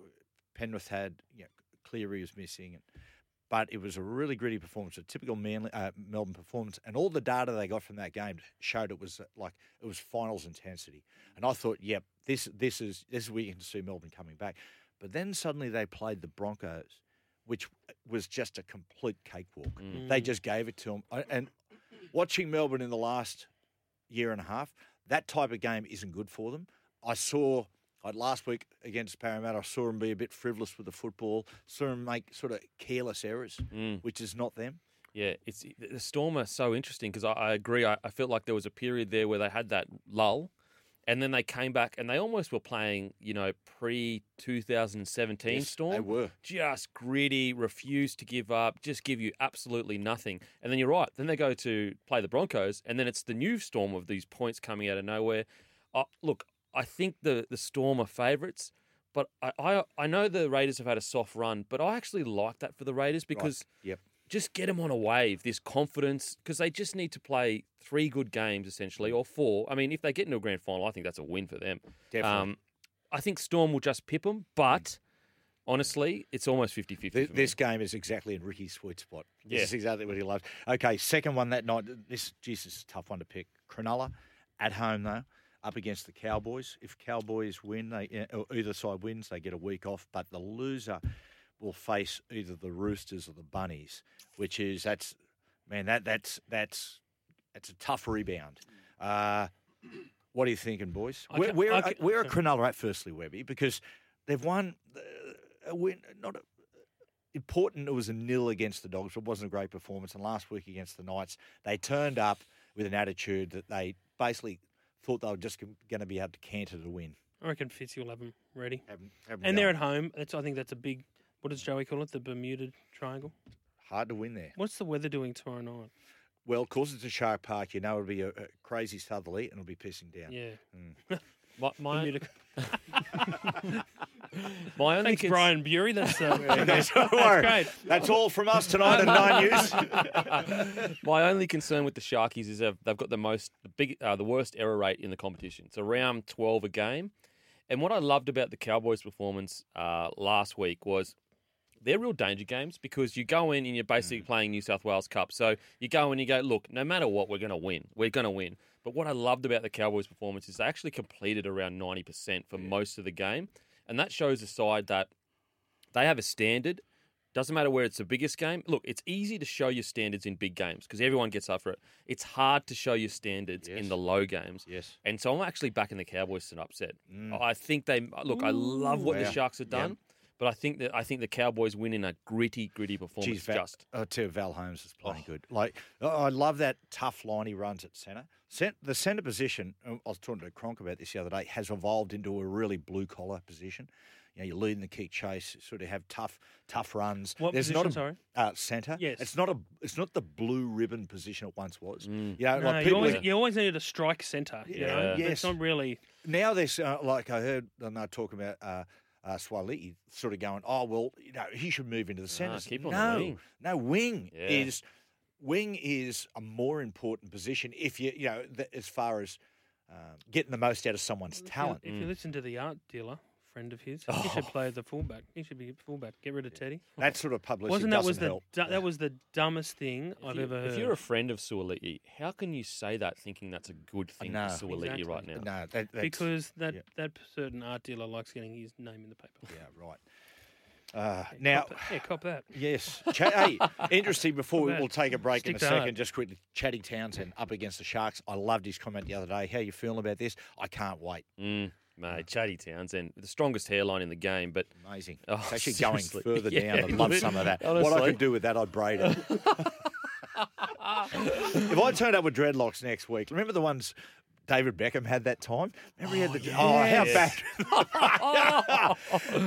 Penrith had you know, Cleary was missing, and, but it was a really gritty performance, a typical Manly, uh, Melbourne performance, and all the data they got from that game showed it was uh, like it was finals intensity. And I thought, yep, this this is this is where you can see Melbourne coming back. But then suddenly they played the Broncos, which was just a complete cakewalk. They Mm. just gave it to them, and watching Melbourne in the last year and a half, that type of game isn't good for them. I saw like last week against Parramatta, I saw them be a bit frivolous with the football, saw them make sort of careless errors, Mm. which is not them. Yeah, it's the Storm are so interesting because I, I agree. I, I felt like there was a period there where they had that lull, and then they came back and they almost were playing, you know, pre 2017 Yes, Storm. they were. just gritty, refused to give up, just give you absolutely nothing. And then you're right. Then they go to play the Broncos, and then it's the new Storm of these points coming out of nowhere. Uh, look, I think the the Storm are favourites. But I, I I know the Raiders have had a soft run, but I actually like that for the Raiders because yep. just get them on a wave, this confidence, because they just need to play three good games essentially, or four. I mean, if they get into a grand final, I think that's a win for them. Definitely. Um, I think Storm will just pip them, but honestly, it's almost 50 50. Th- This game is exactly in Ricky's sweet spot. Yeah. This is exactly what he loves. Okay, second one that night. This, is tough one to pick. Cronulla at home though, up against the Cowboys. If Cowboys win, they or either side wins, they get a week off. But the loser will face either the Roosters or the Bunnies, which is that's man that that's that's that's a tough rebound. Uh, what are you thinking, boys? I Where, ca- where, I are- ca- where are sorry. Cronulla at, firstly, Webby? Because they've won uh, a win, not a, important. It was a nil against the Dogs. It wasn't a great performance. And last week against the Knights, they turned up with an attitude that they basically thought they were just going to be able to canter to win. I reckon Fitzy will have them ready. Have 'em- have 'em and they're going. at home. That's, I think that's a big. What does Joey call it? The Bermuda Triangle. Hard to win there. What's the weather doing tomorrow night? Well, of course, it's a Shark Park. You know it'll be a, a crazy southerly and it'll be pissing down. Yeah. Mm. [laughs] My, my, Bermuda. [laughs] my only Thanks, cons- Brian Bury. That's, uh, [laughs] That's, that's great. That's all from us tonight at Nine News. [laughs] My only concern with the Sharkies is they've, they've got the most, the big, uh, the worst error rate in the competition. It's around twelve a game. And what I loved about the Cowboys' performance uh, last week was they're real danger games because you go in and you're basically playing New South Wales Cup. So you go in and you go, look, no matter what, we're going to win. We're going to win. But what I loved about the Cowboys' performance is they actually completed around 90% for most of the game. And that shows a side that they have a standard. Doesn't matter where it's the biggest game. Look, it's easy to show your standards in big games because everyone gets up for it. It's hard to show your standards in the low games. Yes. And so I'm actually backing the Cowboys to an upset. Mm. I think they look. I love what Wow. the Sharks have Yep. Done, but I think that I think the Cowboys win in a gritty, gritty performance. Geez, Val, just I tell Val Holmes is playing Oh. good. Like I I love that tough line he runs at centre. Cent, the centre position. uh, I was talking to Cronk about this the other day. Has evolved into a really blue collar position. You know, you're leading the kick chase, sort of have tough, tough runs. What There's position, not a, sorry? Uh, centre. Yes. It's not a. It's not the blue ribbon position it once was. Mm. You know, No, like you, people. always, you always needed a strike centre. You Yeah. know? Yes. It's not really. now there's uh, like I heard them they're talking about uh, uh, Suaalii sort of going, oh well, you know, he should move into the centre. keep on the no, wing. no, wing Yeah. is wing is a more important position if you you know th- as far as um, getting the most out of someone's If you- talent. If Mm. you listen to the art dealer, friend of his, he should play as a fullback. He should be a fullback. Get rid of Teddy. That sort of publicity Wasn't that was doesn't the help. du- that was the dumbest thing I've you- ever heard. If you're a friend of Suaalii, how can you say that thinking that's a good thing No. for Suaalii right now? No, that, that's, because that yeah. that certain art dealer likes getting his name in the paper. Yeah, right. Uh, now, Cop that. yeah, cop that. [laughs] yes. Cha- hey, interesting. [laughs] Before we, we'll take a break in Stick a to second, heart. just quickly. Chatty Townsend up against the Sharks. I loved his comment the other day. How you feeling about this? I can't wait. Mm, mate, Chatty Townsend, the strongest hairline in the game, but Amazing. Oh, it's actually seriously. going further Yeah, down. I'd love some of that. What I could do with that, I'd braid it. [laughs] if I turned up with dreadlocks next week, remember the ones David Beckham had that time? Remember he had the. Oh, how bad. [laughs]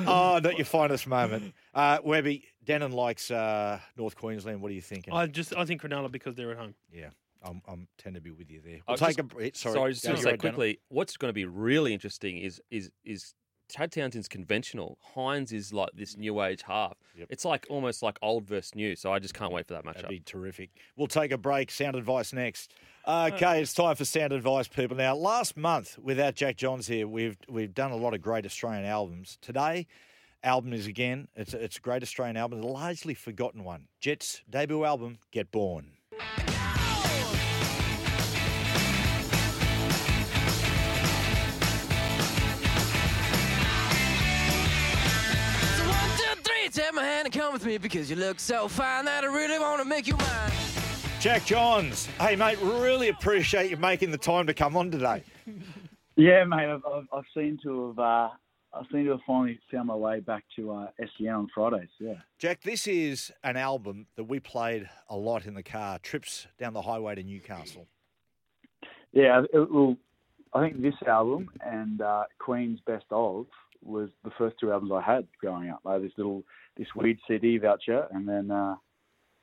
[laughs] oh, not your finest moment. Uh, Webby, Denan likes uh, North Queensland. What are you thinking? I just I think Cronulla because they're at home. yeah, I'm, I'm tend to be with you there. We'll take just- a break. Sorry, Sorry, just go to say quickly, what's going to be really interesting is is is Chad Townsend's conventional. Hynes is like this new age half. It's like almost like old versus new. So I just can't wait for that matchup. That'd be terrific. We'll take a break. Sound advice next. Okay, it's time for sound advice, people. Now, last month, without Jack Johns here, we've we've done a lot of great Australian albums. Today, album is again. It's a, it's a great Australian album, a largely forgotten one. Jets debut album, Get Born. With me because you look so fine that I really want to make you mine. Jack Johns, hey mate, really appreciate you making the time to come on today. [laughs] Yeah, mate. I've, I've, I've seen to have uh, I've seen to have finally found my way back to uh, SEN on Fridays. Yeah. Jack, this is an album that we played a lot in the car, trips down the highway to Newcastle. Yeah. It, well, I think this album and uh, Queen's Best of was the first two albums I had growing up. Like this little this weed CD voucher, and then uh,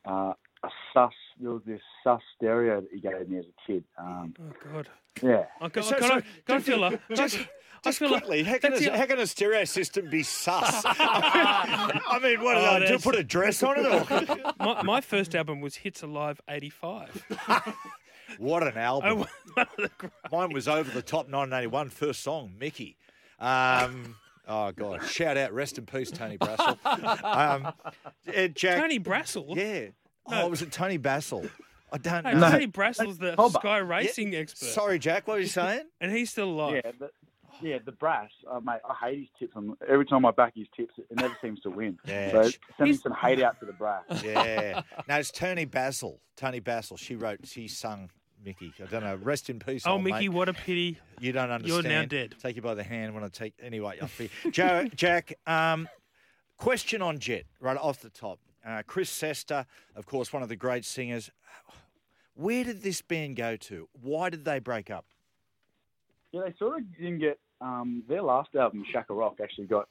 uh, a sus. There was this sus stereo that he gave me as a kid. Um, Oh God. yeah. I got, So- I got, so- a, got a filler. Just, I just feel like- quickly, how can, a, the- how can a stereo system be sus? [laughs] I mean, what, Oh, uh, do that's- put a dress on it? Or? [laughs] my, my first album was Hits Alive '85. [laughs] what an album. Oh, one of the great- Mine was Over the Top 1981, first song, Mickey. Um, oh, God. [laughs] Shout out, rest in peace, Tony Brassel. [laughs] Um, uh, Jack, Tony Brassel. Yeah. No. Oh, was it Tony Bassel? I don't Hey, know. Tony Brassel's the Hobart. Sky Racing expert, Sorry, Jack, what were you saying? [laughs] and he's still alive. Yeah, the, yeah, the brass, uh, mate. I hate his tips. On, every time I back his tips, it never seems to win. Yeah. So sending some hate out to the brass. Yeah. No, it's Toni Basil. Toni Basil. She wrote, she sung Mickey. I don't know. Rest in peace. Oh, Mickey, mate. what a pity. You don't understand. You're now dead. Take you by the hand when I take. Anyway, I feel. Joe, Jack, um, question on Jet, right off the top. Uh, Chris Cester, of course, one of the great singers. Where did this band go to? Why did they break up? Yeah, they sort of didn't get um, their last album, Shaka Rock, actually got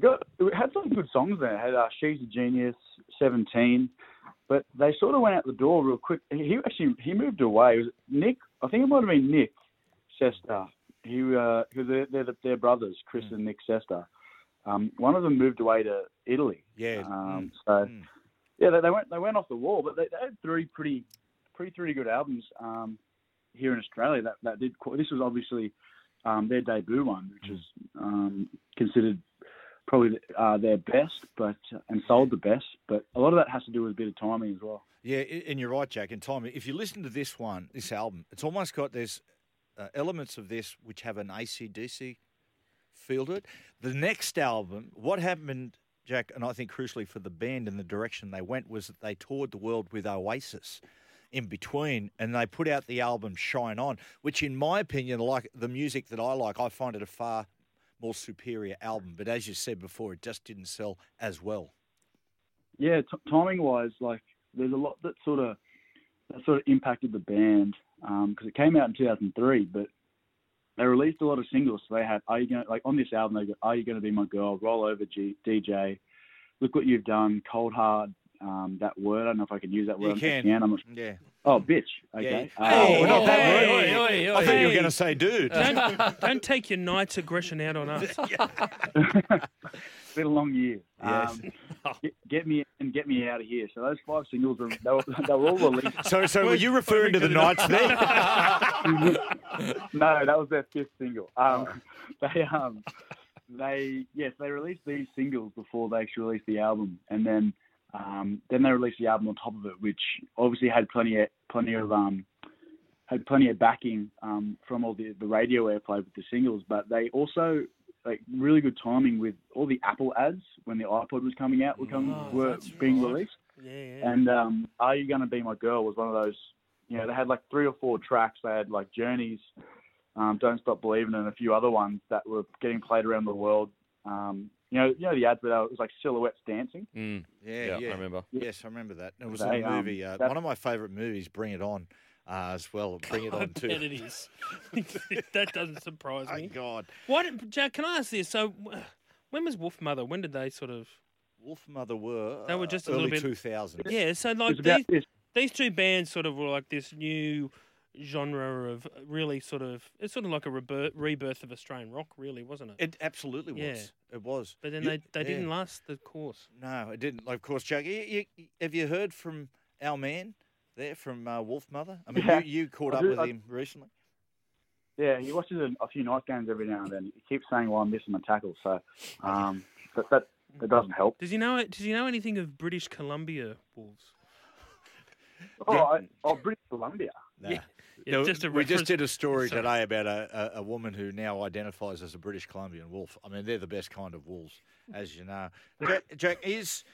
got it had some good songs there. It had uh, She's a Genius, Seventeen, but they sort of went out the door real quick. He actually he moved away. Was Nick, I think it might have been Nic Cester. He uh, who they're, they're the- they're brothers, Chris and Nic Cester. Um, one of them moved away to Italy. Yeah. Um, so yeah, they, they went they went off the wall, but they, they had three pretty pretty pretty good albums um, here in Australia. That that did this was obviously um, their debut one, which is um, considered probably uh, their best, but and sold the best. But a lot of that has to do with a bit of timing as well. Yeah, and you're right, Jack. And timing. if you listen to this one, this album, it's almost got there's uh, elements of this which have an ACDC feel to it. The next album, what happened, Jack, and I think crucially for the band and the direction they went was that they toured the world with Oasis in between, and they put out the album Shine On, which, in my opinion, like the music that I like, I find it a far more superior album. But as you said before, it just didn't sell as well. Yeah, t- timing wise, like there's a lot that sort of that sort of impacted the band um, because it came out in 2003, but they released a lot of singles. So they had "Are you Gonna" like on this album? They go, "Are you to be my girl?" "Roll over, G- DJ," "Look what you've done," "Cold Hard," um, that word. I don't know if I can use that word. I can. I'm not Yeah. Oh, bitch. Okay. Yeah. Uh, Oh, not that Hey, word. hey, I thought you were going to say dude. Don't, don't take your night's aggression out on us. [laughs] it's been a long year. Yes. Um, get, get me and get me out of here. So those five singles were they were, they were all released. So, so were you referring to the Knights there? [laughs] no, that was their fifth single. Um, [laughs] they um, they yes, they released these singles before they actually released the album, and then um, then they released the album on top of it, which obviously had plenty of plenty of um, had plenty of backing um, from all the the radio airplay with the singles, but they also like really good timing with all the Apple ads when the iPod was coming out were coming Oh, were being right. released. Yeah, yeah. And um, Are You Gonna Be My Girl was one of those, you know, they had like three or four tracks. They had like Journeys, um, Don't Stop Believing, and a few other ones that were getting played around the world. Um, you know, you know the ads where it was like silhouettes dancing. Mm. Yeah, Yeah, I remember. Yes, I remember that. It was They, a um, movie. Uh, one of my favourite movies, Bring It On, uh, as well. [laughs] Bring It On too. bet it is. [laughs] that doesn't surprise [laughs] me. God. Why did, Jack, can I ask this? So, when was Wolfmother? When did they sort of. Wolfmother were. They were uh, just a early little bit. 2000s. Yeah, so like these, these two bands sort of were like this new genre of really sort of. It's sort of like a rebirth, rebirth of Australian rock, really, wasn't it? It absolutely was. Yeah. It was. But then You- they, they yeah. didn't last the course. No, it didn't. Of course, Jack. You, you, have you heard from our man there from uh, Wolfmother? I mean, Yeah. you, you caught I up do- with I- him recently. Yeah, he watches a, a few night games every now and then. He keeps saying, "Well, I'm missing my tackle," so um, but that that doesn't help. Does he know? Does he know anything of British Columbia Wolves? Oh, I, oh British Columbia. No. Yeah. No, just a we just did a story Sorry. today about a, a, a woman who now identifies as a British Columbian wolf. I mean, they're the best kind of wolves, as you know. Jack, Jack is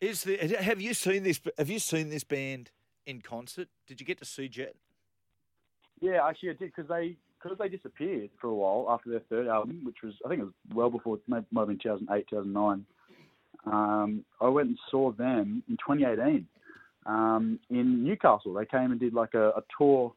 is the have you seen this? Have you seen this band in concert? Did you get to see Jet? Yeah, actually, I did because they because they disappeared for a while after their third album, which was I think it was well before maybe might have been 2008, 2009. Um, I went and saw them in 2018 um, in Newcastle. They came and did like a, a tour,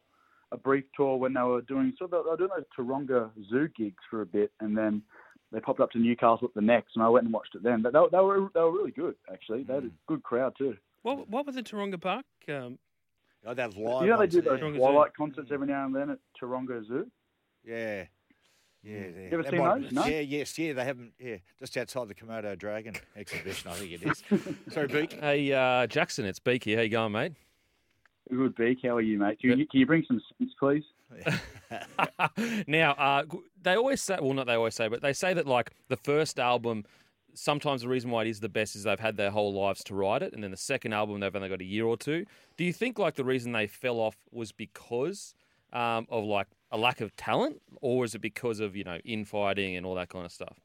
a brief tour when they were doing so they were doing those Taronga Zoo gigs for a bit, and then they popped up to Newcastle at the next, and I went and watched it then. But they, they were they were really good actually. They had a good crowd too. What what was the Taronga Park? Um, Oh, that's live. you know they do yeah. those Taronga Zoo. twilight concerts every now and then at Taronga Zoo. Yeah. Yeah, yeah. You ever seen might- those? No? Yeah, yes, yeah. They haven't. Yeah, just outside the Komodo Dragon [laughs] exhibition, I think it is. [laughs] Sorry, Beak. Hey, uh, Jackson, it's Beaky. How you going, mate? Good beak. How are you, mate? Can you, can you bring some sense, please? [laughs] [laughs] now, uh, they always say, well, not they always say, but they say that like the first album, sometimes the reason why it is the best is they've had their whole lives to write it, and then the second album they've only got a year or two. Do you think like the reason they fell off was because um, of like a lack of talent, or was it because of you know infighting and all that kind of stuff?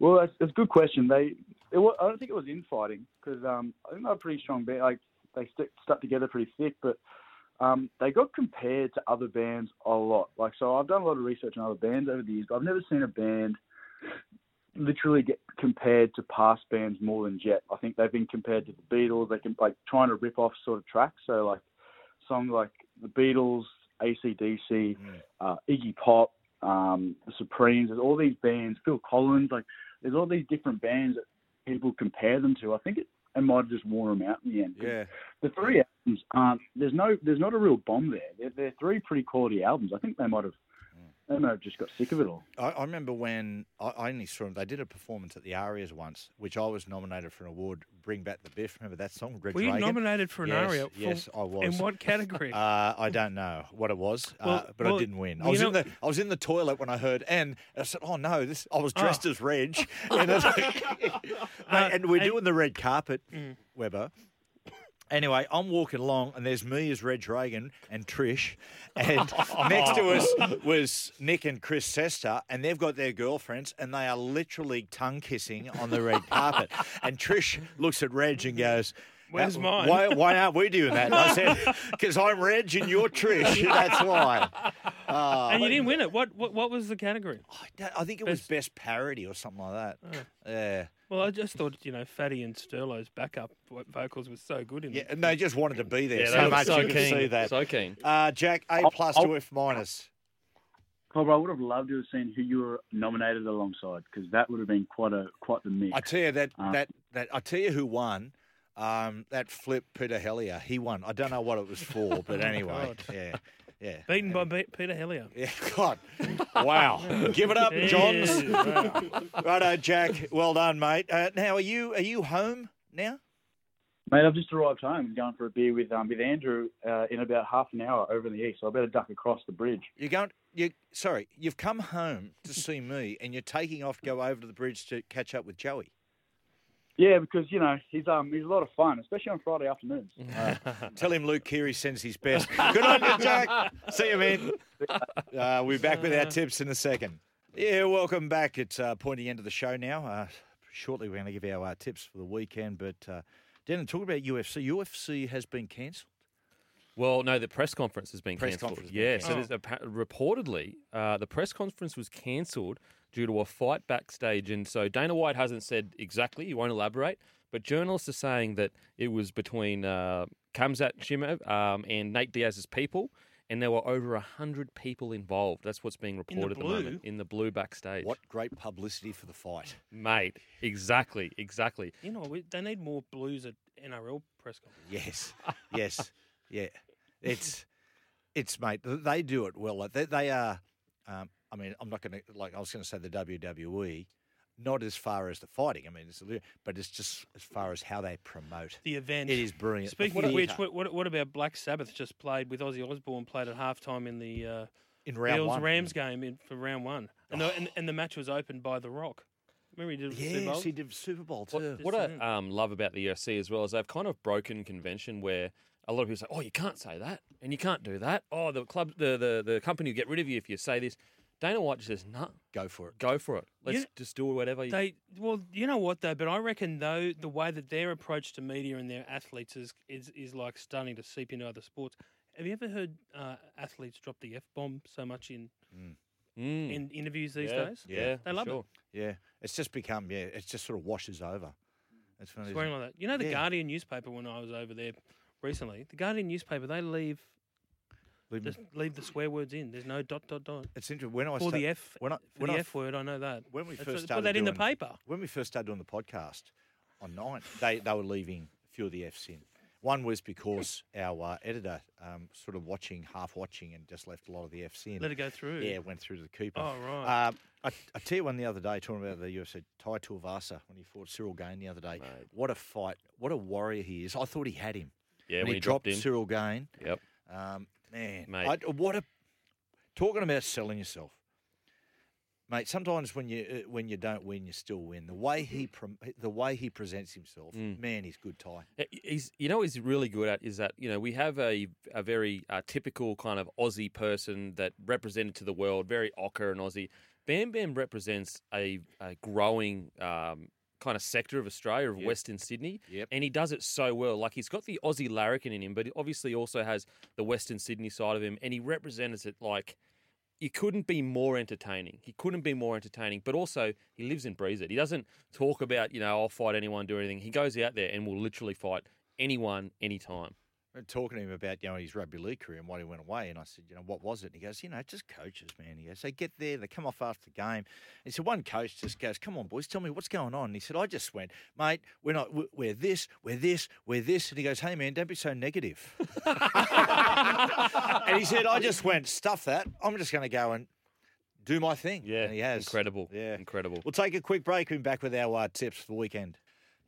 Well, that's, that's a good question. They, it was, I don't think it was infighting because um, I think they're a pretty strong band. Like they stuck together pretty thick, but um, they got compared to other bands a lot. Like so, I've done a lot of research on other bands over the years, but I've never seen a band literally get compared to past bands more than Jet. I think they've been compared to the Beatles. They can like trying to rip off sort of tracks. So like songs like the Beatles, ACDC, uh, Iggy Pop, um, the Supremes. There's all these bands. Phil Collins. Like there's all these different bands that people compare them to. I think it, it might have just worn them out in the end. Yeah. The three albums aren't. There's no. There's not a real bomb there. They're, they're three pretty quality albums. I think they might have. They might have just got sick of it all. I, I remember when I, I only saw them. They did a performance at the Arias once, which I was nominated for an award. Bring back the Biff. Remember that song? Red Were you Dragon? nominated for an yes, Aria? For- Yes, I was. in what category? [laughs] Uh, I don't know what it was, uh, Well- but I didn't win. I was know- in the I was in the toilet when I heard, and I said, "Oh no!" This I was Oh. dressed as Reg, [laughs] and, like- [laughs] Mate, and we're doing the red carpet, Mm. Weber. Anyway, I'm walking along, and there's me as Reg Reagan and Trish, and [laughs] next to us was Nick and Chris Cester, and they've got their girlfriends, and they are literally tongue kissing on the red carpet. [laughs] And Trish looks at Reg and goes. Where's "Uh, mine?" Why, why aren't we doing that? And I said, [laughs] because I'm Reg and you're Trish. That's why. [laughs] Uh, and you didn't win it. What what, what was the category? I think it was best parody or something like that. Yeah. Well, I just thought you know Fatty and Sterlo's backup vocals was so good in Yeah, it. and they just wanted to be there Yeah, they so much so you could keen, see that. so keen. Uh, Jack, A I'll- plus I'll- to F minus. Cobra, I would have loved to have seen who you were nominated alongside because that would have been quite a quite the mix. I tell you that Uh, that that I tell you who won. Um, that flip, Peter Hellier, he won. I don't know what it was for, [laughs] but Oh, anyway, God. yeah, yeah. Beaten by Be- Peter Hellier. [laughs] Yeah, God. [laughs] Wow. Give it up, Johns. Yeah. Righto, Jack. Well done, mate. Uh, now, are you are you home now? Mate, I've just arrived home. Going for a beer with um, with Andrew uh, in about half an hour over in the east. So I better duck across the bridge. You're going. You sorry. You've come home to see me, and you're taking off to go over to the bridge to catch up with Joey. Yeah, because you know he's um he's a lot of fun, especially on Friday afternoons. [laughs] Uh, [laughs] tell him Luke Keary sends his best. Good on you, Jack. See you, man. [laughs] Uh, we'll be back with our tips in a second. Yeah, welcome back. It's uh, pointy end of the show now. Uh, shortly, we're going to give our uh, tips for the weekend. But uh, Dan, talk about UFC. UFC has been cancelled. Well, no, the press conference has been Press cancelled. conference has been Yeah, so cancelled. there's appa- reportedly uh, the press conference was cancelled due to a fight backstage, and so Dana White hasn't said exactly. He won't elaborate, but journalists are saying that it was between uh, Kamzat Chimaev um, and Nate Diaz's people, and there were over hundred people involved. That's what's being reported at the moment in the blue backstage. What great publicity for the fight, mate? Exactly, exactly. You know, we, they need more blues at NRL press conference. Yes, yes, yeah. It's it's mate. They do it well. They, they are. Um, I mean, I'm not going to like. I was going to say the WWE, not as far as the fighting. I mean, it's a little, but it's just as far as how they promote The event. It is brilliant. Speaking of which, what, what, what about Black Sabbath just played with Ozzy Osbourne played at halftime in the uh, In round Bills one. Rams game in, for round one, and, the, and and the match was opened by The Rock. Remember he did it Super Bowl? yes, he did Super Bowl too. What I um, love about the UFC as well is they've kind of broken convention where a lot of people say, "Oh, you can't say that, and you can't do that." Oh, the club, the the, the company will get rid of you if you say this. Dana White just says, "No, go for it, go for it. Let's Yeah. just do whatever." You... They well, you know what though, but I reckon though the way that their approach to media and their athletes is is, is like starting to seep into other sports. Have you ever heard uh, athletes drop the f bomb so much in Mm. in interviews these Yeah, days? yeah, they for love sure. it. Yeah, it's just become yeah. It's just sort of washes over. That's funny. Swearing like that. You know the Yeah. Guardian newspaper when I was over there recently. The Guardian newspaper they leave. Leave just leave the swear words in. There's no dot dot dot. It's interesting when I for the F when I for when the I F word. I know that. when we first started put that in the doing- paper. When we first started doing the podcast on nine, they they were leaving a few of the Fs in. One was because our uh, editor um, sort of watching, half watching, and just left a lot of the Fs in. Let it go through. Yeah, went through to the keeper. Oh, right. Um, I, I tell you one the other day, talking about the UFC, Tai Tuivasa when he fought Ciryl Gane the other day. What a fight! What a warrior he is. I thought he had him. Yeah, when, when he, he dropped dropped him. Ciryl Gane. Yep. Um, man, Mate. I, what a talking about selling yourself, mate. Sometimes when you uh, when you don't win, you still win. The way he prom- the way he presents himself, Mm. man, he's good. Uh, He's, you know, what he's really good at is that you know we have a a very uh, typical kind of Aussie person that represented to the world, very ochre and Aussie. Bam Bam represents a, a growing um, kind of sector of Australia, of Yep. Western Sydney, Yep. and he does it so well. Like he's got the Aussie larrikin in him, but he obviously also has the Western Sydney side of him, and he represents it like he couldn't be more entertaining. He couldn't be more entertaining, but also he lives and breathes it. He doesn't talk about, you know, I'll fight anyone, do anything. He goes out there and will literally fight anyone, anytime. And talking to him about you know his rugby league career and why he went away, and I said, you know, what was it? And he goes, you know, just coaches, man. He goes, they get there, they come off after the game. He said, one coach just goes, come on, boys, tell me what's going on. And he said, I just went, mate, we're not, we're- we're this, we're this, we're this. And he goes, hey man, don't be so negative. [laughs] and he said, I just went, stuff that. I'm just going to go and do my thing. Yeah, and he has. Incredible. Yeah, incredible. We'll take a quick break. We'll be back with our uh, tips for the weekend.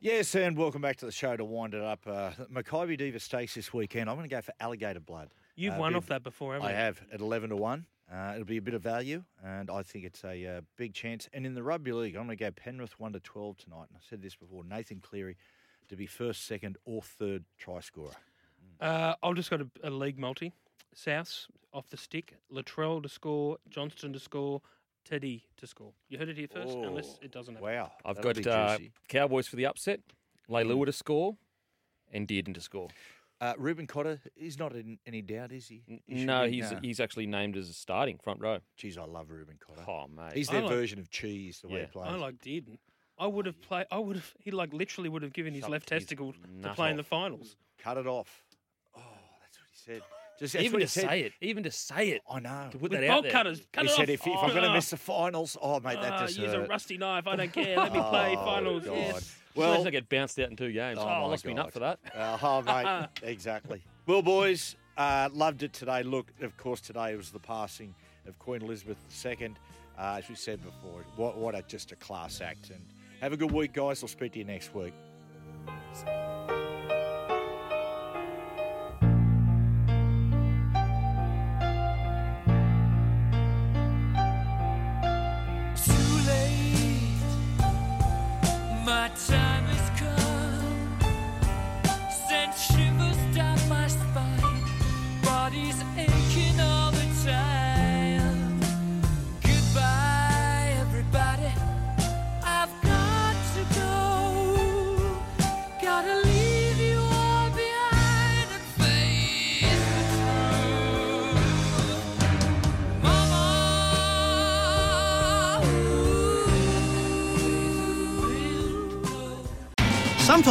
Yes, and welcome back to the show to wind it up. Uh, Makybe Diva Stakes this weekend. I'm going to go for alligator blood. You've Uh, won off that before, haven't I you? have at 11 to 1. Uh, it'll be a bit of value, and I think it's a uh, big chance. And in the rugby league, I'm going to go Penrith 1 to 12 tonight. And I said this before Nathan Cleary to be first, second, or third try scorer. Uh, I've just got a, a league multi. Souths off the stick. Latrell to score. Johnston to score. Teddy to score. You heard it here first, unless it doesn't happen. Wow. I've That'll got be uh, juicy. Cowboys for the upset, Mm. Leilua to score, and Dearden to score. Uh, Reuben Cotter, he's not in any doubt, is he? He No, be- he's no. he's actually named as a starting front row. Geez, I love Reuben Cotter. Oh mate, He's I their like- version of cheese, the way Yeah. he plays. I like Dearden. I would have played. I would have. He like literally would have given his Shut left his testicle to nut play in the off. finals. Cut it off. Oh, that's what he said. Just even to say it, even to say it, I know. to put With that bolt out there. cutters, cut he it said, off. if, if I'm going to Oh, miss the finals, oh, mate, that ah, just use a hurt. rusty knife. I don't care. Let me [laughs] play Oh, finals. God. Yes. Well, Well- I get bounced out in two games. Oh, Oh, I my lost me nut for that. Uh, oh, mate, [laughs] exactly. Well, boys, uh, loved it today. Look, of course, today was the passing of Queen Elizabeth II. Uh, as we said before, what, what a just a class act. And have a good week, guys. I'll speak to you next week.